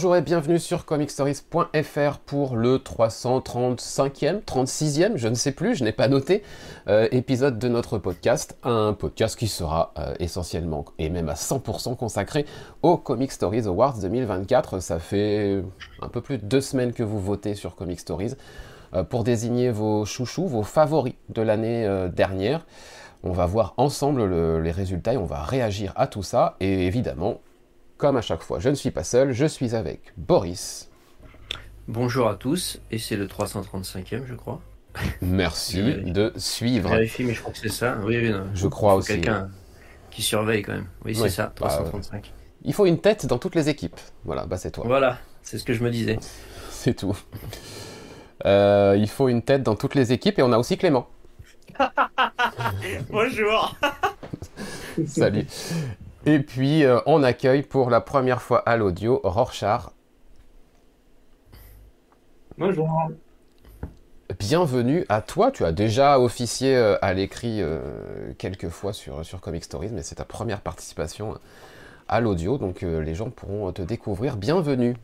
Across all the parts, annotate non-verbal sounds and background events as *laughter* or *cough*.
Bonjour et bienvenue sur comicstories.fr pour le 335e, 36e, je ne sais plus, je n'ai pas noté, euh, épisode de notre podcast. Un podcast qui sera euh, essentiellement et même à 100% consacré aux Comic Stories Awards 2024. Ça fait un peu plus de deux semaines que vous votez sur Comic Stories euh, pour désigner vos chouchous, vos favoris de l'année dernière. On va voir ensemble les résultats et on va réagir à tout ça. Et évidemment, comme à chaque fois, je ne suis pas seul, je suis avec Boris. Bonjour à tous, et c'est le 335e, je crois. Merci de suivre. Je vérifie, mais je crois que c'est ça. Oui, oui, je crois aussi. Quelqu'un qui surveille quand même. Oui, c'est ça, 335. Bah, il faut une tête dans toutes les équipes. Voilà, bah c'est toi. Voilà, c'est ce que je me disais. c'est tout. Euh, il faut une tête dans toutes les équipes, et on a aussi Clément. *laughs* Bonjour. Salut. Et puis, euh, on accueille pour la première fois à l'audio Rorschach. Bonjour. Bienvenue à toi. Tu as déjà officié euh, à l'écrit euh, quelques fois sur, sur Comic Stories, mais c'est ta première participation à l'audio, donc les gens pourront te découvrir. Bienvenue.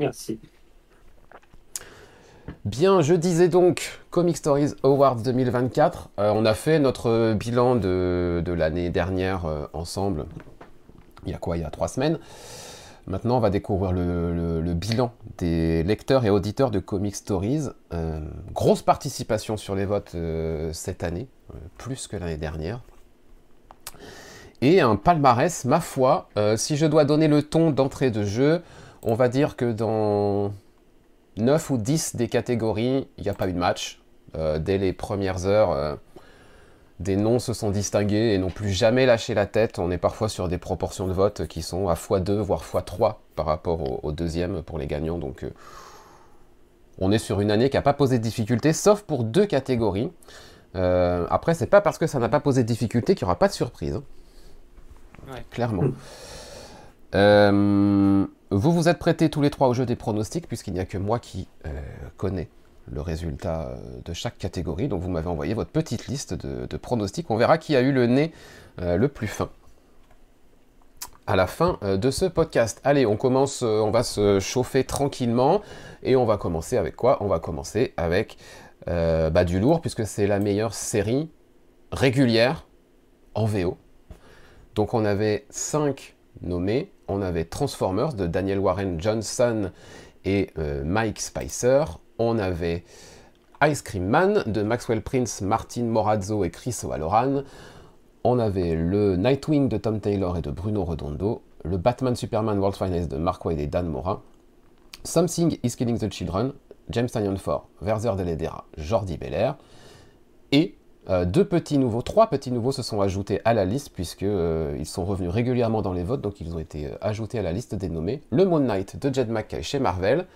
Merci. Bien, je disais donc Comic Stories Awards 2024. Euh, on a fait notre bilan de, l'année dernière euh, ensemble. Il y a quoi? Il y a trois semaines. Maintenant, on va découvrir le, bilan des lecteurs et auditeurs de Comic Stories. Euh, grosse participation sur les votes cette année, plus que l'année dernière. Et un palmarès, ma foi, si je dois donner le ton d'entrée de jeu, on va dire que dans 9 ou 10 des catégories, il n'y a pas eu de match. Euh, dès les premières heures, euh, des noms se sont distingués et n'ont plus jamais lâché la tête. On est parfois sur des proportions de vote qui sont à x2, voire x3 par rapport au, deuxième pour les gagnants. Donc euh, on est sur une année qui n'a pas posé de difficultés, sauf pour deux catégories. après, c'est pas parce que ça n'a pas posé de difficultés qu'il n'y aura pas de surprise. Hein. Clairement. Vous vous êtes prêtés tous les trois au jeu des pronostics, puisqu'il n'y a que moi qui euh, connais le résultat euh, de chaque catégorie. Donc vous m'avez envoyé votre petite liste de, pronostics. On verra qui a eu le nez euh, le plus fin à la fin de ce podcast. Allez, on commence, on va se chauffer tranquillement et on va commencer avec quoi? On va commencer avec bah, du lourd puisque c'est la meilleure série régulière en VO. Donc on avait 5 nommés on avait Transformers de Daniel Warren Johnson et euh, Mike Spicer. On avait Ice Cream Man de Maxwell Prince, Martin Morazzo et Chris O'Halloran. On avait le Nightwing de Tom Taylor et de Bruno Redondo. Le Batman Superman World Finest de Mark Waid et Dan Mora. Something is Killing the Children, James Tynion Ford, Werther Deledera, Jordi Belair. Et euh, deux petits nouveaux, trois petits nouveaux se sont ajoutés à la liste puisqu'ils euh, sont revenus régulièrement dans les votes, donc ils ont été euh, ajoutés à la liste des nommés. Le Moon Knight de Jed McKay chez Marvel,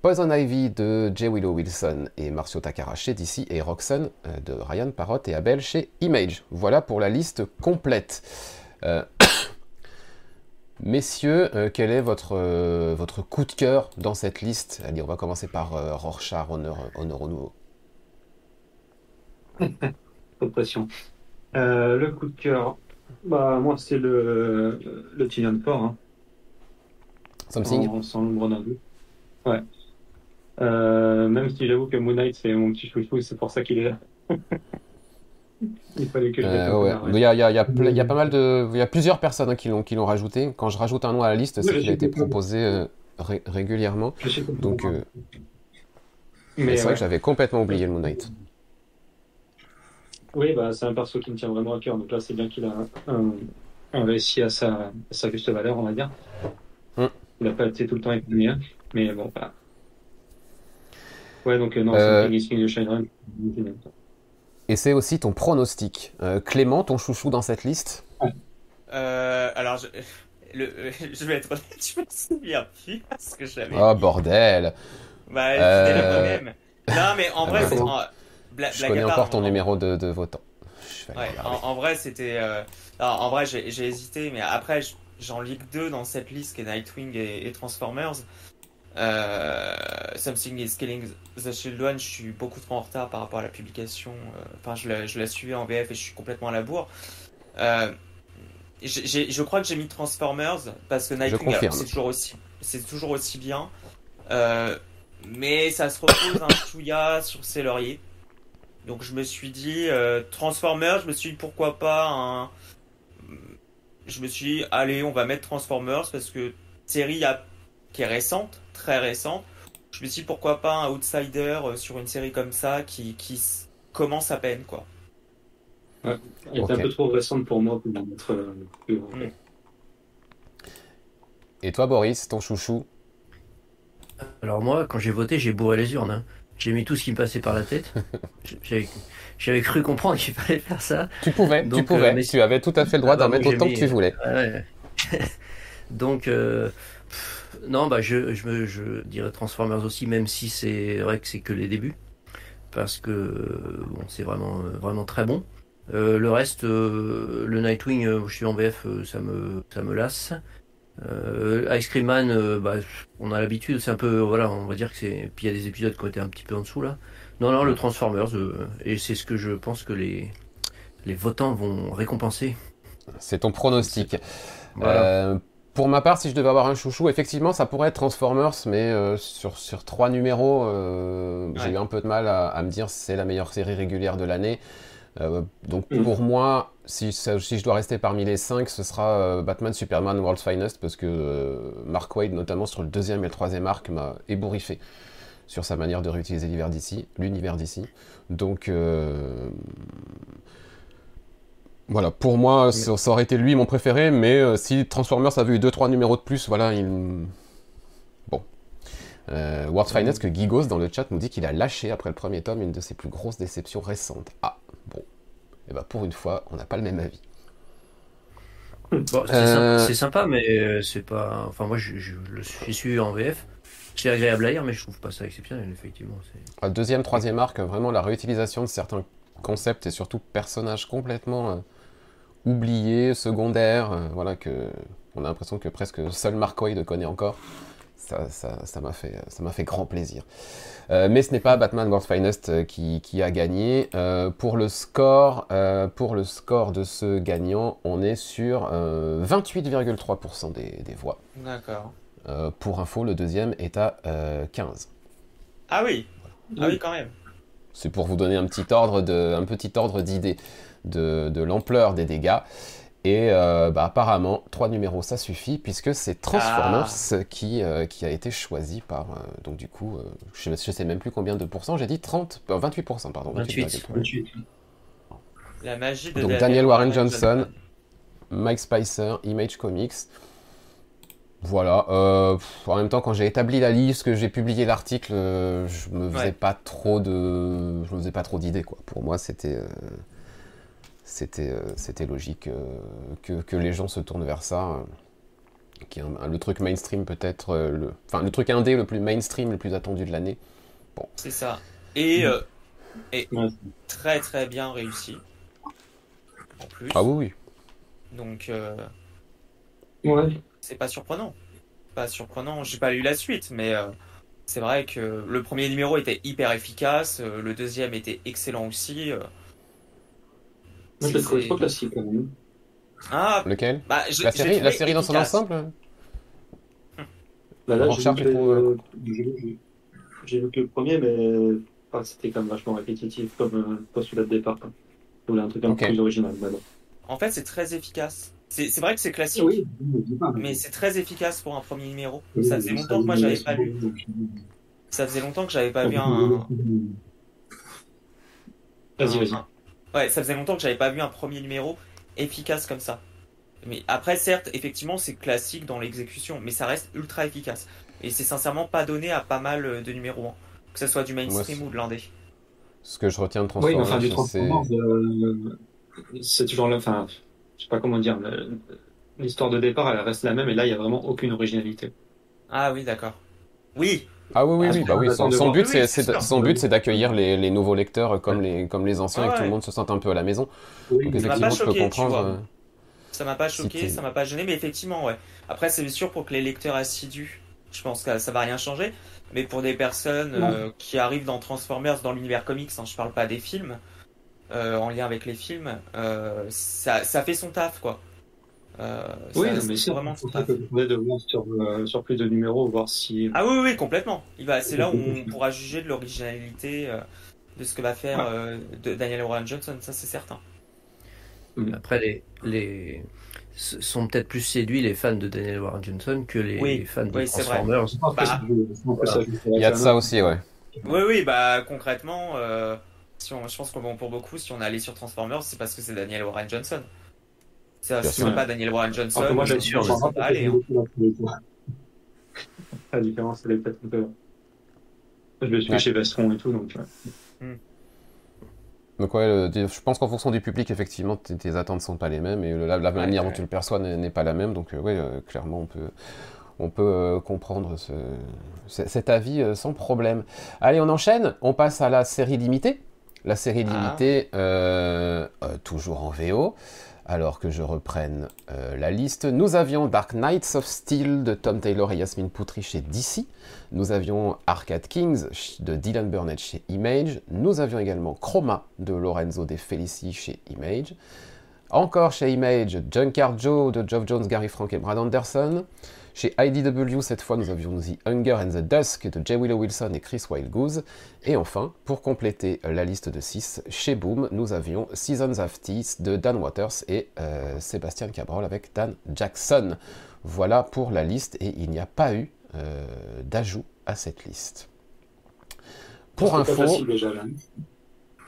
Poison Ivy de J. Willow Wilson et Marcio Takara chez DC et Roxanne de Ryan Parrott et Abel chez Image. Voilà pour la liste complète. *coughs* Messieurs, quel est votre, votre coup de cœur dans cette liste? Allez, on va commencer par Rorschach, honneur, honneur au *laughs* nouveau. Pression. Euh, le coup de cœur, bah, moi, c'est le, le Fort. Hein. Something en, Sans l'ombre d'un doute. Ouais. Euh, même si j'avoue que Moon Knight, c'est mon petit chouchou, c'est pour ça qu'il est là. *laughs* il fallait que je euh, Il y, a, y, a, y, a, y a pas mal de. Il y a plusieurs personnes hein, qui l'ont qui l'ont rajouté. Quand je rajoute un nom à la liste, c'est qu'il a été proposé euh, régulièrement. Donc. c'est vrai que j'avais complètement oublié le Moon Knight. Oui, bah, c'est un perso qui me tient vraiment à cœur. Donc là, c'est bien qu'il a un, réussi à sa, sa, juste valeur, on va dire. Mm. Il n'a pas été tout le temps avec le mais bon, voilà. Ouais, donc euh, non, euh... c'est de Shinron. Et c'est aussi ton pronostic. Euh, Clément, ton chouchou dans cette liste? Euh, Alors, je, le, *laughs* je vais être honnête, je me souviens plus ce que j'avais. Oh, bordel Bah, c'était le même. Non, mais en vrai, c'est je connais encore ton numéro de, de votant. en, vrai, c'était. Euh, en vrai, j'ai hésité, mais après, j'en ligue deux dans cette liste qui est Nightwing et, Transformers. Euh, Something is Killing the Children, je suis beaucoup trop en retard par rapport à la publication. Euh, enfin, je, la, je la suivais en VF et je suis complètement à la bourre. je crois que j'ai mis Transformers parce que Nightwing c'est toujours aussi c'est toujours aussi bien. Euh, mais ça se repose un chouïa sur Célorier. Donc je me suis dit euh, Transformers, je me suis dit pourquoi pas un je me suis dit allez, on va mettre Transformers parce que série qui est récente, très récente. Je me suis dit pourquoi pas un outsider euh, sur une série comme ça qui, qui commence à peine quoi. Ouais, elle est un peu trop récente pour moi pour mettre mm. Et toi Boris, ton chouchou? Alors moi, quand j'ai voté, j'ai bourré les urnes. J'ai mis tout ce qui me passait par la tête. *laughs* J'avais cru comprendre qu'il fallait faire ça. Tu pouvais, tu pouvais. Euh, tu avais tout à fait le droit d'en mettre autant que tu voulais. *laughs* donc, euh, non, bah je, je, je, dirais Transformers aussi, même si c'est vrai que c'est que les débuts, parce que bon, c'est vraiment vraiment très bon. Euh, le reste, le Nightwing, je suis en VF, ça me ça me lasse. Euh, Ice Cream Man, euh, bah, on a l'habitude, c'est un peu, voilà, on va dire que c'est. Puis il y a des épisodes qui ont été un petit peu en dessous là. Non, non, le Transformers, euh, et c'est ce que je pense que les, les votants vont récompenser. C'est ton pronostic. pour ma part, si je devais avoir un chouchou, effectivement, ça pourrait être Transformers, mais sur, sur trois numéros, j'ai eu un peu de mal à, à me dire c'est la meilleure série régulière de l'année. Donc mm. pour moi, si, si, je dois rester parmi les 5, ce sera euh, Batman, Superman, World's Finest, parce que euh, Mark Wade, notamment sur le deuxième et le troisième arc, m'a ébouriffé sur sa manière de réutiliser l'univers d'ici, l'univers d'ici. Donc euh, voilà, pour moi, ça, aurait été lui mon préféré, mais si Transformers avait eu 2-3 numéros de plus, voilà, il. Bon. World's Finest, que Gigos dans le chat nous dit qu'il a lâché après le premier tome une de ses plus grosses déceptions récentes. Ah, bon et eh ben, pour une fois, on n'a pas le même avis. Euh, c'est sympa, mais euh, c'est pas. Enfin, moi, je, le suis su en VF. C'est agréable à lire, mais je trouve pas ça exceptionnel, effectivement. Deuxième, troisième arc, vraiment la réutilisation de certains concepts et surtout personnages complètement euh, oubliés, secondaires, voilà, que on a l'impression que presque seul Mark Wade connaît encore. Ça, ça, m'a fait, ça m'a fait grand plaisir. Euh, mais ce n'est pas Batman World's Finest euh, qui, a gagné. Euh, pour, le score, pour le score de ce gagnant, on est sur 28,3% des, des, voix. D'accord. pour info, le deuxième est à 15. Ah oui, ah oui quand même. C'est pour vous donner un petit ordre de, un petit ordre d'idée de, de l'ampleur des dégâts. Et euh, bah, apparemment, trois numéros, ça suffit, puisque c'est Transformers ah. qui, euh, qui a été choisi par... Euh, donc du coup, je ne sais même plus combien de pourcents, j'ai dit 30... 28%, pardon. 28. La magie de Donc Daniel, Warren Johnson, Mike Spicer, Image Comics. Voilà. en même temps, quand j'ai établi la liste, que j'ai publié l'article, je me faisais pas trop de... Je me faisais pas trop d'idées, quoi. Pour moi, c'était c'était euh, c'était logique euh, que, que, les gens se tournent vers ça. Euh, qui est le truc mainstream peut-être, le, enfin le truc indé le plus mainstream, le plus attendu de l'année. Bon. C'est ça. Et, et très très bien réussi. En plus. Ah oui, oui. Donc, ouais. c'est pas surprenant. Pas surprenant. J'ai pas lu la suite, mais c'est vrai que le premier numéro était hyper efficace, le deuxième était excellent aussi. Moi, je l'ai trouvé trop classique quand même. Ah, lequel bah, La série, la série dans son ensemble bah là, j'ai vu, euh, vu que le premier, mais c'était quand même vachement répétitif comme euh, postulat de départ. Quoi. Je voulais un truc un peu plus original. Bah, en fait, c'est très efficace. C'est vrai que c'est classique, oui, mais c'est très efficace pour un premier numéro. ça faisait longtemps que moi j'avais pas lu. Ça faisait longtemps que j'avais pas vu un. Vas-y, vas-y. Ouais, ça faisait longtemps que j'avais pas vu un premier numéro efficace comme ça. Mais après, certes, effectivement, c'est classique dans l'exécution, mais ça reste ultra efficace. Et c'est sincèrement pas donné à pas mal euh, de numéros 1, que ce soit du mainstream ou de l'indé. Ce que je retiens de Transformers, oui, enfin, du Transformers, euh, c'est toujours là, enfin, je sais pas comment dire, l'histoire de départ, elle reste la même, et là, il y a vraiment aucune originalité. Ah oui, d'accord. Oui, ah oui, oui, oui, bah oui. Son, but, c'est, son but, c'est d'accueillir les, les, nouveaux lecteurs comme les, comme les anciens et que tout le monde se sente un peu à la maison. Donc effectivement, je peux comprendre. Euh, ça m'a pas choqué, ça m'a pas gêné, mais effectivement, ouais. Après, c'est sûr pour que les lecteurs assidus, je pense que ça va rien changer. Mais pour des personnes euh, qui arrivent dans Transformers, dans l'univers comics, hein, je parle pas des films, euh, en lien avec les films, ça, ça fait son taf, quoi. Euh, oui, mais c'est vraiment que vous de voir sur, euh, sur plus de numéros, voir si. Ah oui, oui, complètement. C'est là où on pourra juger de l'originalité euh, de ce que va faire de Daniel Warren Johnson, ça c'est certain. Mm. Après, les, les sont peut-être plus séduits les fans de Daniel Warren Johnson que les fans de Transformers. Bah, Il y a de ça aussi, ouais. Oui, oui, bah concrètement, si on, je pense que bon, pour beaucoup, si on est allé sur Transformers, c'est parce que c'est Daniel Warren Johnson. Si c'est pas Daniel Warren Johnson, moi, je sûr, je sais pas. La différence, elle est peut-être un peu. Je me suis chez Vestron et tout, donc. Hmm. Donc ouais, je pense qu'en fonction du public, effectivement, tes, attentes ne sont pas les mêmes et la, manière dont tu le perçois n'est pas la même. Donc euh, oui, euh, clairement, on peut, on peut euh, comprendre ce, cet avis sans problème. Allez, on enchaîne. On passe à la série limitée. La série ah. limitée, toujours en VO. Alors que je reprenne euh, la liste, nous avions Dark Knights of Steel de Tom Taylor et Yasmin Poutry chez DC. Nous avions Arcade Kings de Dylan Burnett chez Image. Nous avions également Chroma de Lorenzo De Felici chez Image. Encore chez Image, Junkyard Joe de Geoff Jones, Gary Frank et Brad Anderson. Chez IDW, cette fois, nous avions The Hunger and the Dusk de J. Willow Wilson et Chris Wildgoose. Et enfin, pour compléter la liste de 6, chez Boom, nous avions Seasons of Teeth de Dan Waters et euh, Sébastien Cabral avec Dan Jackson. Voilà pour la liste et il n'y a pas eu euh, d'ajout à cette liste. Pour info.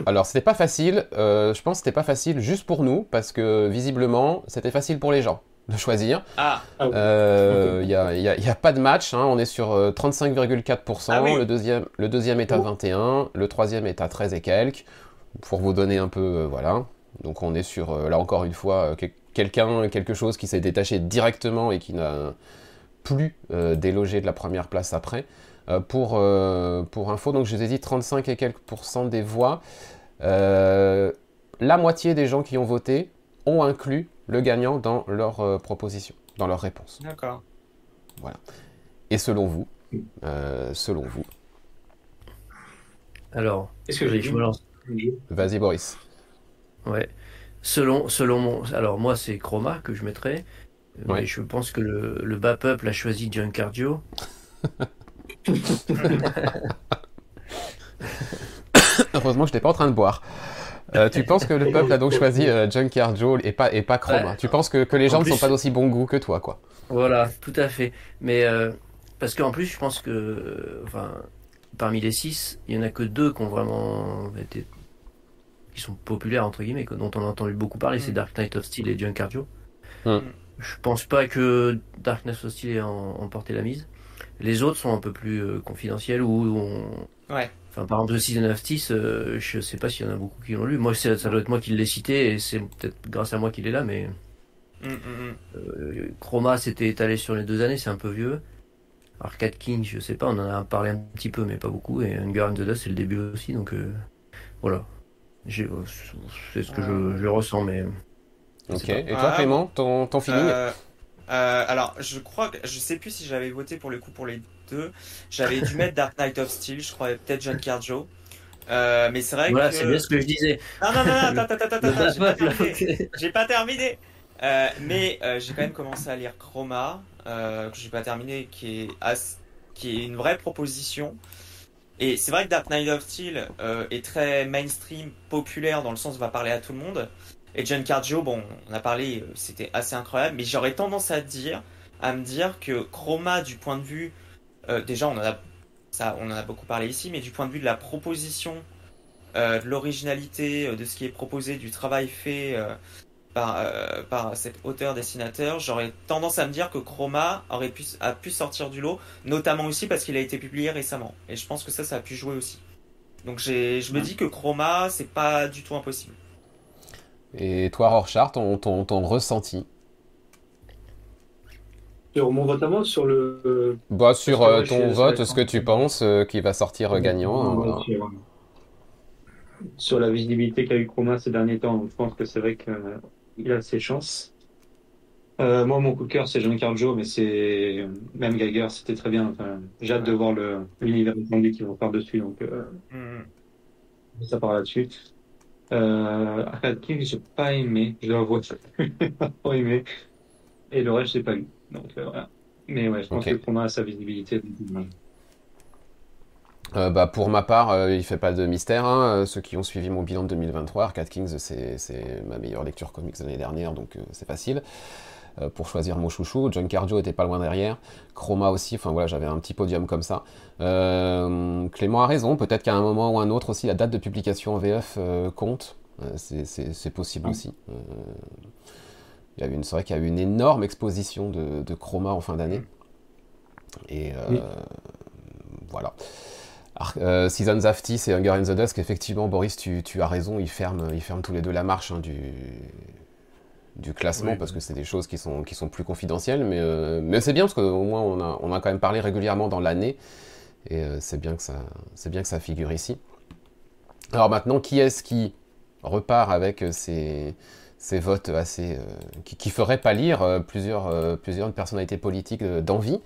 Alors, c'était pas facile. Euh, je pense que c'était pas facile juste pour nous, parce que visiblement, c'était facile pour les gens de choisir. Ah. Il n'y euh, a, pas de match, hein. on est sur 35,4%, euh, ah le, deuxième, le deuxième est à 21, le troisième est à 13 et quelques, pour vous donner un peu, euh, voilà. Donc on est sur, là encore une fois, quelqu'un, quelque chose qui s'est détaché directement et qui n'a plus délogé de la première place après. pour, pour info, donc je vous ai dit 35 et quelques pourcents des voix. la moitié des gens qui ont voté ont inclus le gagnant dans leur euh, proposition, dans leur réponse. D'accord. Voilà. Et selon vous, euh, selon vous. Alors, est-ce que je me lance Vas-y Boris. Ouais. Selon, selon mon, alors moi c'est Chroma que je mettrais, mais je pense que le, le bas peuple a choisi John Cardio. *laughs* *laughs* Heureusement que je n'étais pas en train de boire. Euh, tu penses que le peuple a donc choisi euh, Junkyard Joe et pas, et pas Chroma Tu penses que, que les gens ne sont pas d'aussi bon goût que toi, quoi Voilà, tout à fait. Mais euh, parce qu'en plus, je pense que, enfin, parmi les six, il y en a que deux qui ont vraiment été, qui sont populaires entre guillemets, dont on a entendu beaucoup parler, c'est mm. Dark Knight of Steel et Junkyard Joe. Mm. Je pense pas que Dark Knight of Steel ait emporté la mise. Les autres sont un peu plus confidentiels ou on... ouais. Enfin, par exemple, The Season of Teeth, euh, je sais pas s'il y en a beaucoup qui l'ont lu. Moi, ça doit être moi qui l'ai cité et c'est peut-être grâce à moi qu'il est là, mais. Mm, mm, mm. Euh, Chroma, c'était étalé sur les deux années, c'est un peu vieux. Arcade King, je sais pas, on en a parlé un petit peu, mais pas beaucoup. Et Hunger and the Dust, c'est le début aussi, donc euh, voilà. C'est ce que je, je, ressens, mais. Ok. Et toi, Clément, ton, ton feeling? Alors, je crois que je sais plus si j'avais voté pour le coup pour les j'avais dû mettre Dark Knight of Steel, je crois peut-être John Carjo. Euh, mais c'est vrai voilà, c'est bien ce que je disais. Non, non, non, attends, attends, attends, j'ai pas *laughs* terminé. J'ai pas terminé. Euh, mais euh, j'ai quand même commencé à lire Chroma, que j'ai pas terminé, qui est, qui est une vraie proposition. Et c'est vrai que Dark Knight of Steel est très mainstream, populaire, dans le sens où va parler à tout le monde. Et John Carjo, bon, on a parlé, c'était assez incroyable, mais j'aurais tendance à dire, à me dire que Chroma, du point de vue euh, déjà, on en, a, ça, on en a beaucoup parlé ici, mais du point de vue de la proposition, euh, de l'originalité, euh, de ce qui est proposé, du travail fait par, par cet auteur-dessinateur, j'aurais tendance à me dire que Chroma aurait pu, a pu sortir du lot, notamment aussi parce qu'il a été publié récemment. Et je pense que ça, ça a pu jouer aussi. Donc je me dis que Chroma, c'est pas du tout impossible. Et toi, Rorschach, ton, ton, ton ressenti sur mon vote à moi, sur le. Bah, sur euh, ton vote, ce que tu penses euh, qui va sortir gagnant. Hein, sur, la visibilité qu'a eu Chroma ces derniers temps, je pense que c'est vrai qu'il a ses chances. Euh, moi, mon coup de cœur, c'est Jean Carjo, mais c'est même Geiger, c'était très bien. J'ai hâte de voir l'univers étendu qu'ils vont faire dessus, donc mm-hmm. ça part là-dessus. Euh, Arcade King, j'ai pas aimé, je dois avouer, *laughs* pas aimé. et le reste, j'ai pas eu. Donc voilà. Mais ouais, je pense que Chroma a sa visibilité. Euh, bah, pour ma part, euh, il fait pas de mystère. Hein. Ceux qui ont suivi mon bilan de 2023, Arcade Kings, c'est ma meilleure lecture comics de l'année dernière, donc c'est facile. Euh, pour choisir mon chouchou. John Cardio était pas loin derrière. Chroma aussi, enfin voilà, j'avais un petit podium comme ça. Euh, Clément a raison, peut-être qu'à un moment ou un autre aussi, la date de publication en VF euh, compte. c'est possible aussi. Il y a une, c'est vrai qu'il y a eu une énorme exposition de, Chroma en fin d'année. Et voilà. Seasons of Tea et Hunger in the Dusk, effectivement, Boris, tu, as raison, ils ferment, ils ferment tous les deux la marche hein, du, du classement parce que c'est des choses qui sont, qui sont plus confidentielles. Mais, euh, mais c'est bien parce qu'au moins on a, on a quand même parlé régulièrement dans l'année et euh, c'est bien, que ça, bien que ça figure ici. Alors maintenant, qui est-ce qui repart avec ces, ces votes assez. Euh, qui, qui feraient pâlir plusieurs, plusieurs personnalités politiques d'envie?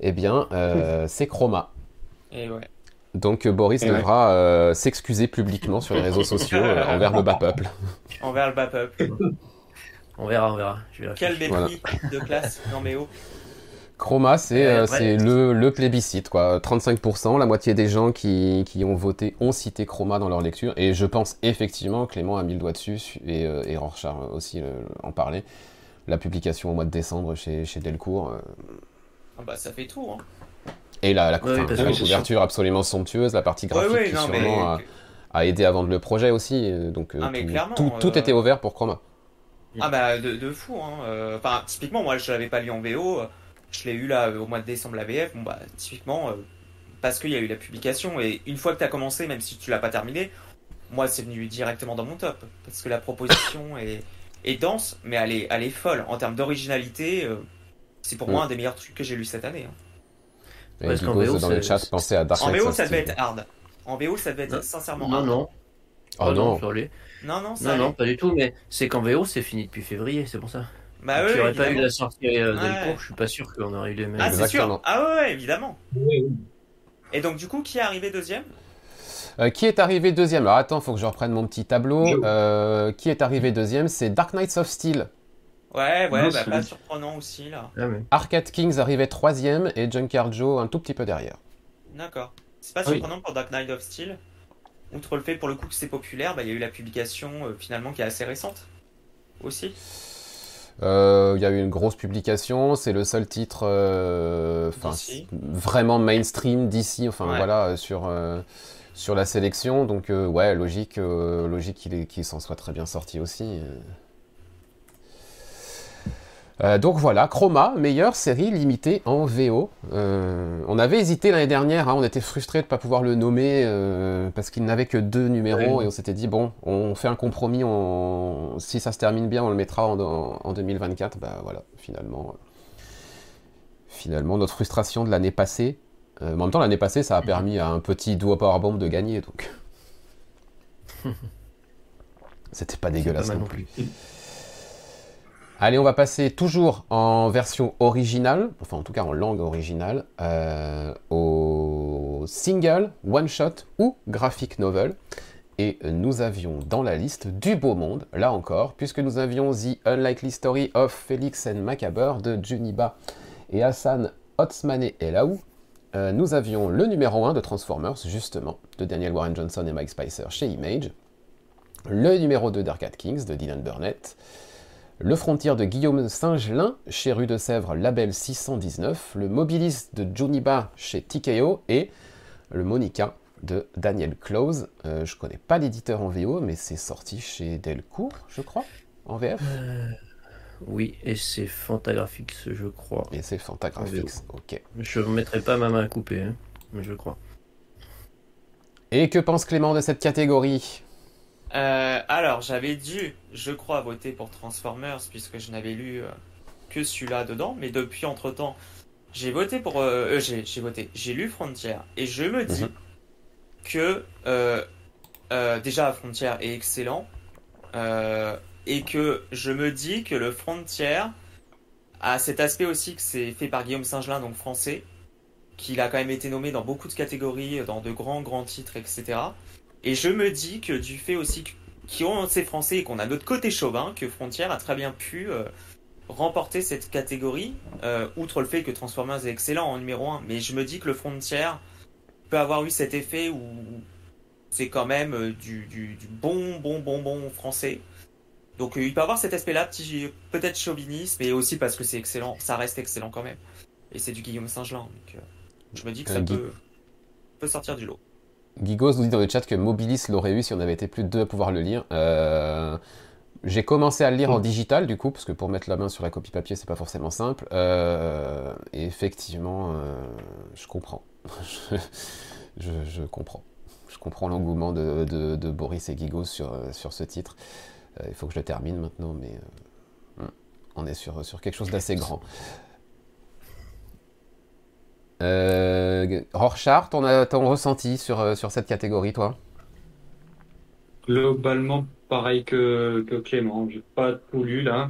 Eh bien, *laughs* c'est Chroma. Et ouais. Donc Boris devra s'excuser publiquement sur les réseaux sociaux *laughs* envers le bas peuple. Envers le bas peuple. *laughs* On verra, on verra. Quel mépris de classe Non mais oh. Chroma, c'est euh, le, le, plébiscite, quoi. 35%, la moitié des gens qui, qui, ont voté ont cité Chroma dans leur lecture. Et je pense effectivement, Clément a mis le doigt dessus, et, euh, et Rorschach aussi euh, en parlait. La publication au mois de décembre chez, chez Delcourt. Euh, ah bah ça fait tout, hein. Et la, la, couverture absolument somptueuse, la partie graphique qui sûrement a, aidé à vendre le projet aussi. Donc ah, tout, tout était ouvert pour Chroma. Ah bah de, de fou. Hein. Euh, enfin, typiquement, moi je l'avais pas lu en VO, je l'ai eu là au mois de décembre la VF. Bon bah typiquement euh, parce qu'il y a eu la publication et une fois que tu as commencé, même si tu l'as pas terminé, moi c'est venu directement dans mon top parce que la proposition *laughs* est, est dense, mais elle est, elle est folle en termes d'originalité. Euh, c'est pour moi un des meilleurs trucs que j'ai lu cette année. Hein. Parce qu'en VO, dans le chat, pensez à Dark En VO, ça devait être hard. En VO, ça devait être sincèrement hard. Non, non. Oh, non. Non, non, non, non, pas du tout, mais c'est qu'en VO, c'est fini depuis février, c'est pour ça. Bah oui, aurait pas eu la sortie euh, ouais. je suis pas sûr qu'on aurait eu les mêmes. Ah, c'est sûr. Ah ouais, évidemment. Et donc, du coup, qui est arrivé deuxième? Euh, qui est arrivé deuxième? Alors attends, faut que je reprenne mon petit tableau. Euh, qui est arrivé deuxième? C'est Dark Knights of Steel. Ouais, ouais, bah, pas surprenant aussi là. Ah, Arcade Kings arrivait troisième et Junkyard Joe un tout petit peu derrière. D'accord. C'est pas surprenant pour Dark Knight of Steel outre le fait pour le coup que c'est populaire, bah, il y a eu la publication euh, finalement qui est assez récente aussi. Euh, il y a eu une grosse publication, c'est le seul titre euh, vraiment mainstream d'ici, enfin voilà, sur, sur la sélection. Donc ouais, logique, logique qu'il s'en soit très bien sorti aussi. Euh, donc voilà, Chroma, meilleure série limitée en VO. Euh, on avait hésité l'année dernière, hein, on était frustré de ne pas pouvoir le nommer euh, parce qu'il n'avait que deux numéros et on s'était dit bon, on fait un compromis, si ça se termine bien, on le mettra en, 2024. Bah voilà, finalement, finalement notre frustration de l'année passée. en même temps, l'année passée, ça a permis à un petit duo powerbomb de gagner, donc *laughs* c'était pas dégueulasse non plus. Allez, on va passer toujours en version originale, enfin en tout cas en langue originale, euh, au single, one shot ou graphic novel. Et nous avions dans la liste du beau monde, là encore, puisque nous avions The Unlikely Story of Felix and Macabre de Juniba et Hassan Otsmane Elaou. Euh, nous avions le numéro 1 de Transformers, justement, de Daniel Warren Johnson et Mike Spicer chez Image. Le numéro 2 d'Arcade Kings de Dylan Burnett. Le Frontier de Guillaume Singelin chez Rue de Sèvres, label 619. Le Mobiliste de Juniba chez TKO et le Monica de Daniel Close. Euh, je connais pas l'éditeur en VO, mais c'est sorti chez Delcourt, je crois, en VF. Euh, oui, et c'est Fantagraphics, je crois. Et c'est Fantagraphics, ok. Je ne mettrai pas ma main à couper, hein, mais je crois. Et que pense Clément de cette catégorie? Euh, alors, j'avais dû, je crois, voter pour Transformers puisque je n'avais lu euh, que celui-là dedans. Mais depuis, entre-temps, j'ai voté pour... Euh, j'ai voté, j'ai lu Frontier. Et je me dis mhm. que déjà, Frontier est excellent. et que je me dis que le Frontier a cet aspect aussi que c'est fait par Guillaume Singelin, donc français, qu'il a quand même été nommé dans beaucoup de catégories, dans de grands, grands titres, etc. Et je me dis que du fait aussi qu'on sait français et qu'on a notre côté chauvin, que Frontière a très bien pu euh, remporter cette catégorie, euh, outre le fait que Transformers est excellent en numéro 1, mais je me dis que le Frontier peut avoir eu cet effet où c'est quand même euh, du, du, bon, bon, bon, bon français. Donc il peut avoir cet aspect-là, petit peut-être chauviniste, mais aussi parce que c'est excellent, ça reste excellent quand même. Et c'est du Guillaume Saint-Gelin, donc je me dis que ça peut, peut sortir du lot. Gigos nous dit dans le chat que Mobilis l'aurait eu si on avait été plus de deux à pouvoir le lire. Euh, j'ai commencé à le lire en digital du coup, parce que pour mettre la main sur la copie papier, c'est pas forcément simple. Euh, et effectivement, euh, je comprends. *laughs* je, comprends. Je comprends l'engouement de, Boris et Gigos sur, sur ce titre. il faut que je le termine maintenant, mais hmm, on est sur, sur quelque chose d'assez grand. Euh, Rorschach, ton, ton ressenti sur, euh, sur cette catégorie, toi? Globalement, pareil que, que Clément. J'ai pas tout lu là.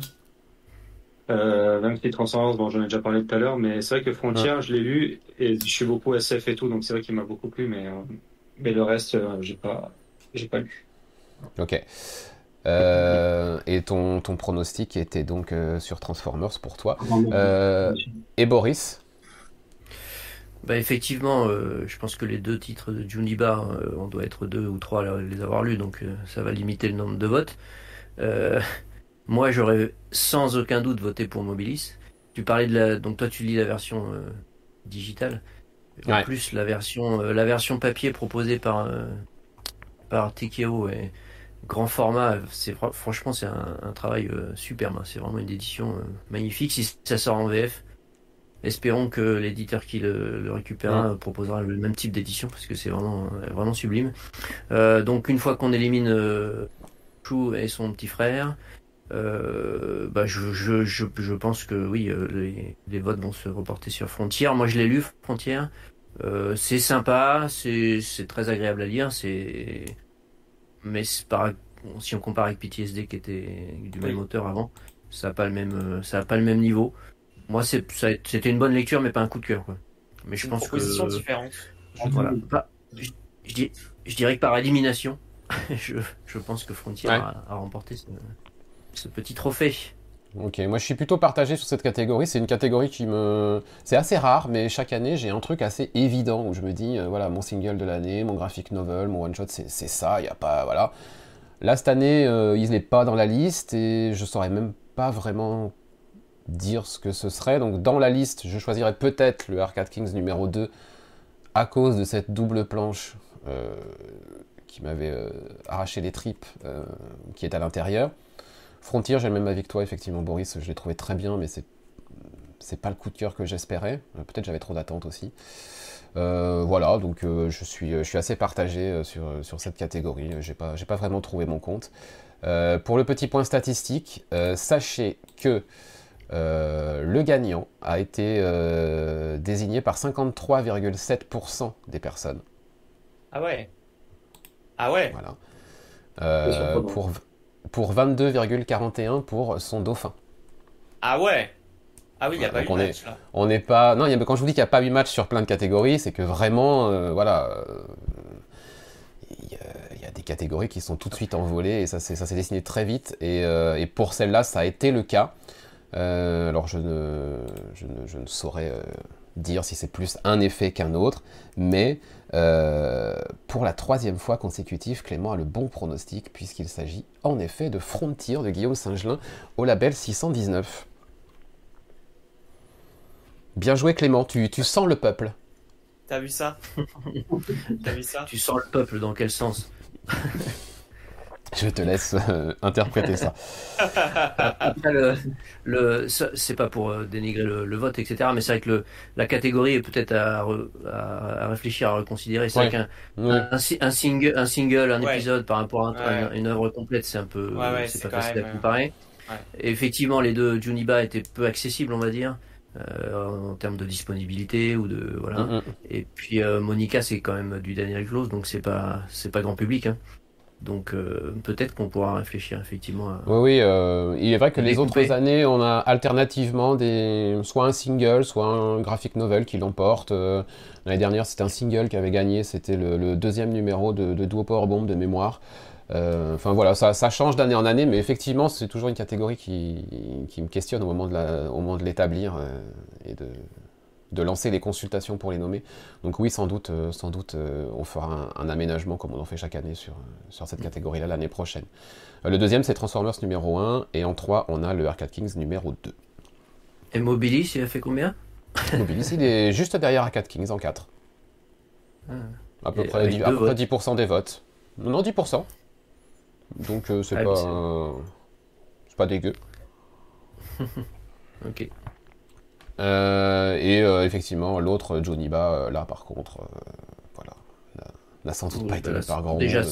Euh, même si Transcendance, bon, j'en ai déjà parlé tout à l'heure, mais c'est vrai que Frontier, je l'ai lu et je suis beaucoup SF et tout, donc c'est vrai qu'il m'a beaucoup plu, mais, euh, mais le reste, j'ai pas, j'ai pas lu. Ok. et ton, ton pronostic était donc sur Transformers pour toi. et Boris? Bah effectivement, euh, je pense que les deux titres de Juniba, euh, on doit être deux ou trois à les avoir lus, donc euh, ça va limiter le nombre de votes. moi, j'aurais sans aucun doute voté pour Mobilis. Tu parlais de la, donc toi tu lis la version digitale. En plus, la version, la version papier proposée par par Tikeo est grand format. C'est franchement c'est un, un, travail superbe. Hein. C'est vraiment une édition magnifique. Si ça sort en VF, Espérons que l'éditeur qui le, récupérera proposera le même type d'édition parce que c'est vraiment vraiment sublime. Euh, donc une fois qu'on élimine euh, Chou et son petit frère, euh, bah je, je, je, pense que oui, les, les, votes vont se reporter sur Frontière. Moi je l'ai lu Frontière. c'est sympa, c'est très agréable à lire, c'est mais si on compare avec PTSD qui était du même auteur avant, ça n'a pas le même ça a pas le même niveau moi, c'était une bonne lecture, mais pas un coup de cœur. Quoi. Mais je une pense proposition différente. Voilà. je, je, dirais que par élimination, *laughs* je, je, pense que Frontier a, remporté ce, petit trophée. Ok, moi je suis plutôt partagé sur cette catégorie. C'est une catégorie qui me. C'est assez rare, mais chaque année j'ai un truc assez évident où je me dis, euh, voilà, mon single de l'année, mon graphic novel, mon one shot, c'est ça, il n'y a pas. Voilà. Là, cette année, euh, il n'est pas dans la liste et je saurais même pas vraiment dire ce que ce serait. Donc dans la liste, je choisirais peut-être le Arcade Kings numéro 2 à cause de cette double planche euh, qui m'avait euh, arraché les tripes euh, qui est à l'intérieur. Frontier, j'ai le même avis que toi, effectivement, Boris, je l'ai trouvé très bien, mais c'est c'est pas le coup de cœur que j'espérais. Peut-être j'avais trop d'attentes aussi. voilà, donc je, suis, je suis assez partagé sur, sur cette catégorie. J'ai pas, pas vraiment trouvé mon compte. pour le petit point statistique, sachez que euh, le gagnant a été euh, désigné par 53,7% des personnes. Ah ouais Ah ouais Voilà. Euh, pour, pour 22,41 pour son dauphin. Ah ouais ah oui, il n'y a pas eu on match là. On n'est pas. Non, quand je vous dis qu'il n'y a pas eu match sur plein de catégories, c'est que vraiment, voilà, il y, a des catégories qui sont tout de suite envolées et ça s'est dessiné très vite. Et, et pour celle-là, ça a été le cas. Euh, alors je ne, je ne, saurais euh, dire si c'est plus un effet qu'un autre, mais euh, pour la troisième fois consécutive, Clément a le bon pronostic puisqu'il s'agit en effet de Frontier de Guillaume Singelin au label 619. Bien joué Clément, tu, tu sens le peuple. T'as vu ça? *laughs* T'as vu ça? Tu sens le peuple dans quel sens? *laughs* Je te laisse euh, interpréter ça. *laughs* Après, le, c'est pas pour euh, dénigrer le, vote, etc. Mais c'est vrai que le, la catégorie est peut-être à, à, réfléchir, à reconsidérer. C'est vrai qu'un un, single, un single, un épisode par rapport à, une œuvre complète, c'est un peu, c'est pas facile à comparer. effectivement, les deux Juniba étaient peu accessibles, on va dire. Euh, en termes de disponibilité ou de voilà mm, et puis Monica c'est quand même du Daniel Close donc c'est pas c'est pas grand public hein. Donc euh, peut-être qu'on pourra réfléchir effectivement à... Oui, oui, euh, il est vrai que les autres années, on a alternativement des... soit un single, soit un graphic novel qui l'emporte. Euh, l'année dernière, c'était un single qui avait gagné, c'était le, deuxième numéro de, de Duo Power Bomb de mémoire. Enfin voilà, ça, ça change d'année en année, mais effectivement, c'est toujours une catégorie qui, qui, me questionne au moment de l'établir et de, de lancer les consultations pour les nommer. Donc oui, sans doute, euh, sans doute euh, on fera un, aménagement comme on en fait chaque année sur, sur cette mm. catégorie-là l'année prochaine. Euh, le deuxième, c'est Transformers numéro 1, et en 3, on a le Arcade Kings numéro 2. Et Mobilis, il a fait combien? Mobilis, il est *laughs* juste derrière Arcade Kings en 4. Ah. À peu près, 10%, des votes. Non, 10%. Donc c'est ah, pas, c'est pas dégueu. *laughs* ok. Euh, et euh, effectivement, l'autre, Joniba, euh, là par contre, voilà, n'a sans doute pas été par grand déjà,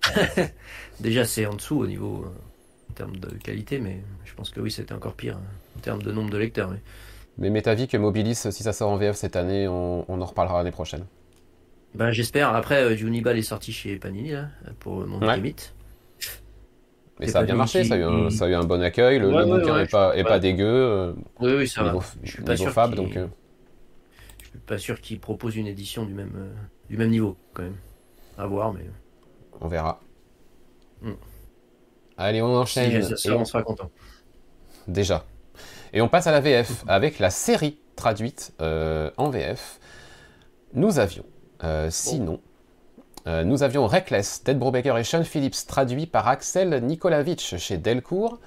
*laughs* déjà, c'est en dessous au niveau en termes de qualité, mais je pense que oui, c'était encore pire hein, en termes de nombre de lecteurs. Mais, mais m'est avis que Mobilis, si ça sort en VF cette année, on, en reparlera l'année prochaine. Ben, j'espère. Après, Juniba est sorti chez Panini là, pour mon ouais. Mais ça a bien marché, ça a, eu un, ça a eu un bon accueil, le, bouquin n'est pas, est pas dégueu. Euh, oui, oui, ça va. Je suis pas sûr fab, donc. Euh. Je suis pas sûr qu'il propose une édition du même, euh, du même niveau, quand même. À voir, mais. On verra. Hmm. Allez, on enchaîne. et on... sera content. Déjà. Et on passe à la VF avec la série traduite en VF. Nous avions, sinon, euh, nous avions Reckless, Ted Brubaker et Sean Phillips, traduit par Axel Nikolavitch chez Delcourt.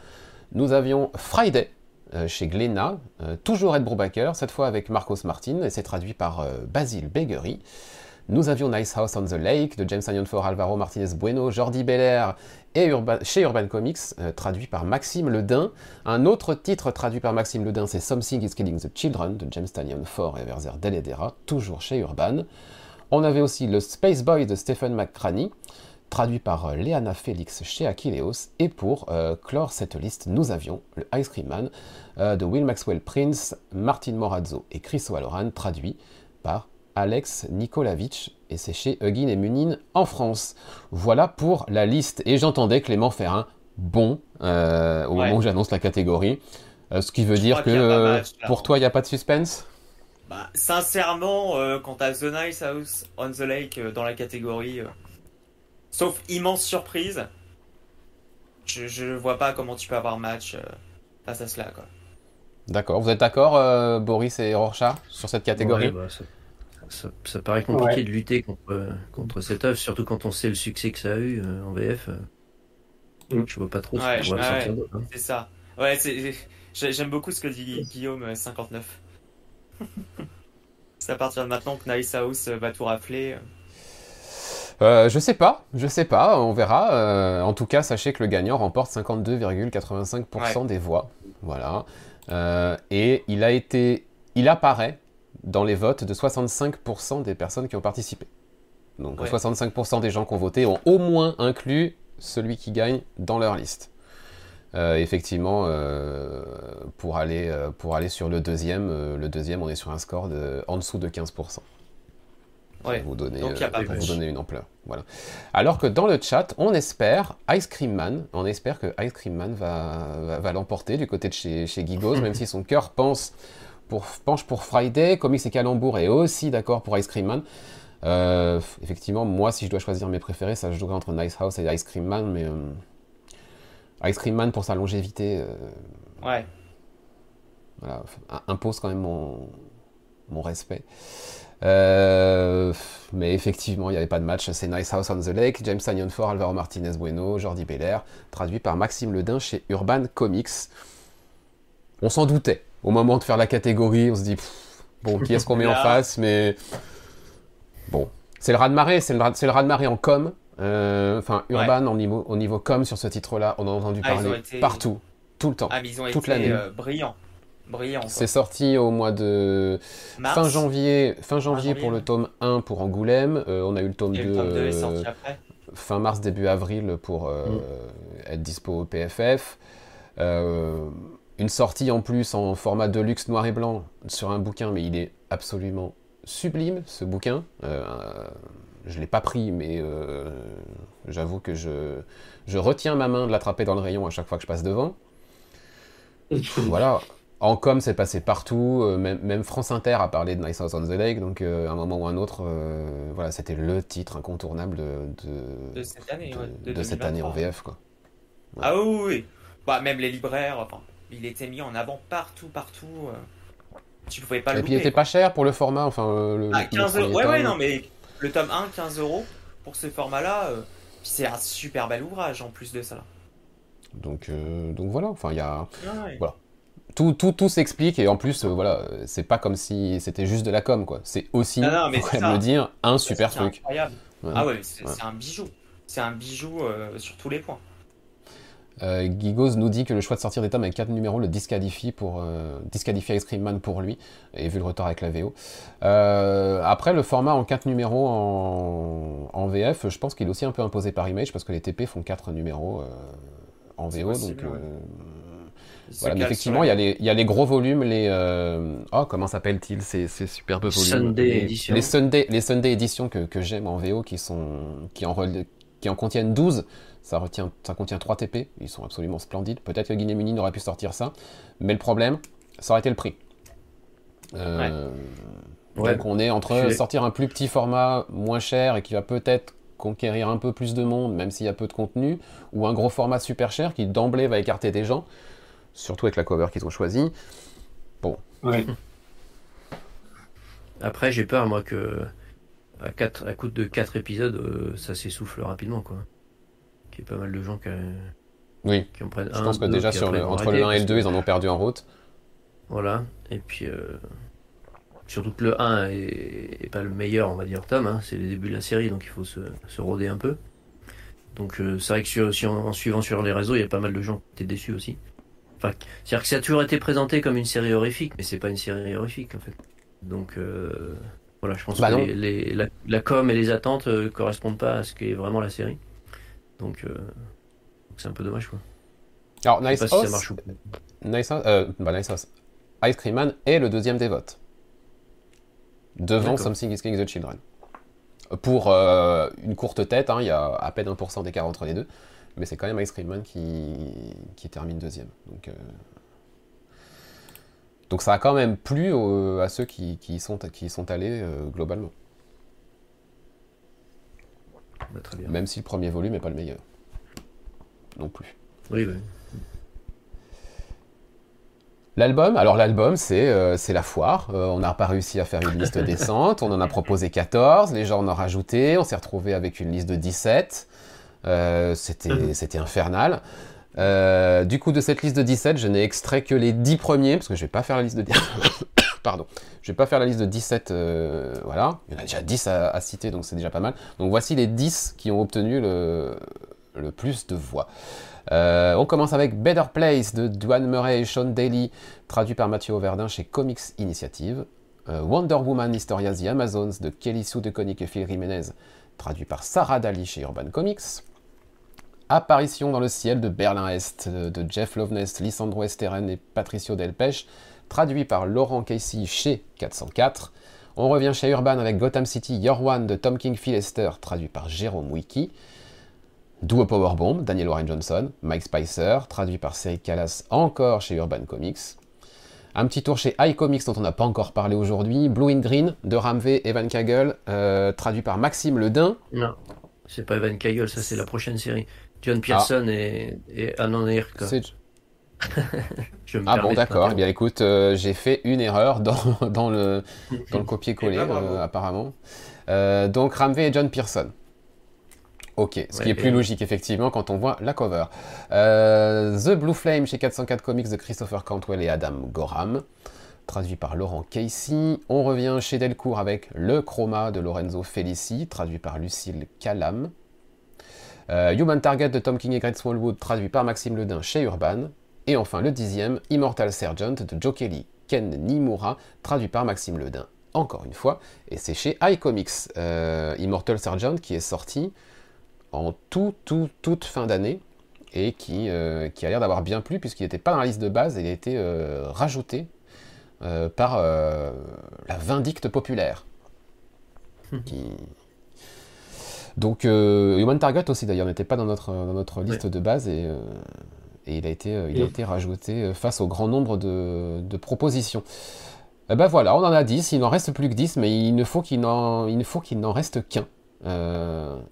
Nous avions Friday euh, chez Glénat, euh, toujours Ed Brubaker, cette fois avec Marcos Martin, et c'est traduit par Basil Begery. Nous avions Nice House on the Lake de James for Alvaro Martinez Bueno, Jordi Belair et chez Urban Comics, traduit par Maxime Ledin. Un autre titre traduit par Maxime Ledin, c'est Something is Killing the Children de James for et Verzer Deledera, toujours chez Urban. On avait aussi le Space Boy de Stephen McCraney, traduit par euh, Leana Félix chez Achilleos. Et pour euh, clore cette liste, nous avions le Ice Cream Man euh, de Will Maxwell Prince, Martin Morazzo et Chris Walloran, traduit par Alex Nikolavitch, et c'est chez Huggin et Munin en France. Voilà pour la liste. Et j'entendais Clément faire un bon au moment où j'annonce la catégorie. ce qui veut dire que pour toi, il n'y a pas de suspense? Bah, sincèrement, euh, quand t'as The Nice House on the Lake euh, dans la catégorie, euh, sauf immense surprise, je, je vois pas comment tu peux avoir match face à cela. Quoi. D'accord. Vous êtes d'accord, Boris et Rorschach, sur cette catégorie? Bah, ça, paraît compliqué de lutter contre, contre cette œuvre, surtout quand on sait le succès que ça a eu en VF. Mm. Je vois pas trop ce qu'on ouais, hein. C'est ça. Ouais, j'aime beaucoup ce que dit Guillaume 59. C'est à partir de maintenant que Nice House va tout rafler. Euh, je sais pas, je sais pas, on verra. Euh, en tout cas, sachez que le gagnant remporte 52,85% des voix. Voilà. Euh, et il a été. Il apparaît dans les votes de 65% des personnes qui ont participé. Donc 65% des gens qui ont voté ont au moins inclus celui qui gagne dans leur liste. Euh, effectivement, euh, pour, aller, euh, pour aller sur le deuxième, le deuxième, on est sur un score de, en dessous de 15%. Ouais. Vous donner, vous donner une ampleur. Voilà. Alors que dans le chat, on espère Ice Cream Man, on espère que Ice Cream Man va, va, l'emporter du côté de chez, chez Gigos, même *laughs* si son cœur pense pour, penche pour Friday, Comics et Calembour est aussi d'accord pour Ice Cream Man. effectivement, moi, si je dois choisir mes préférés, ça jouerait entre Nice House et Ice Cream Man, mais Ice Cream Man pour sa longévité. Euh, ouais. Voilà, impose quand même mon, mon respect. Euh, mais effectivement, il n'y avait pas de match. C'est Nice House on the Lake, James Tanyon for Alvaro Martinez Bueno, Jordi Belair, traduit par Maxime Ledin chez Urban Comics. On s'en doutait. Au moment de faire la catégorie, on se dit, bon, qui est-ce qu'on met en face Mais bon, c'est le raz-de-marée, c'est le, le raz-de-marée en com. Euh, enfin, Urban au, niveau, au niveau com sur ce titre-là, on a entendu ah, parler partout, tout le temps, ah, ils ont toute l'année. Euh, brillants. C'est sorti au mois de fin janvier, fin janvier, pour le tome 1 pour Angoulême. Euh, on a eu le tome 2, fin mars, début avril pour mm. être dispo au PFF. une sortie en plus en format de luxe noir et blanc sur un bouquin, mais il est absolument sublime ce bouquin je ne l'ai pas pris, mais euh, j'avoue que je, je, retiens ma main de l'attraper dans le rayon à chaque fois que je passe devant. *laughs* voilà. En com, c'est passé partout. même, France Inter a parlé de Nice House on the Lake. Donc, à un moment ou un autre, voilà, c'était le titre incontournable de, de, cette année, de, cette année en VF. Quoi. Ah oui, oui. Bah, même les libraires, enfin, il était mis en avant partout, partout. Tu pouvais pas le Et puis il était pas cher pour le format, enfin. Le, ah, 15 euros. Ouais, ouais, non, mais le tome 1, 15 euros pour ce format-là. c'est un super bel ouvrage en plus de ça. Donc, donc voilà, enfin, il y a. Voilà tout, tout, tout s'explique et en plus, euh, voilà, c'est pas comme si c'était juste de la com, quoi. C'est aussi, même le dire, un super truc. Incroyable. Ah ouais, c'est un bijou. C'est un bijou euh, sur tous les points. Euh, Gigos nous dit que le choix de sortir des tomes avec 4 numéros le disqualifie pour euh, disqualifie Ice Cream Man pour lui, et vu le retard avec la VO. après, le format en 4 numéros en, en VF, je pense qu'il est aussi un peu imposé par Image parce que les TP font 4 numéros en VO, donc voilà, mais effectivement, il y, a les, il y, a les, gros volumes, les. Euh... Oh, comment s'appellent-ils ces, ces superbes volumes? Sunday les. Les Sunday, les Sunday éditions que, que j'aime en VO qui, sont, qui, en, qui en contiennent 12. Ça, retient, ça contient 3 TP. Ils sont absolument splendides. Peut-être que Guinée Muni n'aurait pu sortir ça. Mais le problème, ça aurait été le prix. Euh, ouais. Donc on est entre sortir un plus petit format moins cher et qui va peut-être conquérir un peu plus de monde, même s'il y a peu de contenu, ou un gros format super cher qui d'emblée va écarter des gens surtout avec la cover qu'ils ont choisie. Bon. Ouais. *laughs* Après, j'ai peur, moi, que à, 4, à coup de 4 épisodes, euh, ça s'essouffle rapidement, quoi. Qu'il y ait pas mal de gens qui, oui. qui en prennent Je pense que déjà, sur entre le 1 et le 2, ils en ont perdu en route. Voilà. Et puis, euh, surtout que le 1 est, pas le meilleur, on va dire, tome. Hein. C'est le début de la série, donc il faut se, se rôder un peu. Donc, euh, c'est vrai que si en, suivant sur les réseaux, il y a pas mal de gens qui étaient déçus aussi. C'est-à-dire que ça a toujours été présenté comme une série horrifique, mais c'est pas une série horrifique en fait. Donc euh, voilà, je pense bah que les, la, com et les attentes euh, correspondent pas à ce qu'est vraiment la série. Donc euh, c'est un peu dommage quoi. Alors Nice House, si ça marche ou... nice, bah, nice House, Ice Cream Man est le deuxième des votes. Devant Something is Killing the Children. Pour une courte tête, hein, il y a à peine 1% d'écart entre les deux mais c'est quand même Ice Cream Man qui, qui termine deuxième. Donc, euh, donc ça a quand même plu à ceux qui, qui, sont, qui sont allés euh, globalement. Bah, très bien. Même si le premier volume n'est pas le meilleur. Non plus. Oui, oui. L'album, alors l'album c'est euh, la foire, on n'a pas réussi à faire une liste *laughs* décente, on en a proposé 14, les gens en ont rajouté, on s'est retrouvé avec une liste de 17, euh, mhm. c'était infernal. Euh, du coup, de cette liste de 17, je n'ai extrait que les 10 premiers, parce que je vais pas faire la liste de 10. Pardon. Je vais pas faire la liste de 17, euh, voilà. Il y en a déjà 10 à, citer, donc c'est déjà pas mal. Donc voici les 10 qui ont obtenu le, plus de voix. on commence avec Better Place de Duane Murray et Sean Daly, traduit par Mathieu Auverdin chez Comics Initiative. Wonder Woman Historia The Amazons de Kelly Sue DeConnick et Phil Jiménez, traduit par Sarah Daly chez Urban Comics. Apparition dans le ciel de Berlin-Est de Jeff Loveness, Lisandro Esteren et Patricio Delpech, traduit par Laurent Casey chez 404. On revient chez Urban avec Gotham City Your One de Tom King Philester, traduit par Jérôme Wiki. Duo Powerbomb, Daniel Warren Johnson, Mike Spicer, traduit par Cédric Callas, encore chez Urban Comics. Un petit tour chez iComics dont on n'a pas encore parlé aujourd'hui, Blue in Green de Ramvé Evan Kagel, euh, traduit par Maxime Ledin. Non, c'est pas Evan Kagel, ça c'est la prochaine série. John Pearson et, et Alan *laughs* ah bon, d'accord. Eh bien, écoute, euh, j'ai fait une erreur dans, *laughs* dans le, dans le copier-coller, eh ben, euh, apparemment. Euh, donc, Ramvé et John Pearson. Ok, ce qui est plus logique, effectivement, quand on voit la cover. The Blue Flame chez 404 Comics de Christopher Cantwell et Adam Gorham, traduit par Laurent Casey. On revient chez Delcourt avec Le Chroma de Lorenzo Felici, traduit par Lucille Calam. Human Target de Tom King et Greg Smallwood, traduit par Maxime Ledin chez Urban. Et enfin le dixième, Immortal Sergeant de Joe Kelly, Ken Nimura, traduit par Maxime Ledin, encore une fois, et c'est chez iComics. Euh, Immortal Sergeant qui est sorti en tout, tout, toute fin d'année et qui, euh, qui a l'air d'avoir bien plu puisqu'il n'était pas dans la liste de base, il a été rajouté par la vindicte populaire. qui, donc, euh, Human Target aussi d'ailleurs n'était pas dans notre, notre liste de base et, euh, et il a été, il a été rajouté face au grand nombre de, propositions. Eh ben voilà, on en a 10, il n'en reste plus que 10, mais il ne faut qu'il n'en, n'en reste qu'un.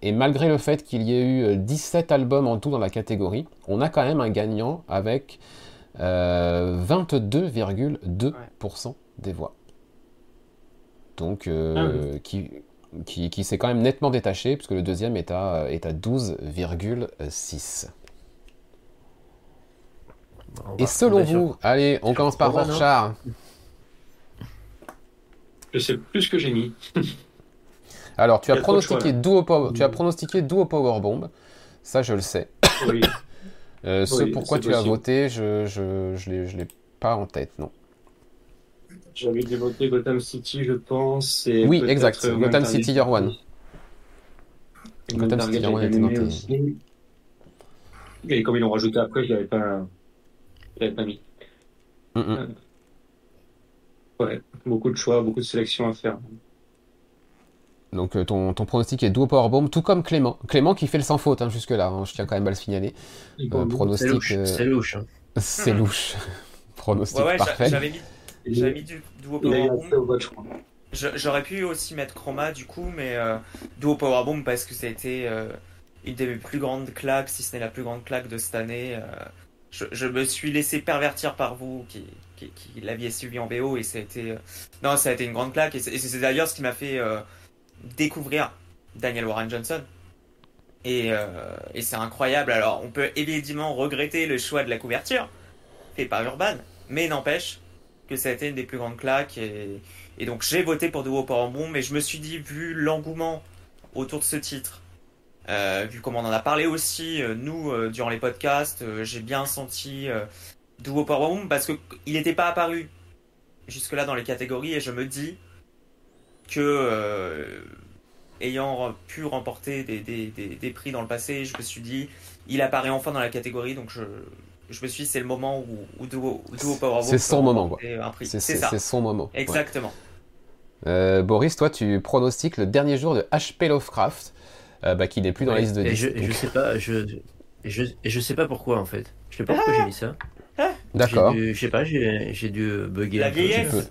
et malgré le fait qu'il y ait eu 17 albums en tout dans la catégorie, on a quand même un gagnant avec 22,2% des voix. Donc, ah qui, qui, s'est quand même nettement détaché, puisque le deuxième est à, est à 12,6. Et selon vous, allez, on commence par Rorschach. Je sais plus ce que j'ai mis. *laughs* Alors, tu as, pronostiqué duo power, tu as pronostiqué Duo Power Bomb. Ça, je le sais. Oui. *laughs* euh, ce pourquoi tu as voté, je je, je l'ai pas en tête, non. J'avais dû voter Gotham City, je pense. oui, exact. Gotham City Year One. Gotham City Year One était noté. Et comme ils l'ont rajouté après, je l'avais pas, l'avais pas mis. Euh, ouais, beaucoup de choix, beaucoup de sélections à faire. Donc euh, ton, ton, pronostic est Duo Powerbomb, tout comme Clément. Clément qui fait le sans faute hein, jusque-là, hein, je tiens quand même à le signaler. Euh, pronostic. C'est louche. C'est louche. *laughs* pronostic parfait. J'avais mis j'avais mis du Duo Powerbomb. J'aurais pu aussi mettre Chroma du coup, mais euh, Duo Powerbomb parce que ça a été euh, une des plus grandes claques, si ce n'est la plus grande claque de cette année. Euh, je, me suis laissé pervertir par vous qui, l'aviez suivi en BO et ça a été non ça a été une grande claque et c'est d'ailleurs ce qui m'a fait découvrir Daniel Warren Johnson et, et c'est incroyable alors on peut évidemment regretter le choix de la couverture fait par Urban mais n'empêche que ça a été une des plus grandes claques. Et, donc j'ai voté pour Duo Powerbomb, mais je me suis dit, vu l'engouement autour de ce titre, euh, vu comment on en a parlé aussi, euh, nous, euh, durant les podcasts, j'ai bien senti Duo Powerbomb parce qu'il n'était pas apparu jusque-là dans les catégories et je me dis que ayant pu remporter des, des, prix dans le passé, je me suis dit, il apparaît enfin dans la catégorie, donc je, je me suis dit, c'est le moment où, où Duo, Power C'est son moment, quoi. C'est son moment. Exactement. Euh, Boris, toi, tu pronostiques le dernier jour de HP Lovecraft, euh, bah, qui n'est plus dans la liste de 10. Je, je sais pas, je, je, je, sais pas pourquoi, en fait. Je sais pas pourquoi j'ai mis ça. Ah. D'accord. Je sais pas, j'ai dû bugger. La vieillesse.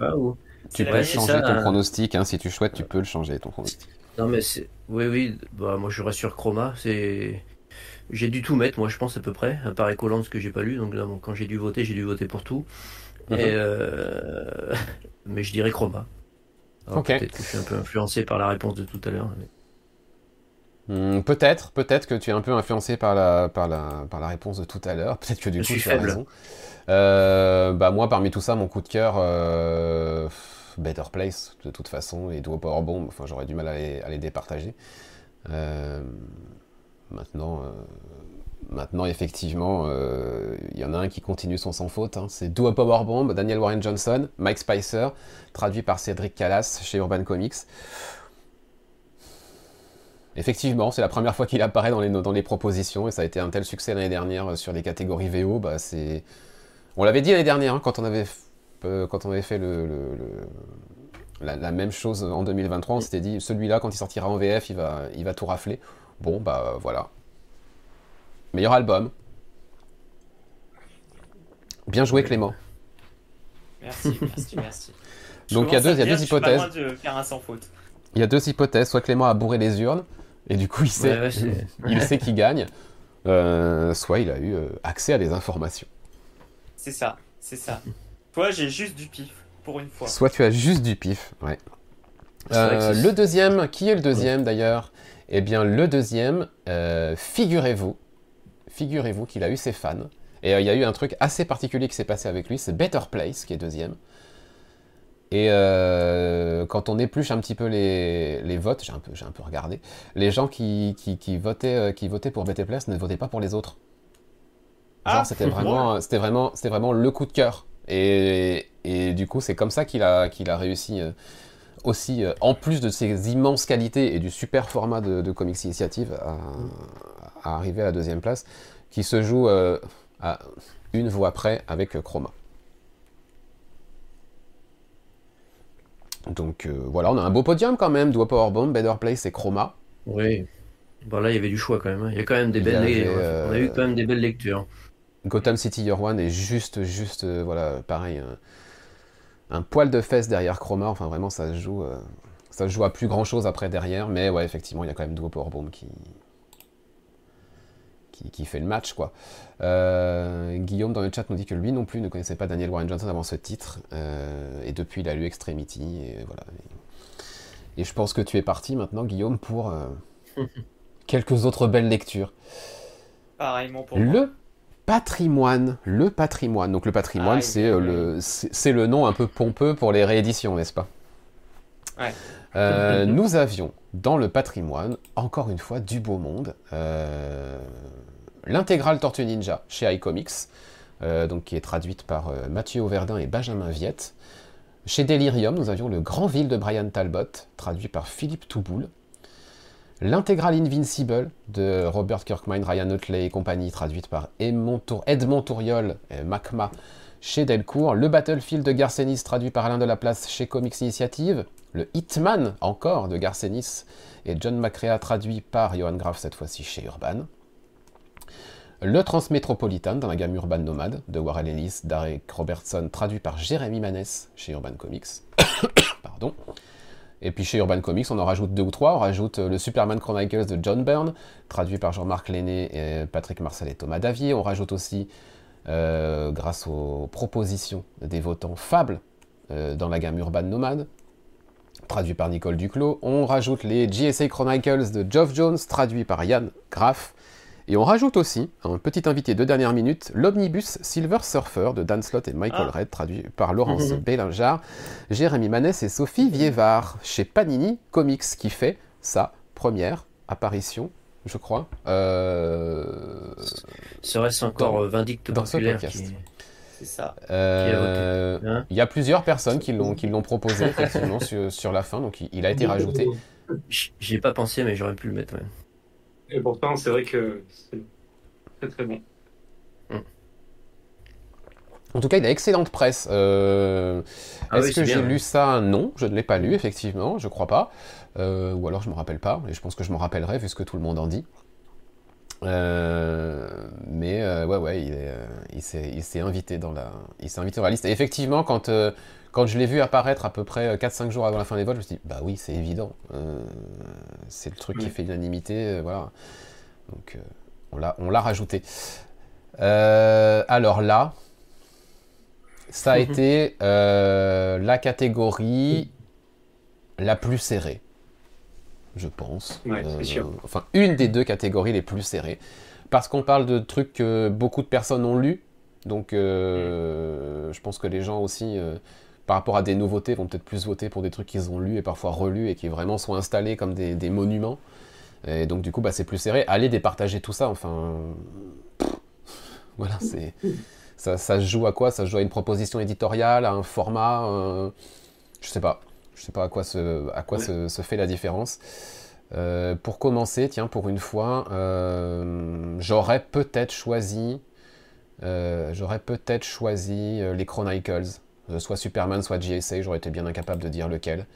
Tu peux changer ton pronostic, hein, si tu souhaites, tu peux le changer, ton pronostic. Non, mais c'est. Oui, oui, bah, moi je reste sur Chroma. C'est. J'ai dû tout mettre, moi je pense à peu près, à part ce que j'ai pas lu. Donc là, quand j'ai dû voter, j'ai dû voter pour tout. Mhm. Euh, *laughs* mais je dirais Chroma. Peut-être que je suis un peu influencé par la réponse de tout à l'heure. Hmm, peut-être, peut-être que tu es un peu influencé par la, par la, par la réponse de tout à l'heure. *laughs* Peut-être que du coup tu as raison. Euh, bah moi, parmi tout ça, mon coup de cœur, euh, Better Place, de toute façon, et Duo Power Bomb. Enfin, j'aurais du mal à les, à les départager. Maintenant, euh, maintenant effectivement, il y en a un qui continue son sans faute. Hein. C'est Do a Power Bomb, Daniel Warren Johnson, Mike Spicer, traduit par Cédric Callas chez Urban Comics. Effectivement, c'est la première fois qu'il apparaît dans les, dans les propositions et ça a été un tel succès l'année dernière sur les catégories VO. Bah c'est... On l'avait dit l'année dernière hein, quand, on avait, euh, quand on avait fait le, la, la, même chose en 2023. On s'était dit celui-là, quand il sortira en VF, il va, il va tout rafler. Bon, bah voilà. Meilleur album. Bien joué, Clément. Merci, merci, merci. *laughs* Donc il y a deux, y a deux hypothèses. Il y a deux hypothèses. Soit Clément a bourré les urnes et du coup il sait, il sait qui gagne. Euh, soit il a eu euh, accès à des informations. C'est ça, c'est ça. Toi, j'ai juste du pif pour une fois. Soit tu as juste du pif, ouais. Euh, le deuxième, qui est le deuxième d'ailleurs? Eh bien, le deuxième, euh, figurez-vous, figurez-vous qu'il a eu ses fans. Et euh, il y a eu un truc assez particulier qui s'est passé avec lui, c'est Better Place qui est deuxième. Et euh, quand on épluche un petit peu les, votes, j'ai un, peu, un peu regardé, les gens qui, votaient, qui votaient pour Better Place ne votaient pas pour les autres. Ah, c'était vraiment, c'était vraiment, c'était vraiment le coup de cœur. Et, du coup, c'est comme ça qu'il a, qu'il a réussi aussi, euh, en plus de ses immenses qualités et du super format de, Comics Initiative, à, arriver à la deuxième place, qui se joue euh, à une voix près avec euh, Chroma. Donc voilà, on a un beau podium quand même, Power Powerbomb, Better Place et Chroma. Oui. Bon là, il y avait du choix quand même. Hein. Il y a quand même des belles, on a eu quand même des belles lectures. Gotham City Year One est juste, juste, voilà, pareil, un, poil de fesses derrière Chroma. Enfin, vraiment, ça se joue, ça se joue à plus grand chose après derrière. Mais ouais, effectivement, il y a quand même Duo Powerbomb qui, qui, fait le match, quoi. Euh, Guillaume dans le chat nous dit que lui non plus ne connaissait pas Daniel Warren Johnson avant ce titre, euh, et depuis il a lu Extremity, et voilà. Et, je pense que tu es parti maintenant, Guillaume, pour euh, *laughs* quelques autres belles lectures. Pareillement pour Le patrimoine, le patrimoine. Donc le patrimoine, ah, c'est le, c'est le nom un peu pompeux pour les rééditions, n'est-ce pas? Ouais. nous avions dans le patrimoine, encore une fois, du beau monde l'intégrale Tortue Ninja chez iComics, euh, donc qui est traduite par euh, Mathieu Auverdin et Benjamin Viette. Chez Delirium, nous avions le Grand Ville de Brian Talbot, traduit par Philippe Touboul. L'intégrale Invincible de Robert Kirkman, Ryan Utley et compagnie, traduite par Edmond, Touriol et Macma chez Delcourt. Le Battlefield de Garcenis, traduit par Alain Delaplace chez Comics Initiative. Le Hitman, encore, de Garcenis et John Macrea, traduit par Johan Graff, cette fois-ci chez Urban. Le Transmétropolitan dans la gamme Urban Nomade de Warren Ellis, Derek Robertson, traduit par Jérémy Manès chez Urban Comics. *coughs* Pardon. Et puis chez Urban Comics, on en rajoute deux ou trois. On rajoute le Superman Chronicles de John Byrne, traduit par Jean-Marc Lenné, et Patrick Marcel et Thomas Davier. On rajoute aussi, euh, grâce aux propositions des votants, Fable euh, dans la gamme Urban Nomade, traduit par Nicole Duclos. On rajoute les GSA Chronicles de Geoff Jones, traduit par Yann Graff. Et on rajoute aussi, un petit invité de dernière minute, l'Omnibus Silver Surfer de Dan Slott et Michael ah. Red, traduit par Laurence Bélinger, Jérémy Manès et Sophie Vievard, chez Panini Comics, qui fait sa première apparition, je crois. Euh... Serait-ce encore Vindicte dans populaire ce qui... C'est ça. Euh, hein il y a plusieurs personnes qui l'ont, *laughs* qui l'ont proposé effectivement sur, sur, la fin, donc il, a été *laughs* rajouté. J'y ai pas pensé, mais j'aurais pu le mettre. Ouais. Et pourtant, c'est vrai que c'est très très bon. En tout cas, il a excellente presse. Euh, ah est-ce que j'ai lu ça? Non, je ne l'ai pas lu, effectivement, je crois pas. Euh, ou alors je ne me rappelle pas, et je pense que je m'en rappellerai vu ce que tout le monde en dit. Euh, mais ouais, ouais, il, il s'est invité dans la, il s'est invité dans la liste. Et effectivement, quand quand je l'ai vu apparaître à peu près 4-5 euh, jours avant la fin des votes, je me suis dit, bah oui, c'est évident. Euh, c'est le truc qui fait l'unanimité, euh, voilà. Donc on l'a rajouté. alors là, ça a mhm. été la catégorie la plus serrée, je pense. Enfin, une des deux catégories les plus serrées. Parce qu'on parle de trucs que beaucoup de personnes ont lus. Donc, je pense que les gens aussi par rapport à des nouveautés, vont peut-être plus voter pour des trucs qu'ils ont lus et parfois relus et qui vraiment sont installés comme des, monuments. Et donc du coup, bah, c'est plus serré. Allez départager tout ça, enfin... voilà, c'est... Ça, se joue à quoi? Ça se joue à une proposition éditoriale, à un format Je sais pas. Je sais pas à quoi se, se, fait la différence. Euh, pour commencer, tiens, pour une fois, euh, j'aurais peut-être choisi... Euh, j'aurais peut-être choisi les Chronicles euh, soit Superman, soit GSA, j'aurais été bien incapable de dire lequel.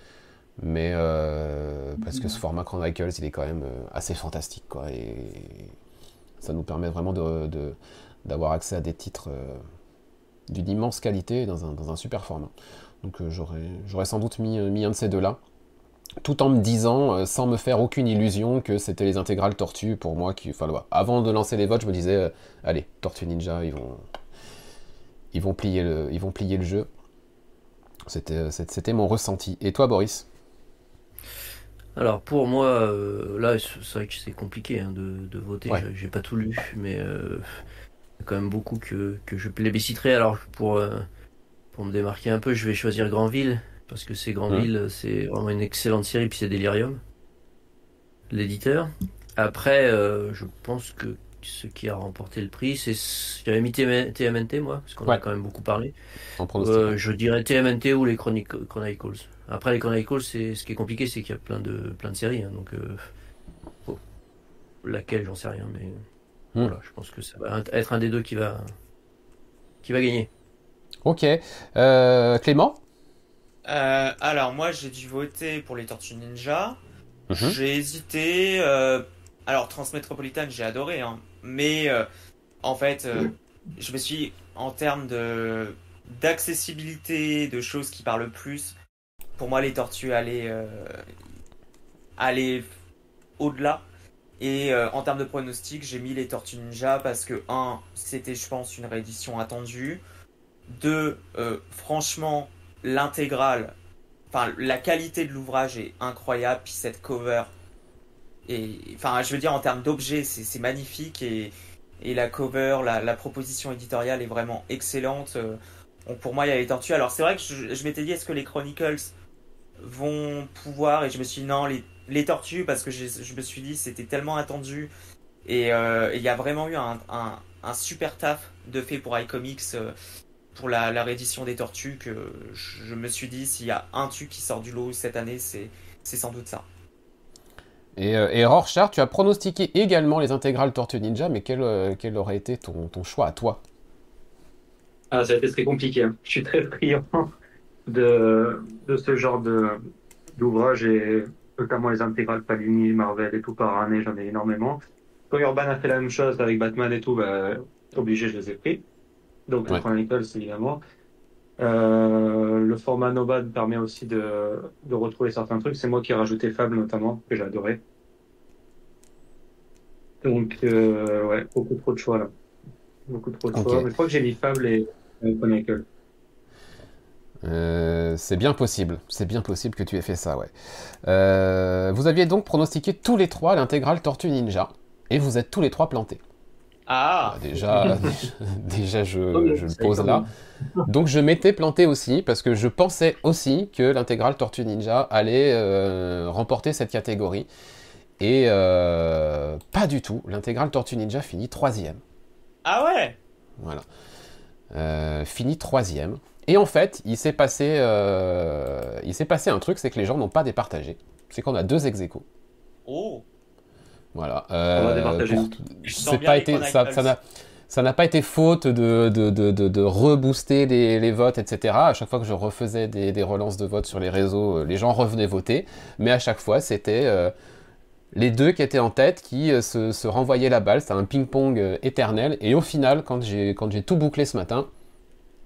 Mais euh, parce que ce format Chronicles, il est quand même euh, assez fantastique, quoi. Et ça nous permet vraiment d'avoir accès à des titres d'une immense qualité dans un, super format. Donc j'aurais, sans doute mis, un de ces deux-là tout en me disant, sans me faire aucune illusion, que c'était les intégrales Tortue pour moi. Qui, enfin, avant de lancer les votes, je me disais, allez, Tortue Ninja, ils vont, ils ils vont plier le jeu. Euh, c'était mon ressenti. Et toi, Boris? Alors pour moi, euh, là c'est vrai que c'est compliqué hein, de, voter, j'ai pas tout lu, mais euh, il y a quand même beaucoup que, je plébisciterai. Alors pour, pour me démarquer un peu, je vais choisir Grandville, parce que c'est Grandville, c'est vraiment une excellente série, puis c'est Delirium, l'éditeur. Après, je pense que ce qui a remporté le prix. C'est, j'avais mis TMNT moi, parce qu'on a quand même beaucoup parlé. Euh, je dirais TMNT ou les Chronicles. Après les Chronicles, c'est ce qui est compliqué, c'est qu'il y a plein de plein de séries, hein, donc euh, laquelle j'en sais rien, mais hmm. voilà, je pense que ça va être un des deux qui va qui va gagner. Ok, euh, Clément? alors moi j'ai dû voter pour les Tortues Ninja. Mhm. J'ai hésité. alors Transmétropolitane j'ai adoré, hein. Mais euh, en fait, euh, je me suis en termes de d'accessibilité, de choses qui parlent plus. Pour moi, les tortues allaient aller au-delà. Et euh, en termes de pronostic, j'ai mis les Tortues Ninja parce que, un, c'était, je pense, une réédition attendue. Deux, euh, franchement, l'intégrale, enfin, la qualité de l'ouvrage est incroyable. Puis cette cover, enfin, je veux dire, en termes d'objets, c'est magnifique. Et, la cover, la, proposition éditoriale est vraiment excellente. Euh, pour moi, il y a les Tortues. Alors, c'est vrai que je, je m'étais dit, est-ce que les Chronicles vont pouvoir, et je me suis dit, non, les tortues parce que je me suis dit c'était tellement attendu et euh, il y a vraiment eu un, super taf de fait pour iComics euh, pour la, réédition des tortues que je, me suis dit s'il y a un tu qui sort du lot cette année c'est sans doute ça. Et, euh, et Rorschach, tu as pronostiqué également les intégrales Tortues Ninja, mais quel, aurait été ton, choix à toi ah, Ça a été très compliqué. Hein. Je suis très friand de, de ce genre d'ouvrage et notamment les intégrales Panini, Marvel et tout par année, j'en ai énormément. Quand Urban a fait la même chose avec Batman et tout, bah, obligé, je les ai pris. Donc, ouais. Chronicles, évidemment. Euh, le format Nomad permet aussi de, de retrouver certains trucs. C'est moi qui ai rajouté Fable, notamment, que j'ai adoré. Donc, euh, ouais, beaucoup trop de choix, là. Beaucoup trop de choix. Mais je crois que j'ai mis Fable et Chronicle. Euh, c'est bien possible, c'est bien possible que tu aies fait ça, ouais. Euh, vous aviez donc pronostiqué tous les trois l'intégrale Tortue Ninja, et vous êtes tous les trois plantés. Ah, ah Déjà, *laughs* déjà je, le pose là. Donc je m'étais planté aussi, parce que je pensais aussi que l'intégrale Tortue Ninja allait euh, remporter cette catégorie. Et pas du tout, l'intégrale Tortue Ninja finit troisième. Ah ouais? Voilà. finit troisième. Et en fait, il s'est passé, euh, il s'est passé un truc, c'est que les gens n'ont pas départagé. C'est qu'on a deux ex -échos. Oh. Voilà. Euh, c'est pas été, ça, n'a, ça pas été faute de, de, de, de, rebooster les, les, votes, etc. À chaque fois que je refaisais des, des, relances de vote sur les réseaux, euh, les gens revenaient voter. Mais à chaque fois, c'était euh, les deux qui étaient en tête qui se, se renvoyaient la balle. C'était un ping-pong éternel. Et au final, quand j'ai, quand j'ai tout bouclé ce matin,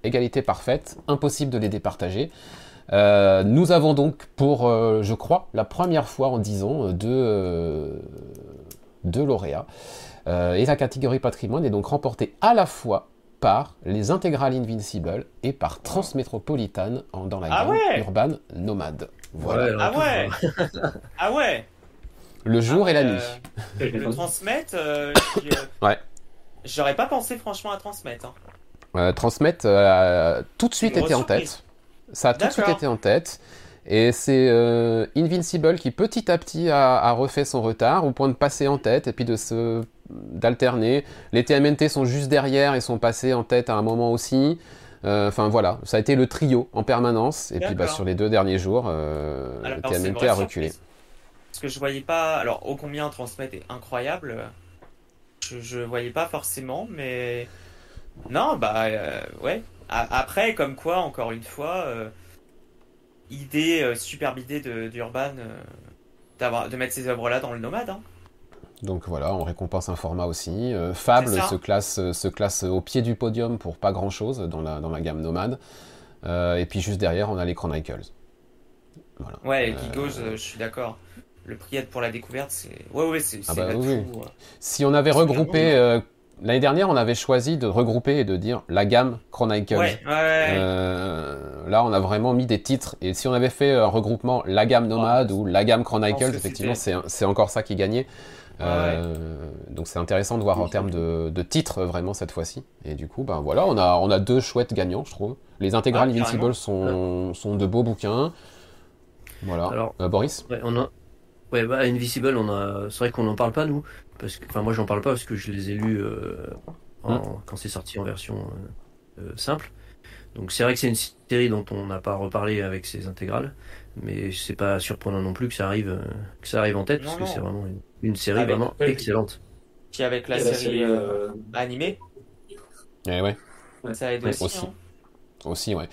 égalité parfaite, impossible de les départager. Euh, nous avons donc pour, euh, je crois, la première fois en 10 ans, deux, deux lauréats. Euh, et la catégorie patrimoine est donc remportée à la fois par les intégrales Invincible et par Transmétropolitane dans la ah gamme Urban Nomade. Voilà. ah ouais *laughs* Ah ouais Le jour et la nuit. le *laughs* transmettre, *coughs* ouais. j'aurais pas pensé franchement à transmettre. Hein. Euh, transmettre euh, tout de suite été en tête. Ça a tout de suite été en tête. Et c'est euh, Invincible qui petit à petit a, refait son retard au point de passer en tête et puis de se d'alterner. Les TMNT sont juste derrière et sont passés en tête à un moment aussi. Enfin voilà, ça a été le trio en permanence. Et puis bah, sur les deux derniers jours, le TMNT a reculé. Parce que je voyais pas. Alors, au combien transmettre est incroyable. Je, je voyais pas forcément, mais non, bah euh, ouais. après, comme quoi, encore une fois, euh, idée, euh, superbe idée d'Urban d'avoir de mettre ces œuvres-là dans le nomade. Hein. Donc voilà, on récompense un format aussi. Fable se classe, se classe au pied du podium pour pas grand-chose dans la, dans la gamme nomade. et puis juste derrière, on a les Chronicles. Voilà. Ouais, Gigos, je suis d'accord le prix pour la découverte, c'est. Ouais, ouais, c'est. Ah bah si on avait regroupé L'année dernière, on avait choisi de regrouper et de dire la gamme Chronicles. Ouais, euh, là, on a vraiment mis des titres. Et si on avait fait un regroupement la gamme Nomade ou la gamme Chronicles, effectivement, c'est encore ça qui gagnait. Euh, donc c'est intéressant de voir en termes de, de titres vraiment cette fois-ci. Et du coup, ben voilà, on a, on a deux chouettes gagnants, je trouve. Les intégrales Invincible sont, sont de beaux bouquins. Voilà. Alors, euh, Boris on a... ouais, bah, Invisible, on a... c'est vrai qu'on n'en parle pas, nous parce que, enfin, moi, j'en parle pas parce que je les ai lus euh, hein quand c'est sorti en version euh, euh, simple. Donc, c'est vrai que c'est une série dont on n'a pas reparlé avec ses intégrales, mais c'est pas surprenant non plus que ça arrive, que ça arrive en tête, parce que c'est vraiment une, série vraiment excellente. Puis avec la série, animée. Eh ouais. Ça aide aussi. Aussi, hein. aussi ouais.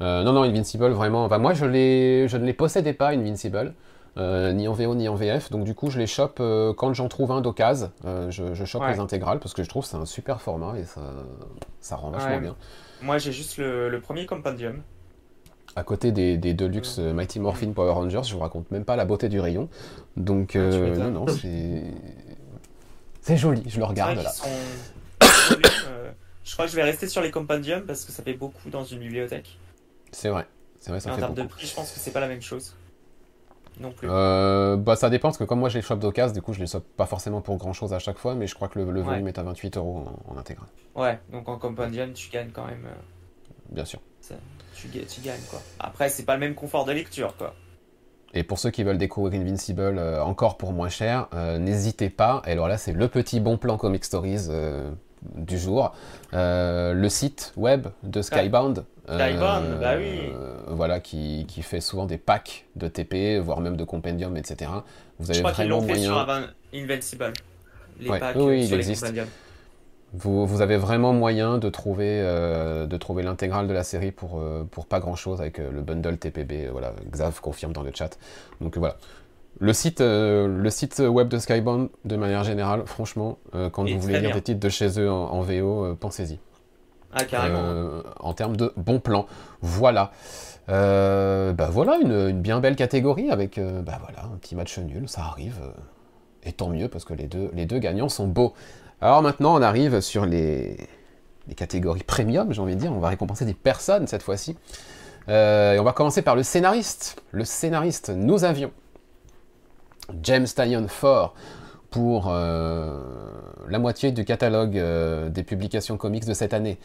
non, non, Invincible, vraiment. Enfin, moi, je, je ne les possédais pas, Invincible. Ni en VO ni en VF. Donc du coup, je les chope quand j'en trouve un d'occasion. je, je chope les intégrales parce que je trouve c'est un super format et ça, ça rend vachement bien. Moi, j'ai juste le, premier compendium. À côté des, des Deluxe Mighty Morphin Power Rangers, je vous raconte même pas la beauté du rayon. Donc, ah, non, non, c'est. C'est joli, je le regarde là. je crois que je vais rester sur les compendiums parce que ça fait beaucoup dans une bibliothèque. C'est vrai. C'est vrai, ça en termes de prix, je pense que c'est pas la même chose. Non plus. Euh, bah, ça dépend, parce que comme moi j'ai les chope d'occasion, du coup je les chope pas forcément pour grand chose à chaque fois, mais je crois que le, volume est à 28 euros en, intégral. Ouais, donc en compendium tu gagnes quand même. Euh, Bien sûr. Tu, tu, gagnes quoi. Après, c'est pas le même confort de lecture quoi. Et pour ceux qui veulent découvrir Invincible euh, encore pour moins cher, n'hésitez pas. Et alors là, c'est le petit bon plan Comic Stories du jour. le site web de Skybound euh, bah oui. Voilà, qui, qui, fait souvent des packs de TP, voire même de compendium, etc. Vous avez Je crois vraiment moyen. Fait sur Invincible. Les packs oui, il existe. Vous, vous, avez vraiment moyen de trouver, euh, de trouver l'intégrale de la série pour, euh, pour pas grand chose avec le bundle TPB. Voilà, Xav confirme dans le chat. Donc voilà. Le site, le site web de Skybound, de manière générale, franchement, quand vous voulez lire des titres de chez eux en VO, pensez-y. Ah, carrément. Euh, en termes de bon plan. Voilà. Euh, bah voilà, une, bien belle catégorie avec euh, bah voilà, un petit match nul, ça arrive. et tant mieux parce que les deux, les deux gagnants sont beaux. Alors maintenant, on arrive sur les, les catégories premium, j'ai envie de dire. On va récompenser des personnes cette fois-ci. et on va commencer par le scénariste. Le scénariste, nous avions James Tyon Ford pour euh, la moitié du catalogue euh, des publications comics de cette année.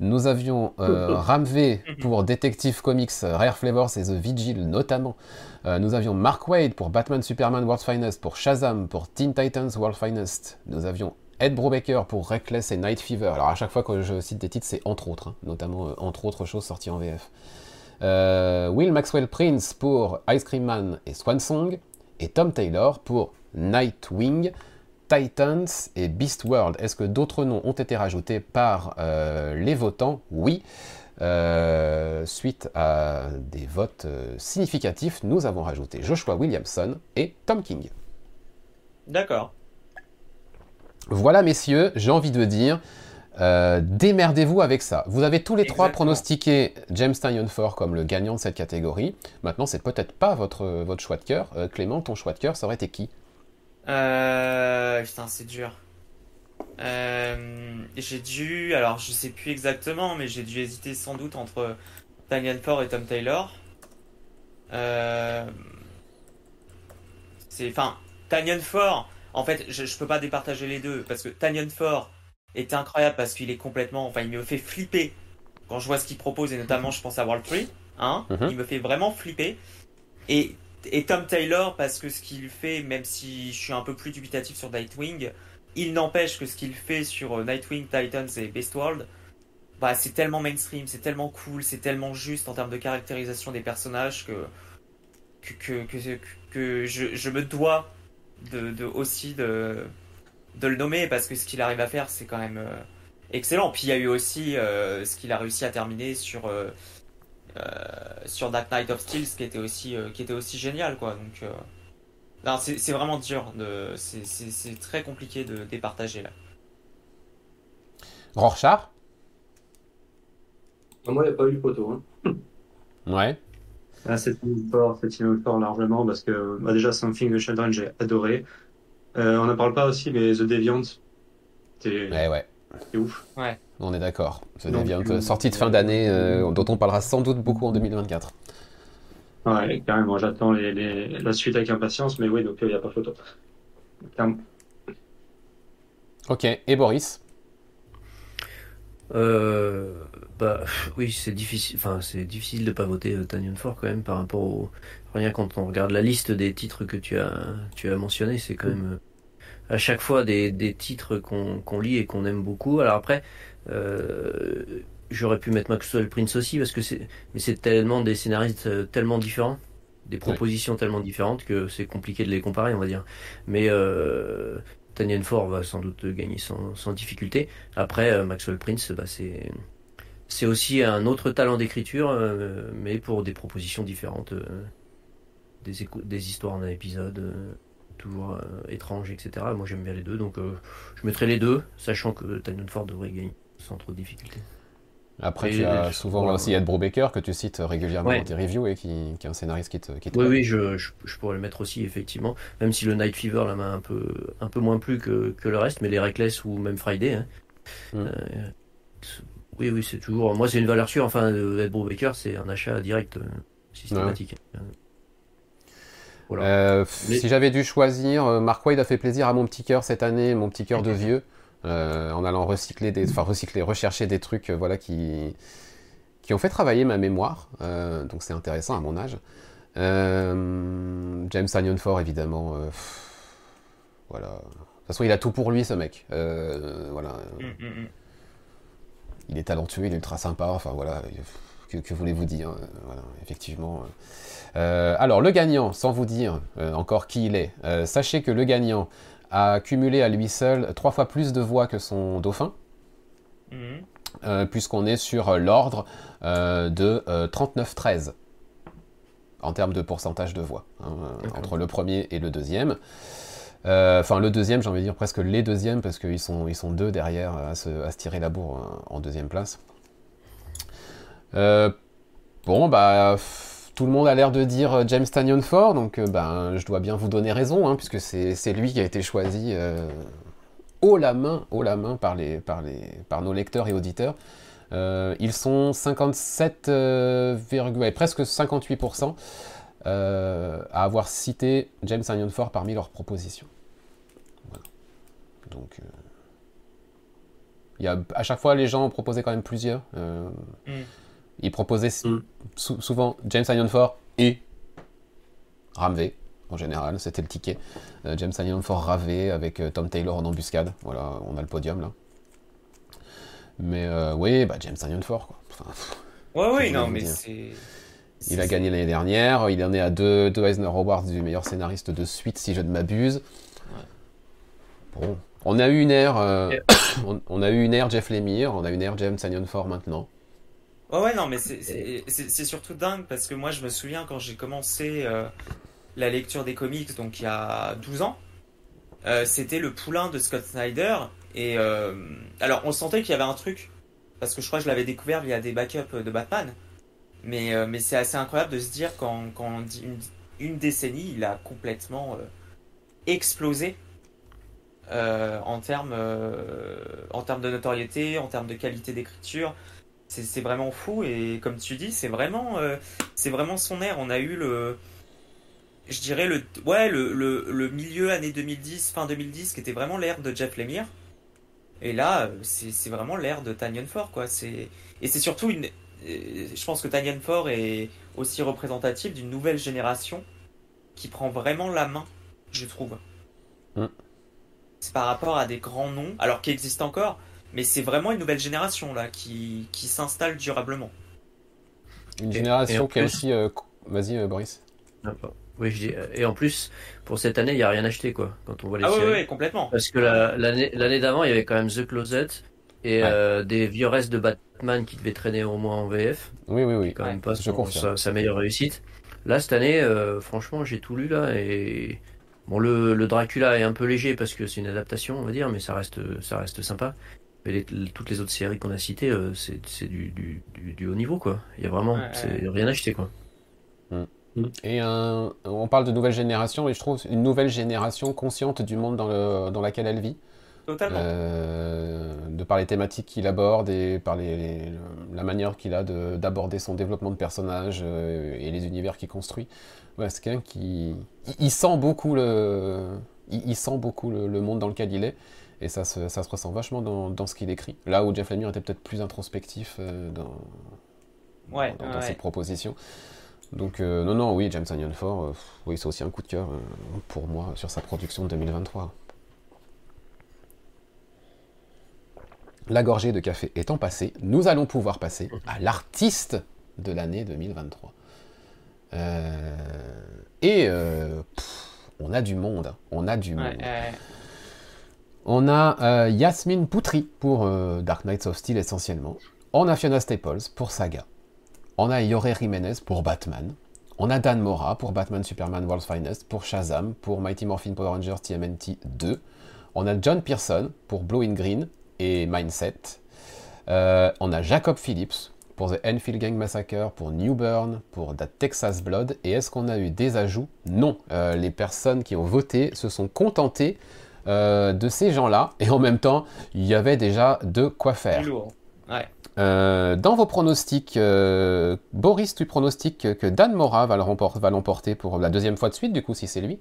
Nous avions euh, *laughs* Ramvé pour Detective Comics, Rare Flavors et The Vigil notamment. nous avions Mark Wade pour Batman Superman World's Finest, pour Shazam, pour Teen Titans World's Finest. Nous avions Ed Brubaker pour Reckless et Night Fever. Alors à chaque fois que je cite des titres, c'est entre autres, hein, notamment entre autres choses sorties en VF. Will Maxwell Prince pour Ice Cream Man et Swan Song. Et Tom Taylor pour Nightwing, Titans et Beast World. Est-ce que d'autres noms ont été rajoutés par euh, les votants? Oui. Euh, suite à des votes euh, significatifs, nous avons rajouté Joshua Williamson et Tom King. D'accord. Voilà, messieurs, j'ai envie de dire, démerdez-vous avec ça. Vous avez tous les trois pronostiqué James Tynion Ford comme le gagnant de cette catégorie. Maintenant, c'est peut-être pas votre, votre choix de cœur. Clément, ton choix de cœur, ça aurait été qui? Euh, putain, c'est dur. Euh, j'ai dû, alors je sais plus exactement, mais j'ai dû hésiter sans doute entre Daniel Ford et Tom Taylor. Euh, c'est, enfin, Tanyan Ford, en fait, je, je peux pas départager les deux parce que Tanyan Ford est incroyable parce qu'il est complètement, enfin, il me fait flipper quand je vois ce qu'il propose et notamment, je pense à World 3, hein, mhm. il me fait vraiment flipper. Et et Tom Taylor, parce que ce qu'il fait, même si je suis un peu plus dubitatif sur Nightwing, il n'empêche que ce qu'il fait sur euh, Nightwing, Titans et Beast World, bah, c'est tellement mainstream, c'est tellement cool, c'est tellement juste en termes de caractérisation des personnages que, que, que, que, je, je, me dois de, de, aussi de, de le nommer parce que ce qu'il arrive à faire, c'est quand même euh, excellent. Puis il y a eu aussi euh, ce qu'il a réussi à terminer sur euh, sur Dark Knight of Steel, qui était aussi, euh, qui était aussi génial, quoi. Donc, euh, c'est vraiment dur, de, c'est très compliqué de départager là. Rorschach? Moi, il n'y a pas eu de photo. Hein. Ouais. Ah, c'est fort, c'est fort largement parce que bah, déjà Something de Shadowrun j'ai adoré. On n'en parle pas aussi, mais The Deviant, c'est ouais, ouais. ouf. Ouais. On est d'accord. Ça devient euh, sortie de fin d'année euh, dont on parlera sans doute beaucoup en 2024. Ouais, carrément. J'attends la suite avec impatience, mais oui, donc il n'y a pas photo. Ok. Et Boris? Euh, bah oui, c'est difficile. Enfin, c'est difficile de pas voter Tanyan Ford quand même par rapport au rien quand on regarde la liste des titres que tu as tu as mentionné, c'est quand même à chaque fois des, des titres qu'on lit et qu'on aime beaucoup. Alors après, euh, j'aurais pu mettre Maxwell Prince aussi parce que c'est, mais c'est tellement des scénaristes euh, tellement différents, des propositions tellement différentes que c'est compliqué de les comparer, on va dire. Mais euh, Tanyan Ford va sans doute gagner sans, sans difficulté. Après, euh, Maxwell Prince, bah, c'est c'est aussi un autre talent d'écriture, mais pour des propositions différentes des, des histoires en un épisode, toujours étranges, etc. Moi j'aime bien les deux, donc je mettrai les deux, sachant que Ford devrait gagner sans trop de difficultés. Après, tu as souvent aussi Ed Brubaker que tu cites régulièrement dans tes reviews et qui, qui, est un scénariste qui te. Qui oui, oui, je, je, pourrais le mettre aussi, effectivement. Même si le Night Fever là m'a un peu, un peu moins plu que, que, le reste, mais les Reckless ou même Friday. Hein. Mm. Euh, oui, oui, c'est toujours. Moi, c'est une valeur sûre. Enfin, Ed Brubaker, c'est un achat direct, euh, systématique. Voilà. Euh, si j'avais dû choisir, Mark Wade a fait plaisir à mon petit cœur cette année, mon petit cœur de vieux. Euh, en allant recycler des, enfin recycler, rechercher des trucs, euh, voilà, qui, qui ont fait travailler ma mémoire. Euh, donc c'est intéressant à mon âge. James Anion Ford, évidemment. voilà. De toute façon, il a tout pour lui, ce mec. voilà. Mm, mm, mm. Il est talentueux, il est ultra sympa. Enfin voilà. Que, voulez-vous dire voilà, Effectivement. alors, le gagnant, sans vous dire encore qui il est, sachez que le gagnant a cumulé à lui seul trois fois plus de voix que son dauphin, mhm. euh, puisqu'on est sur l'ordre euh, de 39-13 euh, en termes de pourcentage de voix, hein, entre le premier et le deuxième. Enfin, le deuxième, j'ai envie de dire presque les deuxièmes, parce qu'ils sont, deux derrière à se, tirer la bourre en deuxième place. bon, bah tout le monde a l'air de dire euh, James Tanyon Ford, donc euh, ben, je dois bien vous donner raison, hein, puisque c'est lui qui a été choisi euh, haut la main, haut la main par, nos lecteurs et auditeurs. ils sont 57, presque 58% à avoir cité James Tanyon Ford parmi leurs propositions. Donc, il y a, à chaque fois, les gens ont proposé quand même plusieurs. Mm. Il proposait mm. souvent James Ford et Ramvé, en général, c'était le ticket. Euh, James Ford Ravé avec euh, Tom Taylor en embuscade. Voilà, on a le podium là. Mais euh, oui, bah, James Ford quoi. ouais, oui, non, mais c'est. Il a gagné l'année dernière, il en est à deux, deux Eisner Awards du meilleur scénariste de suite, si je ne m'abuse. Bon, on a eu une ère, *coughs* on, a eu une ère Jeff Lemire, on a eu une ère James Ford maintenant. Ouais, ouais, non, mais c'est surtout dingue parce que moi, je me souviens quand j'ai commencé euh, la lecture des comics, donc il y a 12 ans, euh, c'était le poulain de Scott Snyder. Et euh, alors, on sentait qu'il y avait un truc parce que je crois que je l'avais découvert via des backups de Batman. Mais, mais c'est assez incroyable de se dire qu'en une, une, décennie, il a complètement explosé en termes en termes de notoriété, en termes de qualité d'écriture c'est vraiment fou et comme tu dis, c'est vraiment, euh, c'est vraiment son air. On a eu le, je dirais le, ouais, le, le, milieu année 2010, fin 2010, qui était vraiment l'ère de Jeff Lemire. Et là, c'est vraiment l'ère de Tanyan Ford, quoi. C'est et c'est surtout une, euh, je pense que Tanyan Ford est aussi représentatif d'une nouvelle génération qui prend vraiment la main, je trouve. Mm. C'est par rapport à des grands noms, alors qui existent encore, mais c'est vraiment une nouvelle génération là qui, qui s'installe durablement. Une génération qui a aussi. Euh, vas-y, euh, Boris. Ah, oui, je dis, euh, et en plus, pour cette année, il n'y a rien acheté quoi, quand on voit les ah, séries. oui, complètement. Parce que l'année d'avant, il y avait quand même The Closet et des vieux restes de Batman qui devaient traîner au moins en VF. Oui, oui, oui. Quand même pas sa, sa, meilleure réussite. Là, cette année, franchement, j'ai tout lu là et. Bon, le, le, Dracula est un peu léger parce que c'est une adaptation, on va dire, mais ça reste, ça reste sympa. Mais toutes les autres séries qu'on a citées, euh, c'est du, du, du, haut niveau, quoi. Il y a vraiment rien acheté, quoi. Mm. Et on parle de nouvelle génération, et je trouve une nouvelle génération consciente du monde dans, le, dans laquelle elle vit. Totalement. Euh, de par les thématiques qu'il aborde et par les, la manière qu'il a d'aborder son développement de personnage euh, et les univers qu'il construit. Ouais, c'est quelqu'un qui. Il, sent beaucoup, le, il, sent beaucoup le, monde dans lequel il est. Et ça se, ça se ressent vachement dans, dans ce qu'il écrit. Là où Jeff Lemire était peut-être plus introspectif euh, dans, ouais, dans, ses propositions. Donc, euh, non, non, oui, James Onion Ford, euh, oui, c'est aussi un coup de cœur pour moi sur sa production de 2023. La gorgée de café étant passée, nous allons pouvoir passer à l'artiste de l'année 2023. et on a du monde, hein. on a du monde. On a euh, Yasmine Poutri pour euh, Dark Knights of Steel essentiellement. On a Fiona Staples pour Saga. On a Yore Jiménez pour Batman. On a Dan Mora pour Batman Superman World's Finest, pour Shazam, pour Mighty Morphin Power Rangers TMNT 2. On a John Pearson pour Blue in Green et Mindset. Euh, on a Jacob Phillips pour The Enfield Gang Massacre, pour New Burn, pour The Texas Blood. Et est-ce qu'on a eu des ajouts? Non. Euh, les personnes qui ont voté se sont contentées euh, de ces gens-là. Et en même temps, il y avait déjà de quoi faire. dans vos pronostics, Boris, tu pronostiques que Dan Mora va l'emporter pour la deuxième fois de suite, du coup, si c'est lui.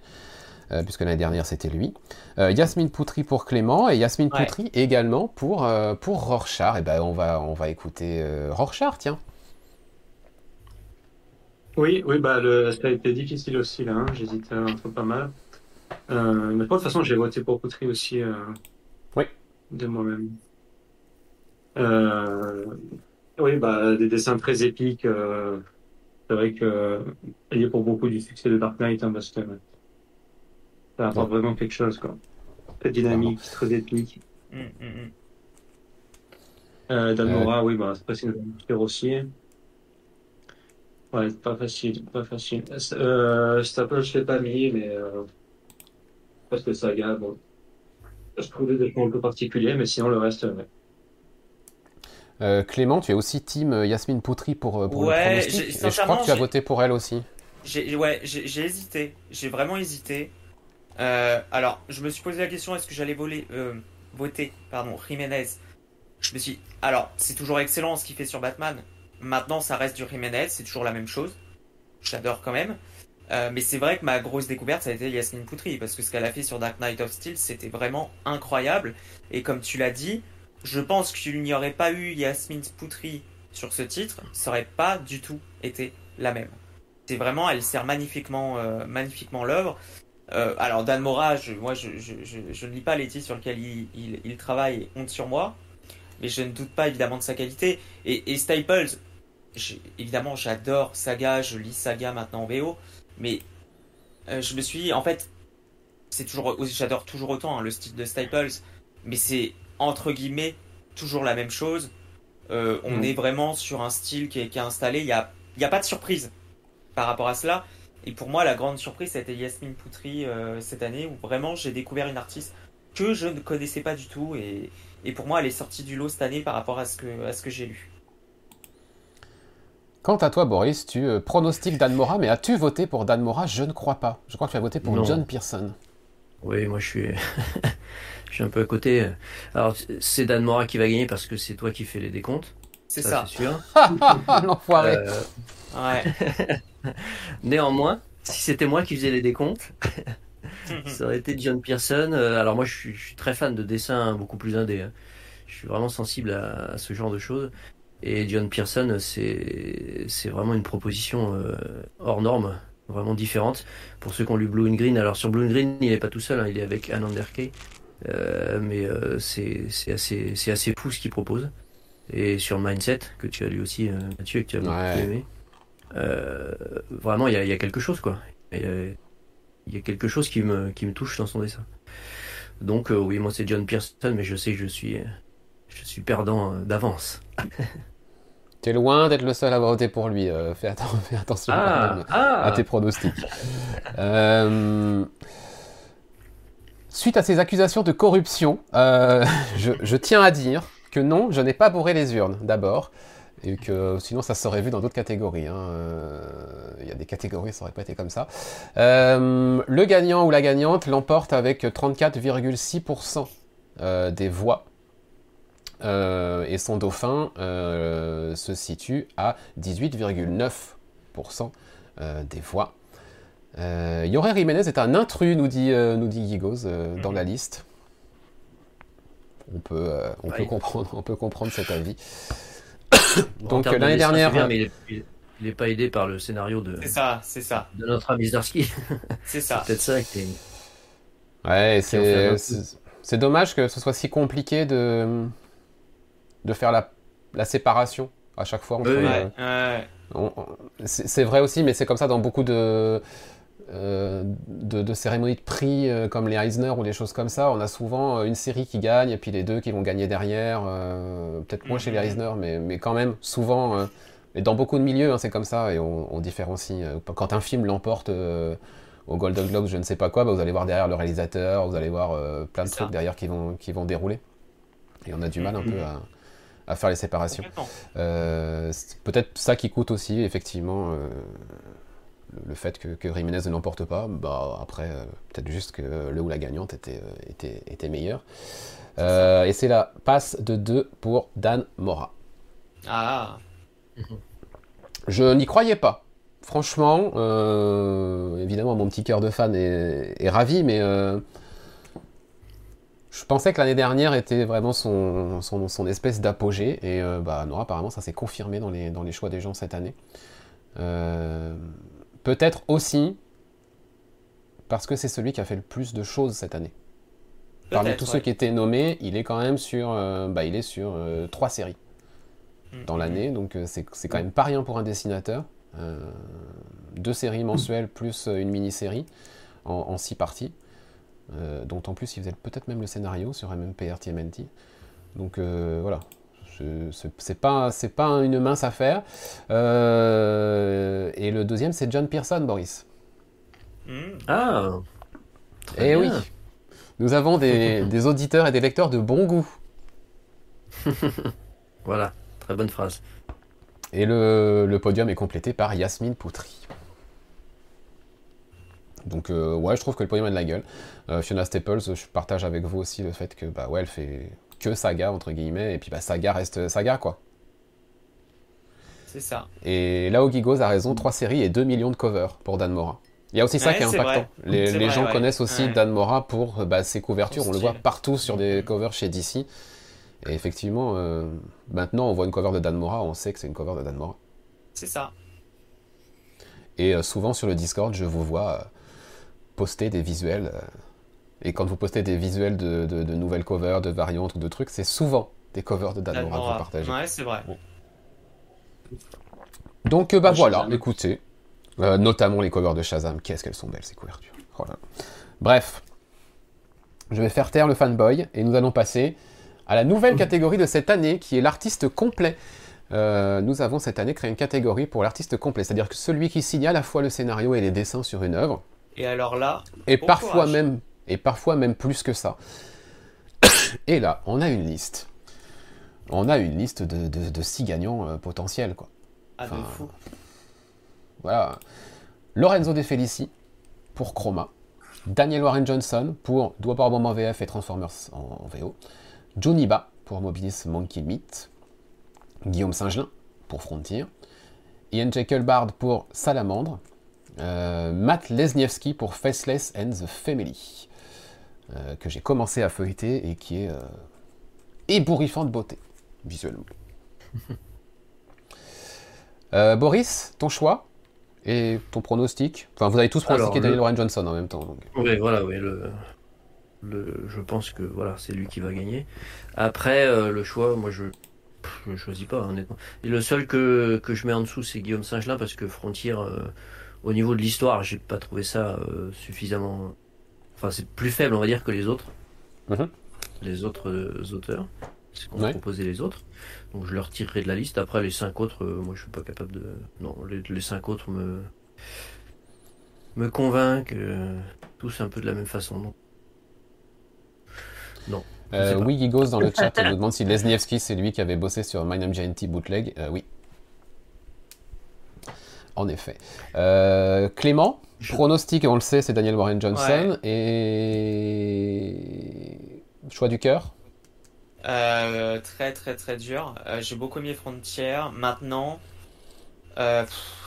Euh, puisque l'année dernière c'était lui. Euh, Yasmine Poutry pour Clément et Yasmine Poutry également pour, euh, pour Rorschach. Et eh ben on va, on va écouter Rorschach, tiens. Oui, oui, bah ça a été difficile aussi là. Hein. J'hésitais entre pas mal. mais de toute façon, j'ai voté pour Poutry aussi. oui. De moi-même. oui, bah des dessins très épiques. c'est vrai que il y a pour beaucoup du succès de Dark Knight, hein, parce que ça apporte vraiment quelque chose, quoi. Très dynamique, très ethnique. Mm, mm, mm. Euh, Dalmora, oui, bah, c'est pas une aussi. Ouais, pas facile, pas facile. Euh, Staple, je l'ai pas mis, mais euh, parce que Saga, bon, je trouvais des points un peu particuliers, mais sinon le reste, ouais. Euh, Clément, tu es aussi team euh, Yasmine Poutry pour, pour ouais, le pronostic, et je crois que tu as voté pour elle aussi. Ouais, j'ai hésité, j'ai vraiment hésité. Euh, alors, je me suis posé la question est-ce que j'allais euh, voter pardon, Jiménez? Je me suis alors, c'est toujours excellent ce qu'il fait sur Batman. Maintenant, ça reste du Jiménez, c'est toujours la même chose. J'adore quand même. Euh, mais c'est vrai que ma grosse découverte, ça a été Yasmine Poutry, parce que ce qu'elle a fait sur Dark Knight of Steel, c'était vraiment incroyable. Et comme tu l'as dit, je pense qu'il n'y aurait pas eu Yasmine Poutry sur ce titre, ça aurait pas du tout été la même. C'est vraiment, elle sert magnifiquement, magnifiquement l'œuvre. Euh, alors Dan Mora, moi je, ne lis pas les titres sur lesquels il, travaille, honte sur moi, mais je ne doute pas évidemment de sa qualité. Et, Staples, évidemment j'adore Saga, je lis Saga maintenant en VO, mais euh, je me suis en fait, c'est toujours, j'adore toujours autant hein, le style de Staples, mais c'est entre guillemets toujours la même chose. Euh, on mm. est vraiment sur un style qui est, installé, il n'y a, y a pas de surprise par rapport à cela. Et pour moi, la grande surprise, ça a été Yasmine Poutry euh, cette année, où vraiment j'ai découvert une artiste que je ne connaissais pas du tout. Et, et, pour moi, elle est sortie du lot cette année par rapport à ce que, à ce que j'ai lu. Quant à toi, Boris, tu euh, pronostiques Dan Mora, mais as-tu voté pour Dan Mora? Je ne crois pas. Je crois que tu as voté pour John Pearson. Oui, moi je suis, *laughs* je suis un peu à côté. Alors, c'est Dan Mora qui va gagner parce que c'est toi qui fais les décomptes. C'est ça. C'est sûr. *laughs* L'enfoiré. Euh, ouais. *laughs* *laughs* Néanmoins, si c'était moi qui faisais les décomptes, *laughs* ça aurait été John Pearson. Euh, alors moi, je suis, très fan de dessins beaucoup plus indé. Hein. Je suis vraiment sensible à, ce genre de choses. Et John Pearson, c'est c'est vraiment une proposition euh, hors norme, vraiment différente. Pour ceux qui ont lu Blue and Green, alors sur Blue and Green, il n'est pas tout seul, hein, il est avec Anne Anderkey. Euh, mais c'est assez assez fou ce qu'il propose et sur Mindset, que tu as lu aussi, Mathieu, et que tu as beaucoup aimé. Euh, vraiment, il y, y a, quelque chose, quoi. Il y, a quelque chose qui me, qui me touche dans son dessin. Donc, euh, oui, moi, c'est John Pearson, mais je sais que je suis, je suis perdant d'avance. *laughs* Tu es loin d'être le seul à voter pour lui. fais, attention ah, à ah. tes pronostics. *laughs* suite à ces accusations de corruption, *laughs* je, je, tiens à dire que non, je n'ai pas bourré les urnes d'abord, et que sinon ça serait vu dans d'autres catégories. Hein. Euh, il y a des catégories, ça aurait pas été comme ça. Euh, le gagnant ou la gagnante l'emporte avec 34,6% euh, des voix. et son dauphin se situe à 18,9% des voix. Yoré Jiménez est un intrus, nous dit, nous dit Gigos, dans la liste on peut, euh, on peut, comprendre, on peut comprendre cet avis. *coughs* Donc l'année dernière. mais il n'est pas aidé par le scénario de. C'est ça, c'est ça. De notre ami Zdarsky. *laughs* C'est ça. c'est peut-être ça qui. Ouais, c'est, c'est dommage que ce soit si compliqué de, de faire la, la séparation à chaque fois. c'est vrai aussi, mais c'est comme ça dans beaucoup de, euh, de, cérémonies de prix euh, comme les Eisner ou des choses comme ça, on a souvent euh, une série qui gagne et puis les deux qui vont gagner derrière. Peut-être moins chez les mhm. Eisner, mais, mais quand même, souvent, Et dans beaucoup de milieux, hein, c'est comme ça, et on, différencie. quand un film l'emporte au Golden Globes, je ne sais pas quoi, bah, vous allez voir derrière le réalisateur, vous allez voir plein de trucs derrière qui vont, qui vont dérouler. Et on a du mal un peu mm-hmm. à à faire les séparations. Euh, c'est peut-être ça qui coûte aussi, effectivement, euh, le, fait que, que Jiménez ne l'emporte pas. Bah, après, euh, peut-être juste que le ou la gagnante était, était, était meilleur. et c'est la passe de 2 pour Dan Mora. Ah Je n'y croyais pas. Franchement, évidemment, mon petit cœur de fan est, est ravi, mais je pensais que l'année dernière était vraiment son, son, espèce d'apogée, et euh, bah, Nora, apparemment, ça s'est confirmé dans les, dans les choix des gens cette année. Euh, peut-être aussi parce que c'est celui qui a fait le plus de choses cette année. Parmi tous ceux qui étaient nommés, il est quand même sur, euh, bah, il est sur trois séries mm. dans l'année, donc c'est quand même pas rien pour un dessinateur. deux séries mensuelles plus une mini-série en, en six parties. Euh, dont en plus il faisait peut-être même le scénario sur MMPR TMNT. Donc euh, voilà, c'est pas, pas une mince affaire. Euh, et le deuxième, c'est John Pearson, Boris. Hmm. Ah Eh oui Nous avons des, *laughs* des, auditeurs et des lecteurs de bon goût. *laughs* voilà, très bonne phrase. Et le, le podium est complété par Yasmine Poutry. Donc euh, ouais, je trouve que le podium a de la gueule. Euh, Fiona Staples, je partage avec vous aussi le fait que bah ouais, elle fait que saga entre guillemets, et puis bah saga reste saga quoi. C'est ça. Et là où Gigos a raison, 3 séries et 2 millions de covers pour Dan Mora. Il y a aussi ça qui est impactant. Les, gens connaissent aussi Dan Mora pour bah, ses couvertures. On le voit partout sur des covers chez DC. Et effectivement, euh, maintenant on voit une cover de Dan Mora, on sait que c'est une cover de Dan Mora. C'est ça. Et souvent sur le Discord, je vous vois poster des visuels. Euh, et quand vous postez des visuels de, nouvelles covers, de variantes ou de trucs, c'est souvent des covers de Dan Mora que vous partagez. Ouais, c'est vrai. Donc, euh, bah voilà, écoutez. Euh, notamment les covers de Shazam. Qu'est-ce qu'elles sont belles, ces couvertures. Oh Bref. Je vais faire taire le fanboy et nous allons passer à la nouvelle catégorie de cette année qui est l'artiste complet. nous avons cette année créé une catégorie pour l'artiste complet, c'est-à-dire que celui qui signe à la fois le scénario et les dessins sur une œuvre. Et alors là. Et parfois même, et parfois même plus que ça. Et là, on a une liste. On a une liste de, six gagnants euh, potentiels, quoi. Ah, de fou. Voilà. Lorenzo De Felici pour Chroma. Daniel Warren Johnson pour Doigt Bomb en VF et Transformers en, VO. Johnny Ba pour Mobilis Monkey Meat. Guillaume Singelin pour Frontier. Ian Jekyll Bard pour Salamandre. Euh, Matt Lesniewski pour Faceless and the Family, euh, que j'ai commencé à feuilleter et qui est euh, ébouriffant de beauté, visuellement. *laughs* Boris, ton choix et ton pronostic? Enfin, vous avez tous pronostiqué Daniel Warren Johnson en même temps. Oui, voilà, oui. Le, je pense que voilà, c'est lui qui va gagner. Après, le choix, moi, je ne choisis pas, honnêtement. Et le seul que, que je mets en dessous, c'est Guillaume Singelin, parce que Frontier au niveau de l'histoire, j'ai pas trouvé ça euh, suffisamment. Enfin, c'est plus faible, on va dire, que les autres. Mhm. Les autres euh, auteurs. C'est qu'on a proposé les autres. Donc je leur tirerai de la liste. Après, les cinq autres, euh, moi je suis pas capable de. Non, les, cinq autres me. me convainquent tous un peu de la même façon. Non. oui, Gigos dans le chat nous demande si Lesniewski c'est lui qui avait bossé sur My Name GNT Bootleg. oui, en effet. Euh, Pronostic, on le sait, c'est Daniel Warren Johnson. Et choix du cœur euh, Très très très dur. Euh, j'ai beaucoup aimé Frontier. Maintenant,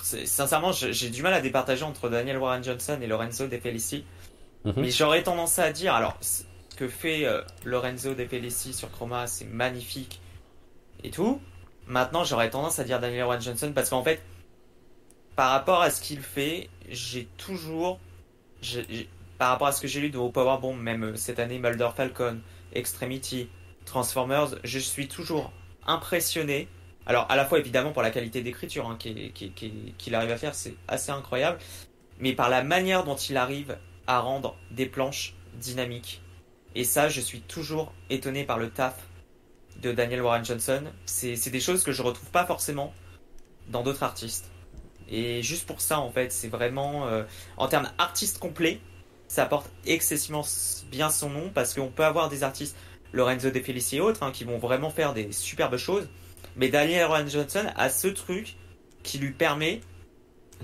sincèrement, j'ai du mal à départager entre Daniel Warren Johnson et Lorenzo De Felici. Mhm. Mais j'aurais tendance à dire, alors, ce que fait Lorenzo De Felici sur Chroma, c'est magnifique et tout. Maintenant, j'aurais tendance à dire Daniel Warren Johnson parce qu'en fait, par rapport à ce qu'il fait, j'ai toujours, par rapport à ce que j'ai lu de Power Bomb, même euh, cette année Mulder Falcon, Extremity, Transformers, je suis toujours impressionné. Alors à la fois évidemment pour la qualité d'écriture hein, qu'il arrive à faire, c'est assez incroyable, mais par la manière dont il arrive à rendre des planches dynamiques. Et ça, je suis toujours étonné par le taf de Daniel Warren Johnson. C'est des choses que je retrouve pas forcément dans d'autres artistes. Et juste pour ça, en fait, c'est vraiment, en termes artistes complets, ça porte excessivement bien son nom parce qu'on peut avoir des artistes, Lorenzo De Felici et autres, hein, qui vont vraiment faire des superbes choses. Mais Daniel Rowan Johnson a ce truc qui lui permet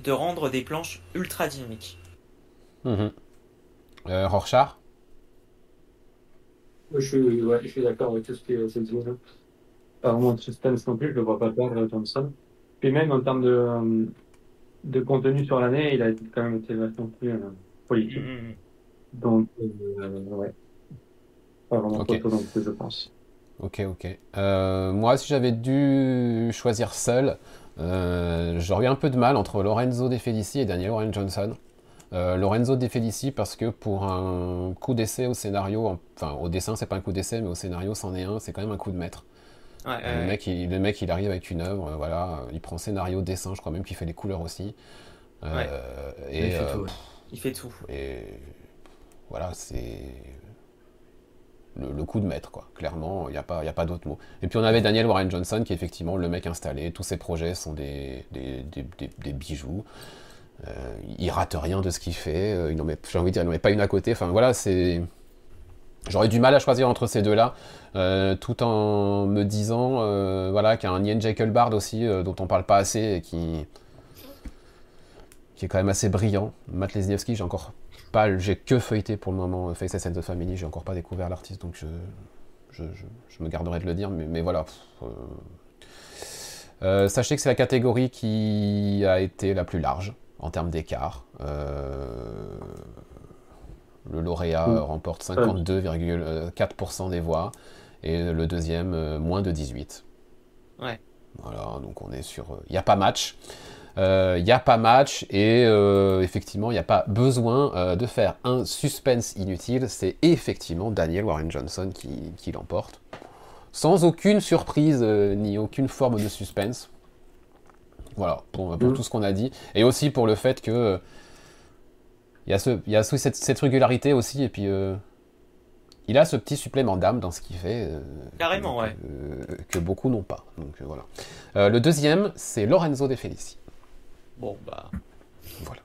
de rendre des planches ultra dynamiques. Mhm. Euh, Rorschach? Je suis, ouais, je suis d'accord avec tout ce qui est dit. Pas vraiment de suspense non plus, je ne le vois pas perdre Johnson. Puis même en termes de, euh, de contenu sur l'année, il a quand même été vachement plus euh, politique. Mm, mm, mm. Donc, euh, ouais. Pas vraiment okay. non plus, je pense. Ok, ok. Euh, moi, si j'avais dû choisir seul, euh, j'aurais eu un peu de mal entre Lorenzo De Felici et Daniel Warren Johnson. Euh, Lorenzo De Felici parce que pour un coup d'essai au scénario, enfin au dessin c'est pas un coup d'essai mais au scénario c'en est un, c'est quand même un coup de maître. Le, Mec, il, le mec il arrive avec une œuvre, voilà, il prend scénario, dessin, je crois même qu'il fait les couleurs aussi. et, il, fait tout, il fait tout. Et voilà, c'est le, coup de maître, quoi. Clairement, il n'y a pas, y a pas d'autre mot. Et puis on avait Daniel Warren Johnson, qui est effectivement le mec installé. Tous ses projets sont des, des, bijoux. Euh, il rate rien de ce qu'il fait. Euh, j'ai envie de dire, il n'en met pas une à côté. Enfin voilà, c'est. J'aurais du mal à choisir entre ces deux-là, euh, tout en me disant voilà, qu'il y a un Ian Jekyll aussi, dont on parle pas assez et qui, qui est quand même assez brillant. Matt Lesniewski, j'ai encore pas, j'ai que feuilleté pour le moment Faces and the Family, j'ai encore pas découvert l'artiste, donc je, me garderai de le dire, mais, voilà. Euh, euh, sachez que c'est la catégorie qui a été la plus large en termes d'écart. Euh, le lauréat remporte 52,4% des voix et le deuxième moins de 18. Ouais. Voilà, donc on est sur. Il n'y a pas match. Il euh, n'y a pas match et euh, effectivement, il n'y a pas besoin euh, de faire un suspense inutile. C'est effectivement Daniel Warren Johnson qui, l'emporte. Sans aucune surprise ni aucune forme de suspense. Voilà, pour, mm. tout ce qu'on a dit. Et aussi pour le fait que. Il y a, ce, y a cette, régularité aussi, et puis il a ce petit supplément d'âme dans ce qu'il fait. Carrément, ouais. que beaucoup n'ont pas. Donc voilà. le deuxième, c'est Lorenzo De Felici. Bon, bah. Voilà.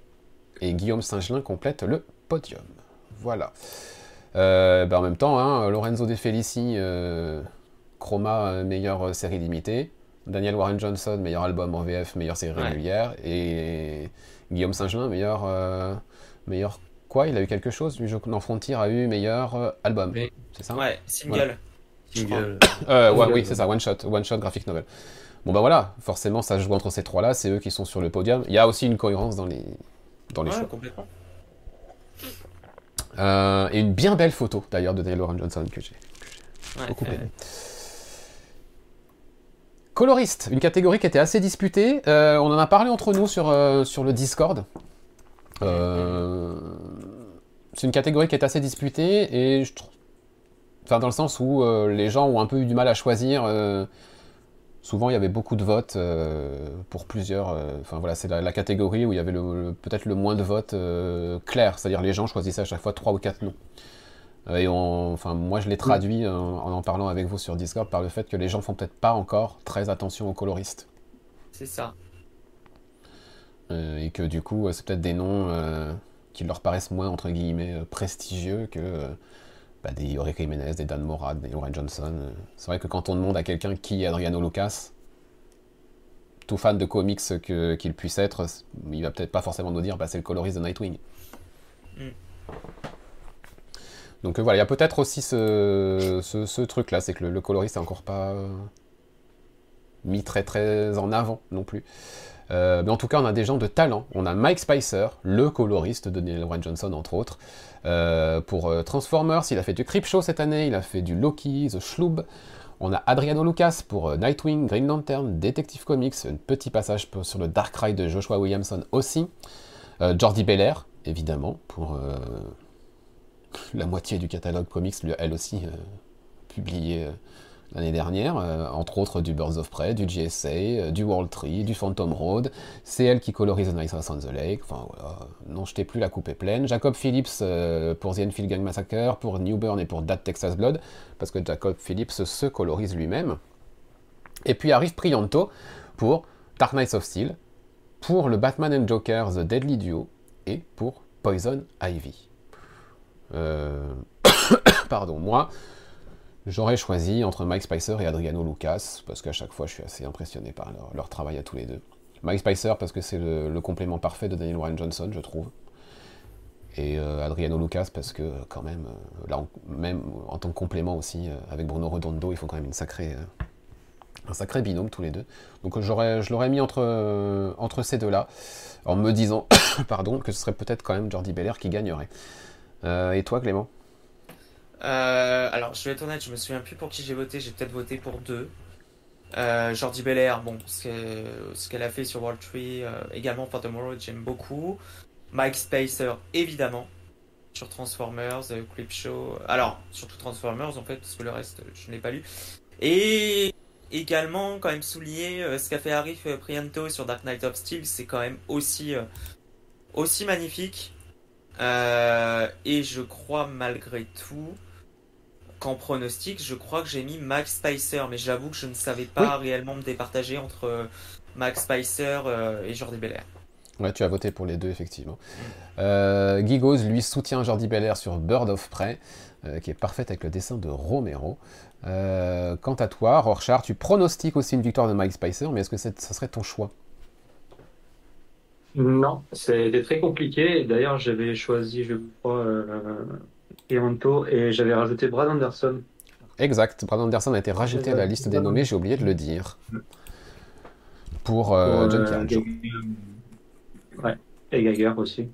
Et Guillaume Saint-Gelin complète le podium. Voilà. Euh, bah, en même temps, hein, Lorenzo De Felici, euh, Chroma, euh, meilleure série limitée. Daniel Warren Johnson, meilleur album en VF, meilleure série régulière. Et Guillaume Saint-Gelin, meilleur, meilleur quoi? Il a eu quelque chose? Jeu dans Frontier a eu meilleur album. C'est ça? Ouais, single. Single. *coughs* oui, c'est ça, one shot, one shot graphic novel. Bon bah voilà, forcément ça joue entre ces trois-là, c'est eux qui sont sur le podium. Il y a aussi une cohérence dans les, dans les choix. complètement. Euh, et une bien belle photo d'ailleurs de Daniel Warren Johnson que j'ai beaucoup aimé. Coloriste, une catégorie qui était assez disputée. Euh, on en a parlé entre nous sur, euh, sur le Discord. C'est une catégorie qui est assez disputée et. Enfin, dans le sens où les gens ont un peu eu du mal à choisir souvent il y avait beaucoup de votes euh, pour plusieurs. Euh, enfin voilà, c'est la, catégorie où il y avait peut-être le moins de votes euh, clairs, c'est-à-dire les gens choisissaient à chaque fois trois ou quatre noms. et enfin moi je l'ai traduit en, en, parlant avec vous sur Discord par le fait que les gens font peut-être pas encore très attention aux coloristes. C'est ça. Et que du coup c'est peut-être des noms qui leur paraissent moins entre guillemets prestigieux que bah, des Yorick Jiménez, des Dan Morad, des Warren Johnson. Euh. C'est vrai que quand on demande à quelqu'un qui est Adriano Lucas, tout fan de comics qu'il puisse être, il va peut-être pas forcément nous dire bah, c'est le coloriste de Nightwing. Mm. Donc euh, voilà, il y a peut-être aussi ce, truc-là, c'est que le, coloriste n'est encore pas mis très très en avant non plus. Euh, mais en tout cas, on a des gens de talent. On a Mike Spicer, le coloriste de Neil Warren Johnson, entre autres. Euh, pour euh, Transformers, il a fait du Show cette année, il a fait du Loki, The Schlub. On a Adriano Lucas pour Nightwing, Green Lantern, Detective Comics, un petit passage sur le Dark Ride de Joshua Williamson aussi. Jordi Belair, évidemment, pour *laughs* la moitié du catalogue comics, lui, elle aussi publié l'année dernière, euh, entre autres du Birds of Prey, du GSA, euh, du World Tree, du Phantom Road. C'est elle qui colorise The Night House on the Lake. Enfin voilà, non jetez plus, la coupe est pleine. Jacob Phillips euh, pour The Enfield Gang Massacre, pour New Burn et pour That Texas Blood, parce que Jacob Phillips se colorise lui-même. Et puis arrive Prianto pour Dark Knights of Steel, pour le Batman and Joker The Deadly Duo et pour Poison Ivy. *coughs* Pardon, moi, j'aurais choisi entre Mike Spicer et Adriano Lucas, parce qu'à chaque fois je suis assez impressionné par leur, travail à tous les deux. Mike Spicer parce que c'est le, complément parfait de Daniel Warren Johnson, je trouve. Et euh, Adriano Lucas parce que quand même, euh, là, même en tant que complément aussi, avec Bruno Redondo, il faut quand même une sacrée, un sacré binôme tous les deux. Donc j'aurais, je l'aurais mis entre, entre ces deux-là, en me disant *coughs* pardon, que ce serait peut-être quand même Jordi Belair qui gagnerait. Euh, et toi, Clément? Euh, Alors, je vais être honnête, je me souviens plus pour qui j'ai voté. J'ai peut-être voté pour deux. Euh, Jordi Belair, bon, ce qu'elle a fait sur World Tree, également for Tomorrow, j'aime beaucoup. Mike Spacer, évidemment, sur Transformers, Clip Show. Alors, surtout Transformers, en fait, parce que le reste, je ne l'ai pas lu. Et également, quand même souligner ce qu'a fait Arif Prianto sur Dark Knight of Steel, c'est quand même aussi, aussi magnifique. Euh, et je crois malgré tout qu'en pronostic, je crois que j'ai mis Max Spicer, mais j'avoue que je ne savais pas réellement me départager entre euh, Max Spicer euh, et Jordi Belair. Ouais, tu as voté pour les deux, effectivement. Euh, lui, soutient Jordi Belair sur Bird of Prey, qui est parfaite avec le dessin de Romero. quant à toi, Rorschach, tu pronostiques aussi une victoire de Mike Spicer, mais est-ce que ça serait ton choix? Non, c'était très compliqué. D'ailleurs, j'avais choisi, je crois, euh, et j'avais rajouté Brad Anderson. Exact, Brad Anderson a été rajouté à la liste des nommés, j'ai oublié de le dire. Pour, euh, John euh, Ouais, et Geiger aussi.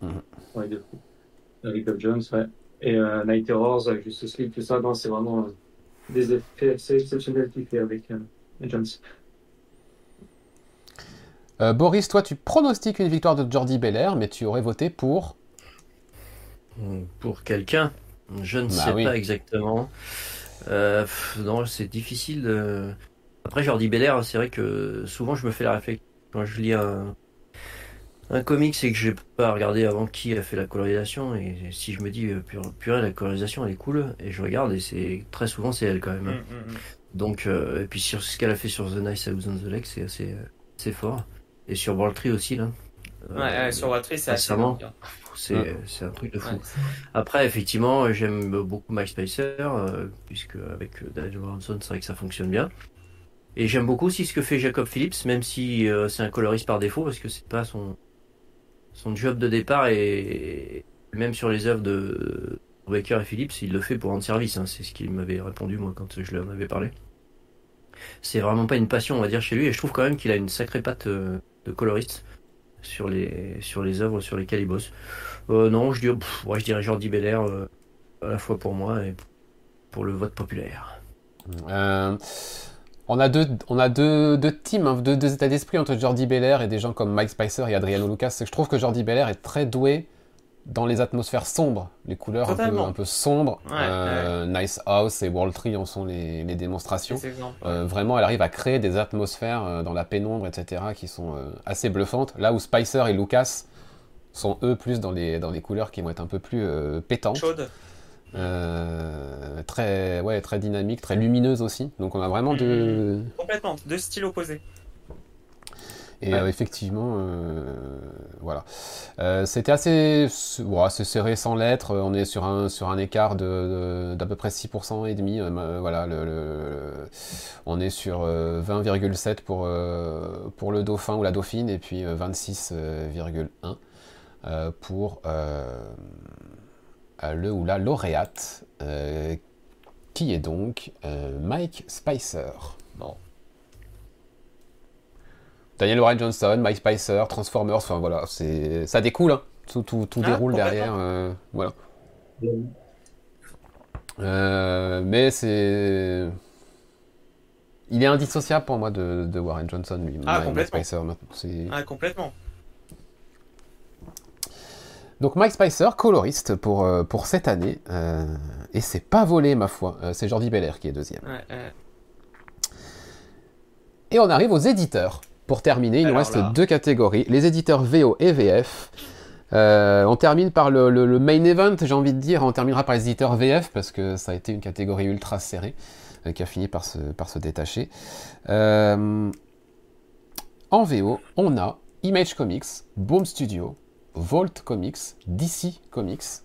Mhm. Ouais, deux Avec Bob Jones, ouais. Et euh, Night Terrors, Justice League, tout ça, non, c'est vraiment euh, des effets assez exceptionnels qu'il fait avec euh, Jones. Euh, Boris, toi, tu pronostiques une victoire de Jordi Belair, mais tu aurais voté pour Pour quelqu'un Je ne bah sais pas exactement. Euh, non, c'est difficile de. Après, Jordi Belair, c'est vrai que souvent je me fais la réflexion quand je lis un, un comic, c'est que je n'ai pas regardé avant qui a fait la colorisation. Et si je me dis, euh, purée, la colorisation elle est cool, et je regarde, et c'est très souvent c'est elle quand même. Mm, mm, mm. Donc, et puis sur ce qu'elle a fait sur The Nice House on the Lake, c'est assez, assez fort. Et sur World Tree aussi, là. Ouais, sur World Tree, c'est assez C'est un truc de fou. Après, effectivement, j'aime beaucoup Mike Spicer, euh, puisque avec euh, Daniel c'est vrai que ça fonctionne bien. Et j'aime beaucoup aussi ce que fait Jacob Phillips, même si euh, c'est un coloriste par défaut, parce que c'est pas son, son job de départ, et même sur les œuvres de Baker et Phillips, il le fait pour rendre service. Hein. c'est ce qu'il m'avait répondu, moi, quand je lui en avais parlé. C'est vraiment pas une passion, on va dire, chez lui, et je trouve quand même qu'il a une sacrée patte de coloriste sur les, sur les œuvres sur lesquelles il bosse. Euh, non, je, dirais Jordi Belair euh, à la fois pour moi et pour le vote populaire. Euh, on a deux, on a deux, deux teams, hein, deux, deux, états d'esprit entre Jordi Belair et des gens comme Mike Spicer et Adriano Lucas. Je trouve que Jordi Belair est très doué dans les atmosphères sombres, les couleurs un peu, sombres. Euh, nice House et World Tree en sont les, démonstrations. Euh, vraiment, elle arrive à créer des atmosphères euh, dans la pénombre, etc., qui sont assez bluffantes. Là où Spicer et Lucas sont eux plus dans les, dans les couleurs qui vont être un peu plus pétantes. Chaudes. très, ouais, très dynamique, très lumineuse aussi. Donc on a vraiment deux... Complètement, deux styles opposés. Et euh, effectivement, euh, voilà. Euh, c'était assez, assez serré sans lettres. On est sur un, sur un écart d'à de, peu près 6% et demi. voilà, le, on est sur 20,7 pour, pour le dauphin ou la dauphine et puis 26,1 pour le ou la lauréate, qui est donc Mike Spicer. Bon. Daniel Warren Johnson, Mike Spicer, Transformers, enfin voilà, c'est ça découle, hein. tout, tout, tout ah, déroule derrière, euh, voilà. Euh, mais c'est, il est indissociable pour moi de, de Warren Johnson, lui. Ah, Mike Spicer, ah, complètement. Donc Mike Spicer, coloriste pour, euh, pour cette année, et c'est pas volé ma foi, c'est Jordi Belair qui est deuxième. Et on arrive aux éditeurs. Pour terminer, il nous reste deux catégories, les éditeurs VO et VF. Euh, on termine par le, main event, j'ai envie de dire. On terminera par les éditeurs VF parce que ça a été une catégorie ultra serrée euh, qui a fini par se, par se détacher. Euh, en VO, on a Image Comics, Boom Studio, Vault Comics, DC Comics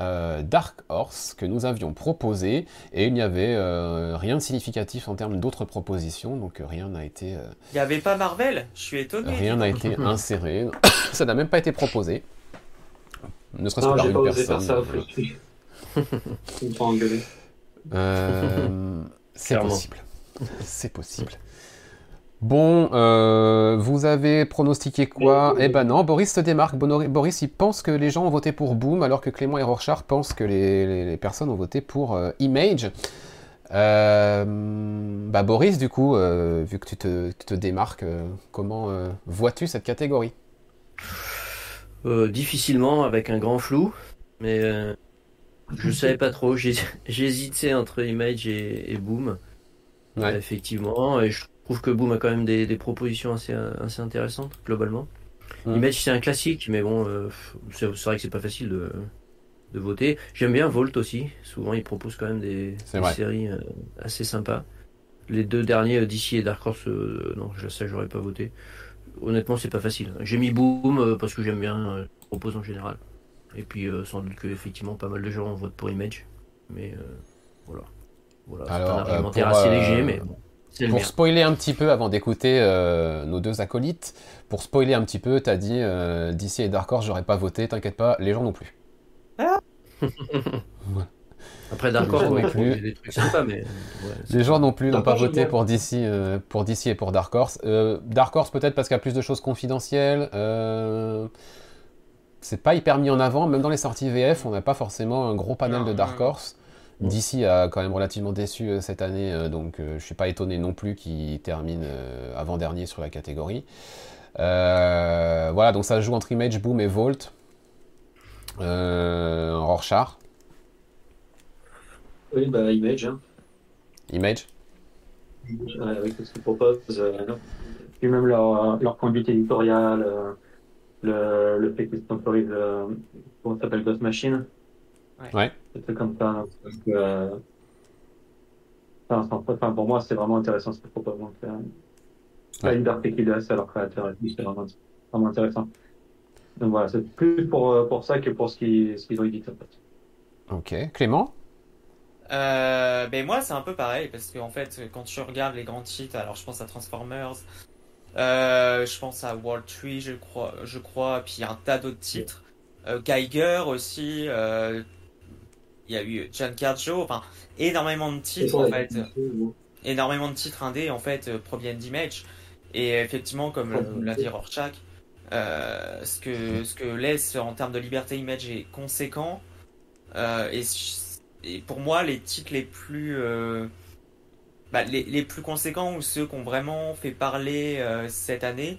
euh, Dark Horse que nous avions proposé et il n'y avait euh, rien de significatif en termes d'autres propositions, donc rien n'a été. il n'y avait pas Marvel Je suis étonné. Rien n'a été *laughs* inséré, ça n'a même pas été proposé. Ne serait-ce que par une personne. *laughs* Euh, c'est possible. C'est possible. Bon, euh, vous avez pronostiqué quoi? Eh ben non, Boris se démarque. Boris, il pense que les gens ont voté pour Boom, alors que Clément et Rorschach pensent que les, personnes ont voté pour euh, Image. bah Boris, du coup, vu que tu te, démarques, comment vois-tu cette catégorie? Difficilement, avec un grand flou, mais je savais pas trop. J'hésitais entre Image et, Boom. effectivement, et je trouve que Boom a quand même des, propositions assez, assez intéressantes globalement. Image c'est un classique, mais bon, euh, c'est vrai que c'est pas facile de, de voter. J'aime bien Volt aussi. Souvent, ils proposent quand même des, séries euh, assez sympas. Les deux derniers, euh, DC et Dark Horse, non, ça j'aurais pas voté. Honnêtement, c'est pas facile. J'ai mis Boom parce que j'aime bien, propose en général. Et puis euh, sans doute que effectivement pas mal de gens votent pour Image. Mais euh, voilà. Voilà, c'est un argumentaire assez léger, mais pour spoiler un petit peu avant d'écouter euh, nos deux acolytes, pour spoiler un petit peu, t'as dit d'ici et Dark Horse, j'aurais pas voté, t'inquiète pas, les gens non plus. Ah Après Dark Horse, non plus. des trucs sympas, mais les gens non plus n'ont pas voté pour DC, pour DC et pour Dark Horse. Dark Horse peut-être parce qu'il y a plus de choses confidentielles c'est pas hyper mis en avant, même dans les sorties VF, on n'a pas forcément un gros panel de Dark Horse. DC a quand même relativement déçu euh, cette année, euh, donc euh, je suis pas étonné non plus qu'il termine avant-dernier sur la catégorie. voilà, donc ça joue entre Image, Boom et Volt. Rorschach. Oui, bah Image. Hein. Image Avec ce qu'ils proposent. et même leur, leur conduite éditoriale le, le fait qu'ils sponsorisent, euh, comment ça s'appelle, Ghost Machine. Ouais. C'est comme ça. Euh, enfin, pour moi, c'est vraiment intéressant ce qu'ils proposent. Donc, euh, La liberté qu'ils laissent à leurs créateurs c'est vraiment, vraiment, intéressant. Donc voilà, c'est plus pour, euh, pour ça que pour ce qu'ils ce qu'ils ont édité. En fait. Ok. Clément? Euh, ben moi c'est un peu pareil parce qu'en fait quand tu regardes les grands titres alors je pense à Transformers euh, je pense à World Tree, je crois, je crois, puis un tas d'autres titres. Euh, Geiger aussi. Euh, il y a eu John Carjo, enfin énormément de titres en fait, énormément de titres indés en fait proviennent d'Image. Et effectivement, comme l'a dit Rorschach, ce que ce que laisse en termes de liberté Image est conséquent. Et, et, pour moi, les titres les plus bah, les, plus conséquents ou ceux qui ont vraiment fait parler euh, cette année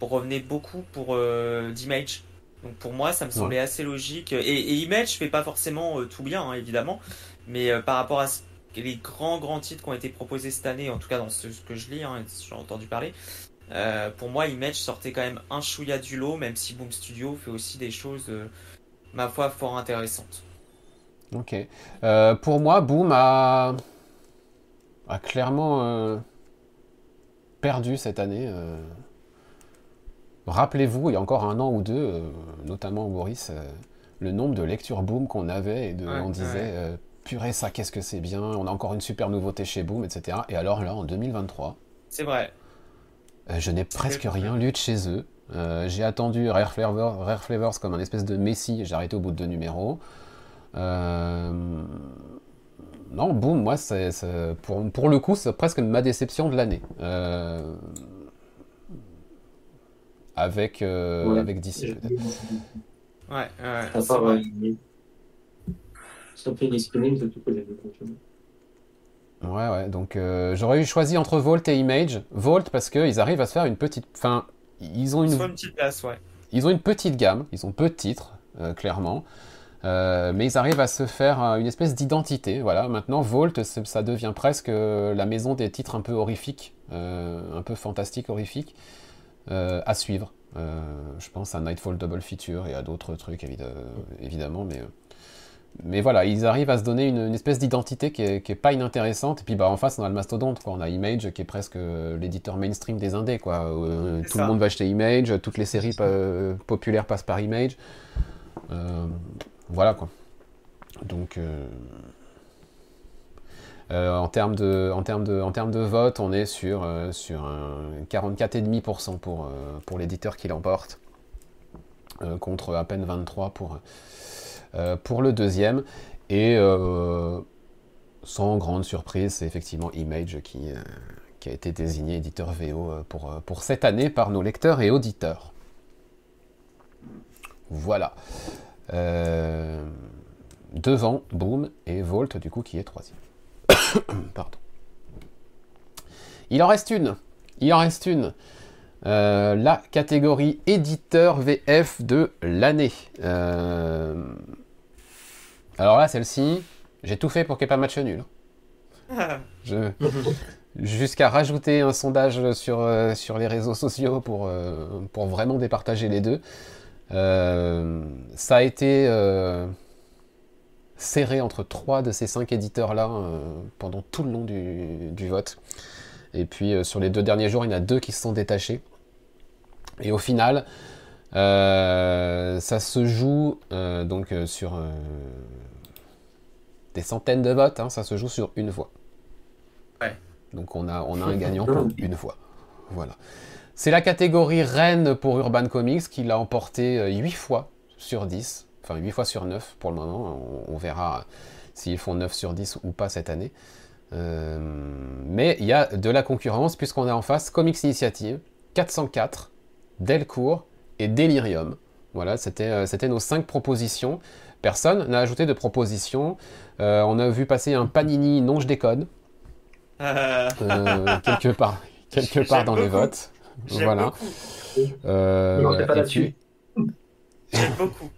revenaient beaucoup pour euh, d'Image. Donc pour moi, ça me semblait assez logique. Et, et, Image fait pas forcément euh, tout bien, hein, évidemment, mais par rapport à les grands grands titres qui ont été proposés cette année, en tout cas dans ce, que je lis, hein, j'ai entendu parler. pour moi, Image sortait quand même un chouïa du lot, même si Boom Studio fait aussi des choses, ma foi, fort intéressantes. Ok. pour moi, Boom a a clairement euh, perdu cette année. Euh. Rappelez-vous, il y a encore un an ou deux, euh, notamment Boris, le nombre de lectures Boom qu'on avait et de, on disait purée ça qu'est-ce que c'est bien, on a encore une super nouveauté chez Boom, etc. Et alors là, en 2023, c'est vrai. je n'ai presque rien lu de chez eux. j'ai attendu Rare Flavors, Rare Flavors comme un espèce de messie, j'ai arrêté au bout de deux numéros. Euh, non, boum, moi, c'est, pour, pour, le coup, c'est presque ma déception de l'année. Euh, avec, euh, avec DC, peut-être. Ouais, ouais. Ça ouais. Ça fait disponible, ça Ouais, ouais, donc euh, j'aurais eu choisi entre Volt et Image. Volt parce qu'ils arrivent à se faire une petite. Enfin, ils ont une. une petite place, ouais. Ils ont une petite gamme, ils ont peu de titres, clairement. Euh, mais ils arrivent à se faire euh, une espèce d'identité. Voilà, maintenant Vault, ça devient presque euh, la maison des titres un peu horrifiques, un peu fantastiques, horrifiques, à suivre. je pense à Nightfall Double Feature et à d'autres trucs évidemment, mais mais voilà, ils arrivent à se donner une, espèce d'identité qui est, pas inintéressante. Et puis bah, en face, on a le mastodonte, quoi. on a Image qui est presque l'éditeur mainstream des indés. Quoi. tout le monde va acheter Image, toutes les séries populaires passent par Image. voilà quoi. Donc. Euh, en, termes de, en, termes de, vote, on est sur, euh, un 44,5% pour, euh, pour l'éditeur qui l'emporte, contre à peine 23% pour, le deuxième. Et sans grande surprise, c'est effectivement Image qui, qui a été désigné éditeur VO pour, pour cette année par nos lecteurs et auditeurs. Voilà. devant Boom et Volt, du coup, qui est troisième. *coughs* Pardon. Il en reste une. Il en reste une. Euh, la catégorie éditeur VF de l'année. Euh, alors là, celle-ci, j'ai tout fait pour qu'il n'y ait pas match nul. Jusqu'à rajouter un sondage sur, euh, sur les réseaux sociaux pour, pour vraiment départager les deux. ça a été serré entre trois de ces cinq éditeurs-là euh, pendant tout le long du, vote. Et puis euh, sur les deux derniers jours, il y en a deux qui se sont détachés. Et au final, euh, ça se joue donc sur des centaines de votes, hein, ça se joue sur une voix. Ouais. Donc on a, on a un gagnant pour *laughs* une voix. Voilà. C'est la catégorie reine pour Urban Comics qui l'a emporté 8 fois sur 10 enfin 8 fois sur 9 pour le moment. On, verra s'ils font 9 sur 10 ou pas cette année. Euh, mais il y a de la concurrence puisqu'on a en face Comics Initiative, 404, Delcourt et Delirium. Voilà, c'était euh, nos 5 propositions. Personne n'a ajouté de proposition. Euh, on a vu passer un Panini non je décode. quelque *laughs* part, quelque part dans les votes. Voilà. Euh, pas là-dessus. J'aime beaucoup.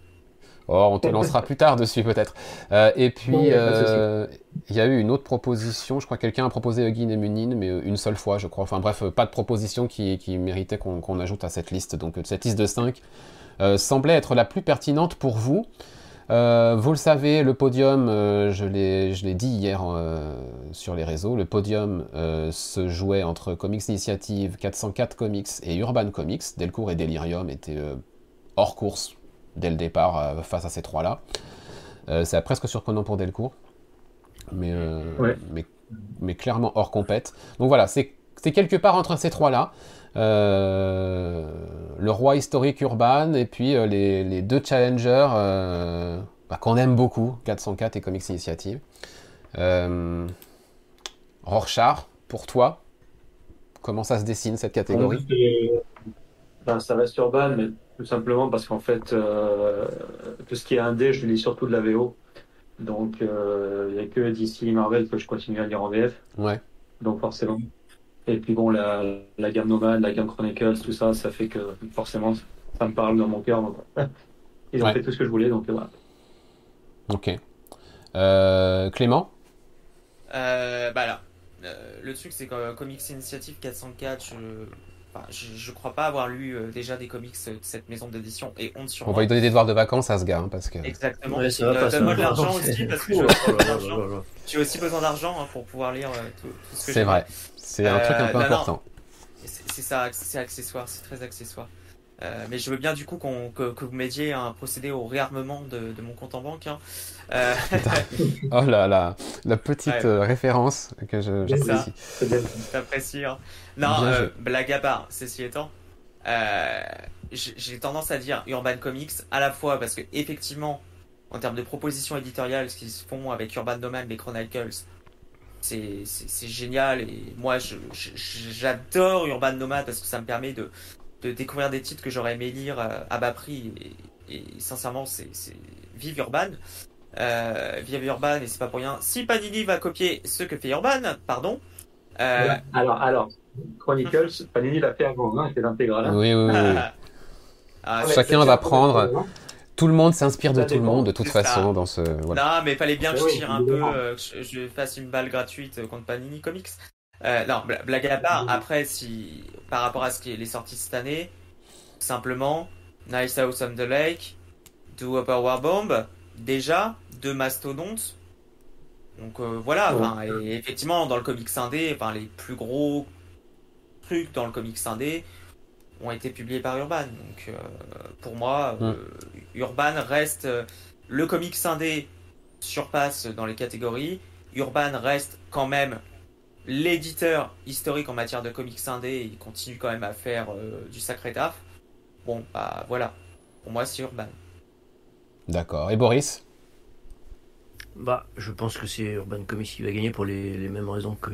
Oh, on te lancera plus tard dessus peut-être. Euh, et puis, euh, il y a eu une autre proposition, je crois que quelqu'un a proposé Huggin et Munin, mais euh, une seule fois, je crois. Enfin bref, pas de proposition qui, méritait qu'on ajoute à cette liste. Donc cette liste de 5 semblait être la plus pertinente pour vous. vous le savez, le podium, je l'ai dit hier sur les réseaux, le podium se jouait entre Comics Initiative, 404 Comics et Urban Comics. Delcourt et Delirium étaient hors course dès le départ euh, face à ces trois-là. Euh, c'est presque surprenant pour Delcourt, mais, euh, mais, mais, clairement hors compète. Donc voilà, c'est quelque part entre ces trois-là. le roi historique urbain et puis les, deux challengers bah, qu'on aime beaucoup, 404 et Comics Initiative. Rorschach, pour toi, comment ça se dessine cette catégorie? Ben, Ça reste urbain, mais tout simplement parce qu'en fait, euh, tout ce qui est indé, je lis surtout de la VO. Donc, euh, il n'y a que DC Marvel que je continue à lire en VF. Ouais. Donc, forcément. Et puis, bon, la, la gamme Nomad, la gamme Chronicles, tout ça, ça fait que forcément, ça me parle dans mon cœur. *laughs* ils ont fait tout ce que je voulais, donc voilà. Ok. Euh, Clément? Euh, Bah là, le truc, c'est que Comics Initiative 404, je je, ne crois pas avoir lu euh, déjà des comics de cette maison d'édition et honte sur On va lui donner des devoirs de vacances à ce gars, hein, parce que. Exactement. Donne-moi de l'argent *laughs* aussi, parce que j'ai aussi besoin d'argent hein, pour pouvoir lire euh, tout, ce que C'est vrai. C'est un truc un peu euh, important. C'est ça, c'est accessoire, c'est très accessoire. Euh, mais je veux bien du coup que, que, vous m'aidiez à procéder au réarmement de, de mon compte en banque. Hein. Euh... *laughs* oh là là, la petite euh, référence que je, j'apprécie. T'apprécies. Hein. Non, euh, blague à part, ceci étant, j'ai tendance à dire Urban Comics à la fois parce que effectivement, en termes de propositions éditoriales, ce qu'ils font avec Urban Domain, les Chronicles, c'est, génial et moi j'adore Urban Nomad parce que ça me permet de de découvrir des titres que j'aurais aimé lire euh, à bas prix. Et, sincèrement, c'est vive Urban. Euh, vive Urban, et c'est pas pour rien. Si Panini va copier ce que fait Urban, pardon. Euh... Alors, alors, Chronicles, Panini l'a fait avant, hein, c'est l'intégral. Oui, oui, oui. Ah, Chacun va prendre. Tout le monde s'inspire de tout le monde de toute façon dans ce. Voilà. Non, mais fallait bien que je tire un peu, euh, que je fasse une balle gratuite contre Panini Comics. Euh, non, blague à part. Après, si par rapport à ce qui est sorti cette année, simplement Nice House on the Lake, Do Upper War Bomb, déjà deux mastodontes. Donc voilà, et effectivement dans le comics indé, les plus gros trucs dans le comics indé ont été publiés par Urban. Donc pour moi, Urban reste le comics indé surpasse dans les catégories. Urban reste quand même l'éditeur historique en matière de comics indé. Il continue quand même à faire euh, du sacré taf. Bon, bah voilà. Pour moi, c'est Urban. D'accord. Et Boris? Bah, je pense que c'est Urban Comics qui va gagner pour les, mêmes raisons que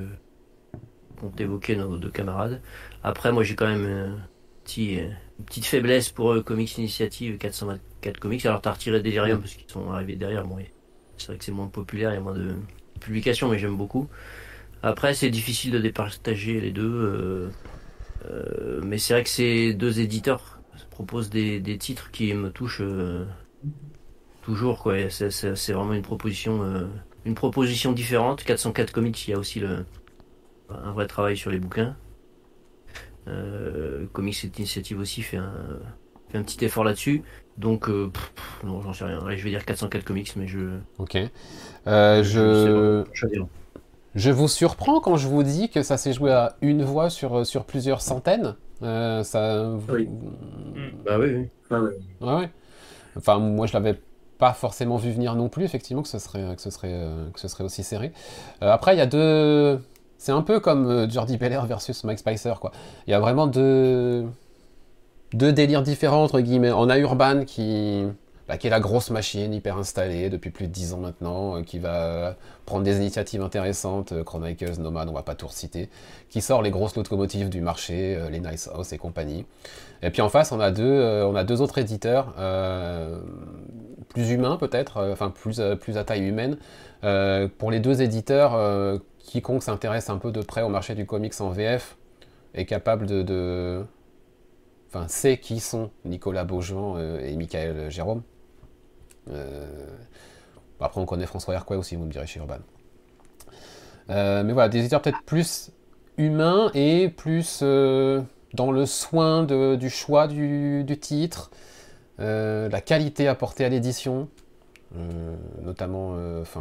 qu'ont évoqué nos deux camarades. Après, moi, j'ai quand même un petit, une petite faiblesse pour euh, Comics Initiative 424 Comics. Alors, t'as retiré Delirium parce qu'ils sont arrivés derrière. Bon, c'est vrai que c'est moins populaire, il y a moins de publications, mais j'aime beaucoup. Après, c'est difficile de départager les deux. Euh, euh, mais c'est vrai que ces deux éditeurs proposent des, des titres qui me touchent euh, toujours. Quoi. C'est, vraiment une proposition, une proposition différente. 404 Comics, il y a aussi le, un vrai travail sur les bouquins. Comics Initiative aussi fait un, fait un petit effort là-dessus. Donc, non, j'en sais rien. je vais dire 404 comics, mais je. Ok. je. Je vous surprends quand je vous dis que ça s'est joué à une voix sur, sur plusieurs centaines. Euh, ça... Oui. Bah oui, oui. Ah ouais, ouais. Enfin, moi, je l'avais pas forcément vu venir non plus, effectivement, que ce serait, que ce serait, euh, que ce serait aussi serré. Euh, après, il y a deux. C'est un peu comme Jordi Beller versus Mike Spicer, quoi. Il y a vraiment deux. Deux délires différents, entre guillemets. On a Urban qui bah, qui est la grosse machine hyper installée depuis plus de 10 ans maintenant, euh, qui va prendre des initiatives intéressantes, euh, Chronicles, Nomad, on va pas tout reciter, qui sort les grosses locomotives du marché, euh, les Nice House et compagnie. Et puis en face, on a deux, autres éditeurs, plus humains peut-être, enfin plus, plus à taille humaine. pour les deux éditeurs, quiconque s'intéresse un peu de près au marché du comics en VF est capable de, enfin, sait qui sont Nicolas Beaujean et Michael Jérôme. Euh, après, on connaît François Hercouet aussi, vous me direz chez Urban. Euh, mais voilà, des éditeurs peut-être plus humains et plus euh, dans le soin du choix du, titre, la qualité apportée à l'édition. notamment,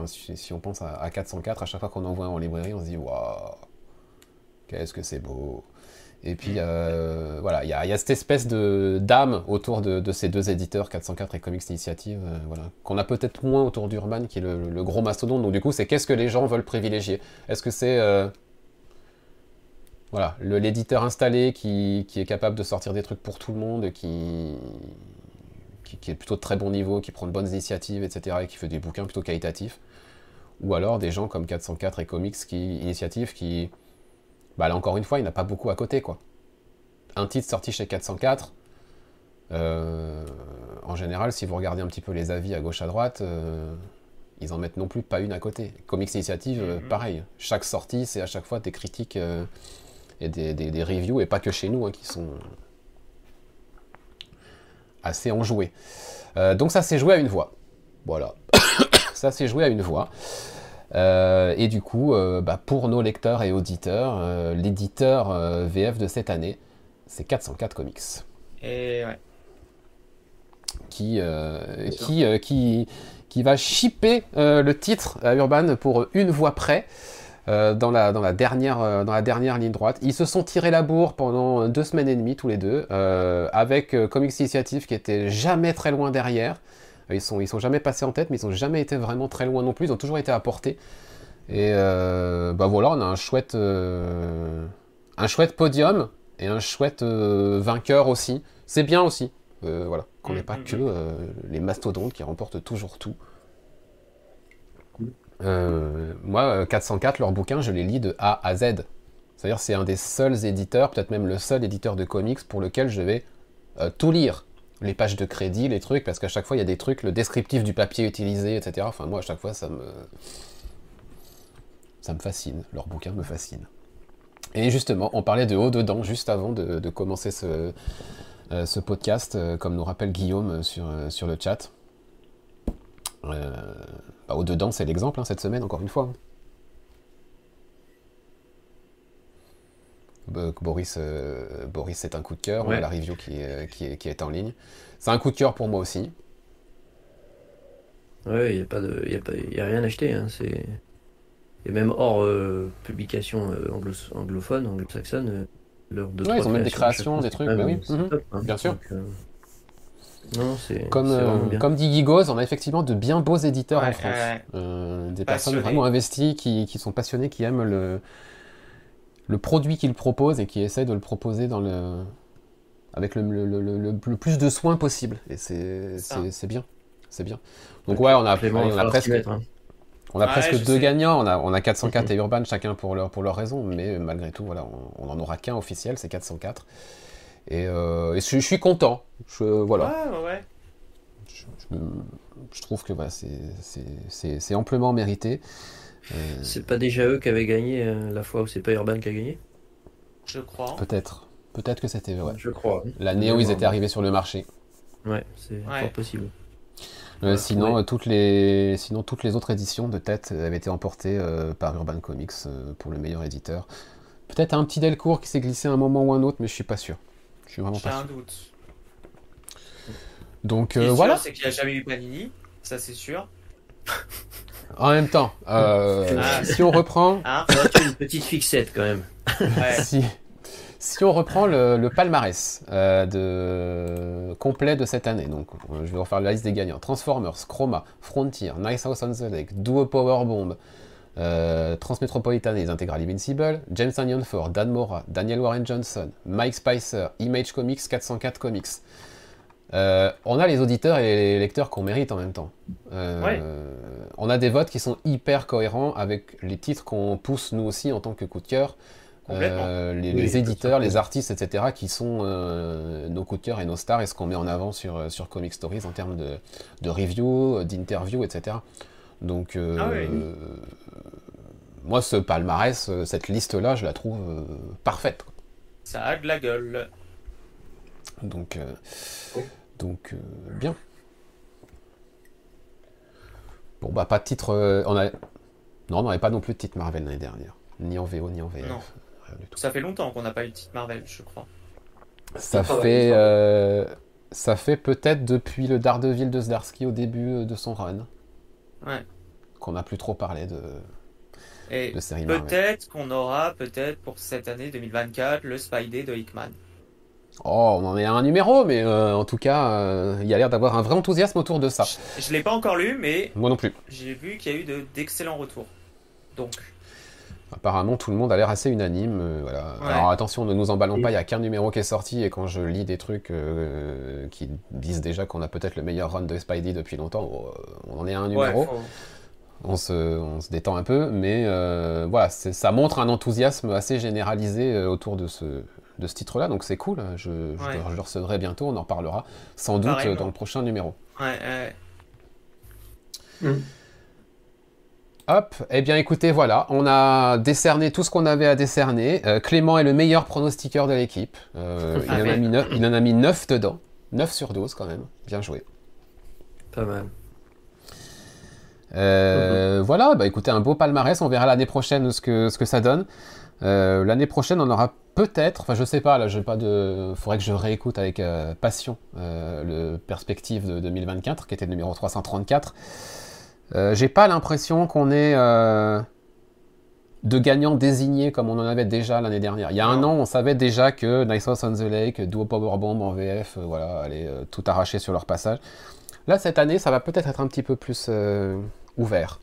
si, on pense à, à, 404, à chaque fois qu'on en voit en librairie, on se dit waouh, qu'est-ce que c'est beau! Et puis euh, voilà, il y, a cette espèce de d'âme autour de, ces deux éditeurs, 404 et Comics Initiative, euh, voilà, qu'on a peut-être moins autour d'Urban, qui est le, gros mastodonte. Donc du coup, c'est qu'est-ce que les gens veulent privilégier? Est-ce que c'est euh, voilà, l'éditeur installé qui, est capable de sortir des trucs pour tout le monde, qui, qui, est plutôt de très bon niveau, qui prend de bonnes initiatives, etc., et qui fait des bouquins plutôt qualitatifs? Ou alors des gens comme 404 et Comics Initiative qui bah là encore une fois, il n'a pas beaucoup à côté, quoi. Un titre sorti chez 404, euh, en général, si vous regardez un petit peu les avis à gauche à droite, euh, ils en mettent non plus pas une à côté. Comics Initiative, euh, mhm. pareil. Chaque sortie, c'est à chaque fois des critiques et des, reviews, et pas que chez nous, hein, qui sont assez enjoués. donc ça s'est joué à une voix. Voilà. *coughs* ça s'est joué à une voix. Euh, et du coup, euh, bah, pour nos lecteurs et auditeurs, euh, l'éditeur VF de cette année, c'est 404 Comics. Et ouais. Qui, qui, qui, qui, va shipper le titre à Urban pour une voix près. dans, la, dans, la dernière, dans la dernière ligne droite. Ils se sont tirés la bourre pendant deux semaines et demie tous les deux, avec Comics Initiative qui était jamais très loin derrière. Ils sont, ils sont jamais passés en tête, mais ils ont jamais été vraiment très loin non plus. Ils ont toujours été à portée. Et euh, bah voilà, on a un chouette, euh, un chouette podium et un chouette euh, vainqueur aussi. C'est bien aussi, voilà, qu'on n'ait pas mm, que mm, mm. les mastodontes qui remportent toujours tout. moi, 404, leur bouquin, je les lis de A à Z. C'est-à-dire, c'est un des seuls éditeurs, peut-être même le seul éditeur de comics pour lequel je vais tout lire les pages de crédit, les trucs, parce qu'à chaque fois il y a des trucs, le descriptif du papier utilisé, etc. Enfin moi à chaque fois ça me ça me fascine, leur bouquin me fascine. Et justement, on parlait de haut dedans juste avant de, commencer ce, euh, ce podcast, euh, comme nous rappelle Guillaume sur, euh, sur le chat. Bah, haut dedans, c'est l'exemple hein, cette semaine, encore une fois. Boris, euh, Boris c'est un coup de cœur. la review qui est, qui, est, qui est en ligne. C'est un coup de cœur pour moi aussi. Ouais, il n'y a, pas de, y a, pas, y a rien acheté. Hein, c'est... Et même hors euh, publication euh, anglo anglophone, anglo-saxonne, euh, de ouais, ils ont même des créations, des trucs, bah oui, mhm. hein. bien sûr. non, c'est, comme, comme dit Gigos, on a effectivement de bien beaux éditeurs en France. des personnes vraiment investies, qui, qui, sont passionnées, qui aiment le, le produit qu'ils proposent et qui essaient de le proposer dans le, avec le, le, le, le plus de soins possible. Et c'est, c'est, bien. C'est bien. Donc ouais, on a, on a presque... Hein. On a presque deux gagnants, on a, on a 404 mhm. et Urban chacun pour leur, pour leur raison, mais malgré tout, voilà, on, n'en en aura qu'un officiel, c'est 404. Et, euh, je, suis content. Je, voilà. Ouais, ouais. Je, trouve que voilà, c'est amplement mérité. Euh, c'est pas déjà eux qui avaient gagné euh, la fois où c'est pas Urban qui a gagné? Je crois. Peut-être. Peut-être que c'était vrai. Je crois. L'année où ils étaient arrivés sur le marché. Ouais, c'est fort possible. Euh, sinon, toutes les... sinon, toutes les autres éditions de tête avaient été emportées euh, par Urban Comics pour le meilleur éditeur. Peut-être un petit Delcourt qui s'est glissé à un moment ou un autre, mais je suis pas sûr. Je suis vraiment pas sûr. un doute. Donc voilà. C'est qu'il n'y a jamais eu Panini, ça c'est sûr. En même temps, ah. si on reprend. Hein une petite fixette quand même. si, si on reprend le, palmarès euh, de, complet de cette année, donc je vais refaire la liste des gagnants Transformers, Chroma, Frontier, Nice House on the Lake, Duo Power Bomb, euh, Transmetropolitan et les Integral Invincible, James Onion Ford, Dan Mora, Daniel Warren Johnson, Mike Spicer, Image Comics, 404 Comics. Euh, on a les auditeurs et les lecteurs qu'on mérite en même temps. On a des votes qui sont hyper cohérents avec les titres qu'on pousse nous aussi en tant que coup de cœur. Euh, les, éditeurs, les artistes, etc., qui sont euh, nos coups de cœur et nos stars et ce qu'on met en avant sur, euh, sur Comic Stories en termes de, de review, d'interview, etc. Donc, ah moi, ce palmarès, cette liste-là, je la trouve parfaite. Ça a de la gueule. Donc, donc bien. Bon, bah, pas de titre. on a... Non, on n'avait pas non plus de titre Marvel l'année dernière. Ni en VO, ni en VF. Ça fait longtemps qu'on n'a pas eu de titre Marvel, je crois. Ça fait, euh, ça fait peut-être depuis le Daredevil de Zdarsky au début euh, de son run. Ouais. Qu'on n'a plus trop parlé de, Et série Peut-être qu'on aura, peut-être pour cette année 2024, le Spidey de Hickman. Oh, on en est à un numéro, mais euh, en tout cas, il y a l'air d'avoir un vrai enthousiasme autour de ça. Je, ne l'ai pas encore lu, mais. Moi non plus. J'ai vu qu'il y a eu d'excellents retours. Donc. Apparemment, tout le monde a l'air assez unanime. Euh, voilà. Alors attention, ne nous emballons pas, il n'y a qu'un numéro qui est sorti, et quand je lis des trucs euh, qui disent déjà qu'on a peut-être le meilleur run de Spidey depuis longtemps, on en est à un numéro. On se, on se, détend un peu, mais euh, voilà, ça montre un enthousiasme assez généralisé autour de ce, de ce titre-là, donc c'est cool. Je, je, le recevrai bientôt, on en parlera sans doute dans le prochain numéro. Ouais, ouais. Mmh. Hop, eh bien écoutez, voilà, on a décerné tout ce qu'on avait à décerner. Euh, Clément est le meilleur pronostiqueur de l'équipe. Euh, *laughs* il, en a mis 9, il en a mis 9 dedans. 9 sur 12 quand même. Bien joué. Pas mal. Euh. Voilà, bah écoutez, un beau palmarès. On verra l'année prochaine ce que, ce que ça donne. L'année prochaine, on aura peut-être, enfin je sais pas, là, je pas de. faudrait que je réécoute avec passion le perspective de 2024, qui était le numéro 334. Euh, j'ai pas l'impression qu'on ait euh, de gagnants désignés comme on en avait déjà l'année dernière. Il y a un an, on savait déjà que Nice House on the Lake, Duo Power Bomb en VF, euh, voilà, allaient tout arracher sur leur passage. Là, cette année, ça va peut-être être un petit peu plus ouvert.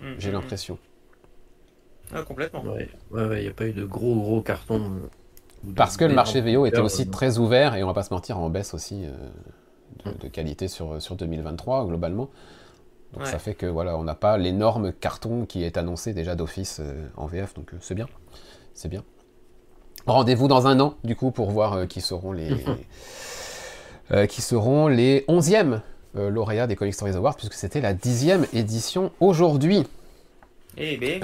Mm, j'ai mm, mm. l'impression. Ah, complètement. Ouais, il n'y a pas eu de gros gros cartons. Parce que le marché VO était aussi très ouvert et on va pas se mentir, en baisse aussi de, qualité sur, sur 2023 globalement. Donc ça fait que voilà, on n'a pas l'énorme carton qui est annoncé déjà d'office euh, en VF, donc euh, c'est bien, c'est bien. Rendez-vous dans un an, du coup, pour voir euh, qui seront les *laughs* qui seront les 11e lauréats des Comic Stories Awards, puisque c'était la dixième édition aujourd'hui. Eh ben.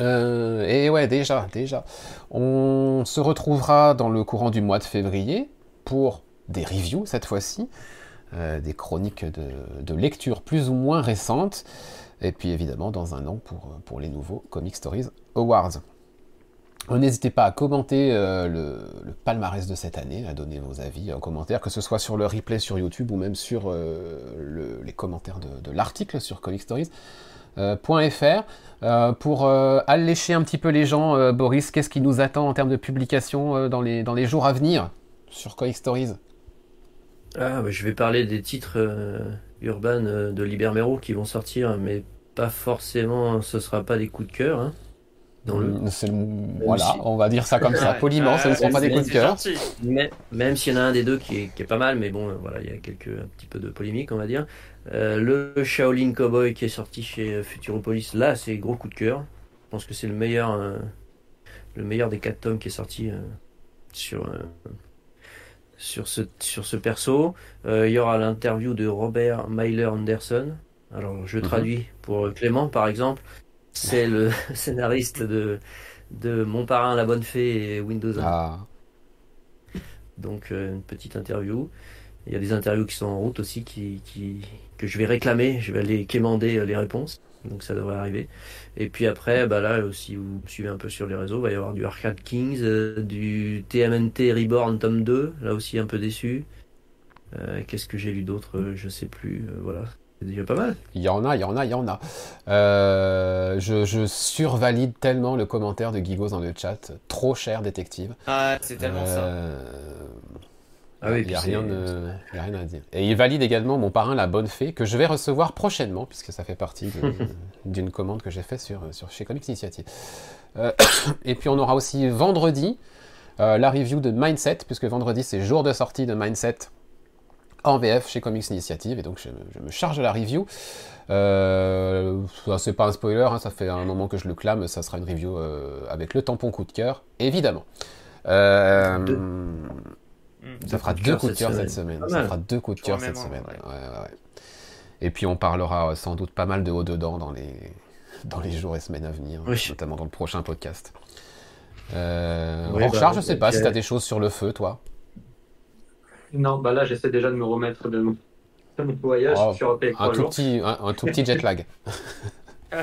et ouais, déjà, déjà. On se retrouvera dans le courant du mois de février pour des reviews cette fois-ci. Euh, des chroniques de, lecture plus ou moins récentes, et puis évidemment dans un an pour, pour les nouveaux Comic Stories Awards. N'hésitez pas à commenter le, palmarès de cette année, à donner vos avis en commentaire, que ce soit sur le replay sur YouTube ou même sur les commentaires de, l'article sur Comic Stories. .fr pour allécher un petit peu les gens, Boris, qu'est-ce qui nous attend en termes de publication dans, les, dans les jours à venir sur Comic Stories? Ah, bah, je vais parler des titres euh, urbains euh, de Libermero qui vont sortir, mais pas forcément, ce sera pas des coups de cœur. Hein, dans le... Mm, voilà, on va dire ça comme *laughs* ça, poliment, ce ne sera pas des coups de cœur. Mais, même s'il y en a un des deux qui est, qui est pas mal, mais bon, voilà, il y a quelques, un petit peu de polémique, on va dire. Euh, le Shaolin Cowboy qui est sorti chez Futuropolis, là, c'est gros coup de cœur. Je pense que c'est le meilleur, le meilleur des quatre tomes qui est sorti sur sur ce, sur ce perso. Euh, il y aura l'interview de Robert Myler Anderson. Alors, je mhm. traduis pour Clément, par exemple. C'est le *laughs* scénariste de, de Mon parrain, la bonne fée et Windows 1. Ah. Donc, euh, une petite interview. Il y a des interviews qui sont en route aussi qui, qui, que je vais réclamer. Je vais aller quémander euh, les réponses. Donc, ça devrait arriver. Et puis après, bah là, si vous suivez un peu sur les réseaux, il va y avoir du Arcade Kings, euh, du TMNT Reborn tome 2, là aussi un peu déçu. Euh, qu'est-ce que j'ai lu d'autre euh, Je sais plus. voilà, c'est déjà pas mal. Il y en a, il y en a, il y en a. je, je, survalide tellement le commentaire de Gigos dans le chat. Trop cher, détective. Ah, c'est tellement ça. Ah il n'y a, rien à dire. Et il valide également mon parrain, la bonne fée, que je vais recevoir prochainement, puisque ça fait partie *laughs* d'une commande que j'ai faite sur, sur, chez Comics Initiative. Euh, *coughs* et puis on aura aussi vendredi euh, la review de Mindset, puisque vendredi c'est jour de sortie de Mindset en VF chez Comics Initiative, et donc je, me charge de la review. Euh, c'est pas un spoiler, hein, ça fait un moment que je le clame, ça sera une review euh, avec le tampon coup de cœur, évidemment. Mm. Ça fera deux coups de cœur cette semaine. Ça fera deux coups de cœur cette semaine. Et puis on parlera sans doute pas mal de haut dedans dans les *laughs* dans les jours et semaines à venir, notamment dans le prochain podcast. Euh, oui, bah, je sais pas si tu as des choses sur le feu, toi. Non, bah là, j'essaie déjà de me remettre de mon, voyage oh, sur un tout, petit, un, tout petit jet lag. *laughs*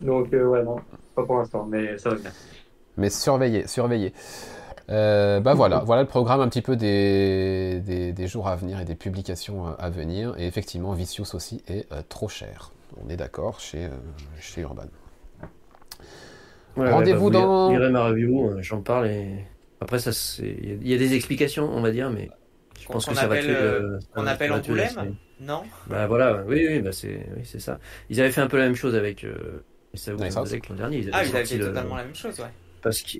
Donc, euh, ouais, non, pas pour l'instant, mais ça va bien. Mais surveillez, surveillez. Euh, bah voilà, voilà le programme un petit peu des, des, jours à venir et des publications euh, à venir. Et effectivement, Vicious aussi est euh, trop cher. On est d'accord chez, chez Urban. Rendez-vous bah, dans. Ma review, j'en parle et après ça, il y a des explications, on va dire, mais je pense que ça va tuer. on appelle Angoulême, non? Bah voilà, oui, oui, bah c'est, oui, c'est ça. Ils avaient fait un peu la même chose avec. ça vous l'an dernier. Ils ah, ils avaient fait totalement la même chose, ouais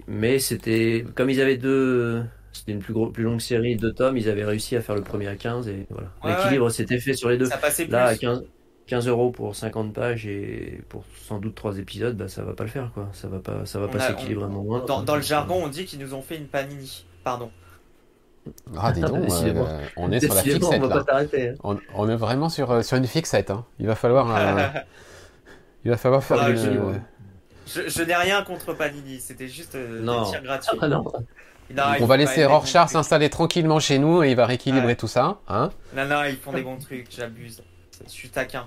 mais c'était comme ils avaient deux c'était une plus, gros, plus longue série de tomes, ils avaient réussi à faire le premier à 15 et voilà. L'équilibre s'était fait sur les deux. Ça passait Là, à 15, 15 euros pour 50 pages et pour sans doute 3 épisodes, bah, ça va pas le faire quoi. Ça va pas, ça va pas s'équilibrer un Dans, dans le jargon, on dit qu'ils nous ont fait une panini. Pardon. Ah, dis donc, euh, on est sur la fixette on là. Hein. On, on, est vraiment sur, euh, sur une fixette. Hein. Il va falloir, euh, *laughs* il va falloir faire ah, une, je, n'ai rien contre Panini, c'était juste euh, des tirs gratuits. Ah, on va laisser Rorschach s'installer tranquillement chez nous et il va rééquilibrer tout ça. Hein non, non, ils font des bons trucs, j'abuse. Je suis taquin.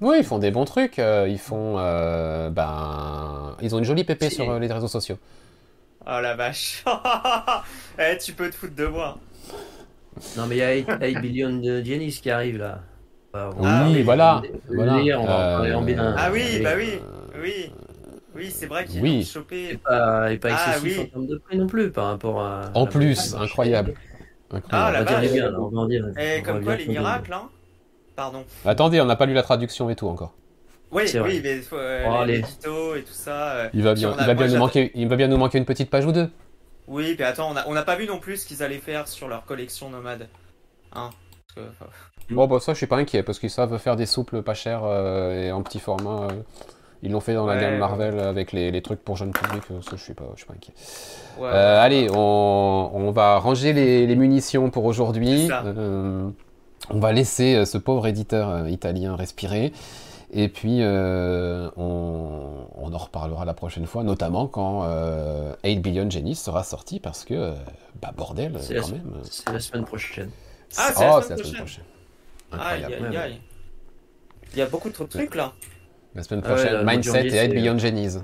Oui, ils font des bons trucs. Euh, ils font. Euh, ben, ils ont une jolie pépé sur les réseaux sociaux. Oh la vache. *laughs* eh, tu peux te foutre de moi. Non, mais il y a 8, billion de Jenny qui arrive là. Ah, oui, voilà. voilà. Euh, ah oui, bah oui, oui. Oui, c'est vrai qu'il oui. chopé. Et pas, et pas ah, excessif en termes de prix non plus par rapport à. En plus, incroyable. Ah, la vache. Bien, on va dire, et comme quoi, les miracles, hein Pardon. Attendez, on n'a pas lu la traduction et tout encore. Oui, oui, mais euh, oh, les, et tout ça. Euh, il va bien, il va bien nous manquer, il va bien nous manquer une petite page ou deux. Oui, mais attends, on n'a pas vu non plus ce qu'ils allaient faire sur leur collection nomade. Hein Parce que, Bon, bah ça, je suis pas inquiet parce qu'ils savent faire des souples pas chers euh, et en petit format. Euh. ils l'ont fait dans la gamme Marvel avec les, les, trucs pour jeunes publics. Euh, ça, je suis pas, je suis pas inquiet. allez, on, on, va ranger les, les munitions pour aujourd'hui. on va laisser ce pauvre éditeur italien respirer. Et puis, on, on, en reparlera la prochaine fois, notamment quand 8 Billion Genis sera sorti, parce que, bah bordel, quand même. C'est la semaine prochaine. Ah, c'est la, semaine prochaine. Aïe, aïe, aïe. Il y a beaucoup de trucs là. La semaine prochaine, Mindset et 8 Billion Genies.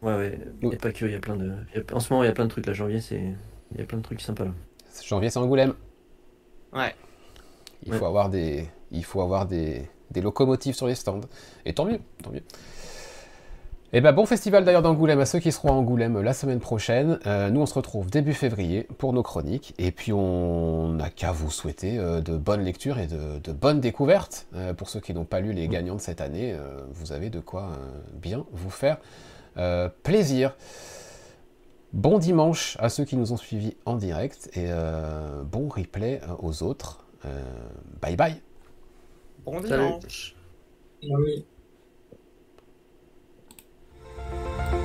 Ouais, ouais. Il n'y a pas que, il y a plein de. En ce moment, il y a plein de trucs là. Janvier, c'est. Il y a plein de trucs sympas là. Janvier, c'est Angoulême. Ouais. Il faut avoir des. Il faut avoir des... des locomotives sur les stands. Et tant mieux, tant mieux. Et eh ben bon festival d'ailleurs d'Angoulême à ceux qui seront à Angoulême la semaine prochaine. Euh, nous on se retrouve début février pour nos chroniques. Et puis on n'a qu'à vous souhaiter euh, de bonnes lectures et de, bonnes découvertes. Euh, pour ceux qui n'ont pas lu les gagnants de cette année, vous avez de quoi bien vous faire plaisir. Bon dimanche à ceux qui nous ont suivis en direct et bon replay aux autres. bye bye. Bon dimanche. Oui. Música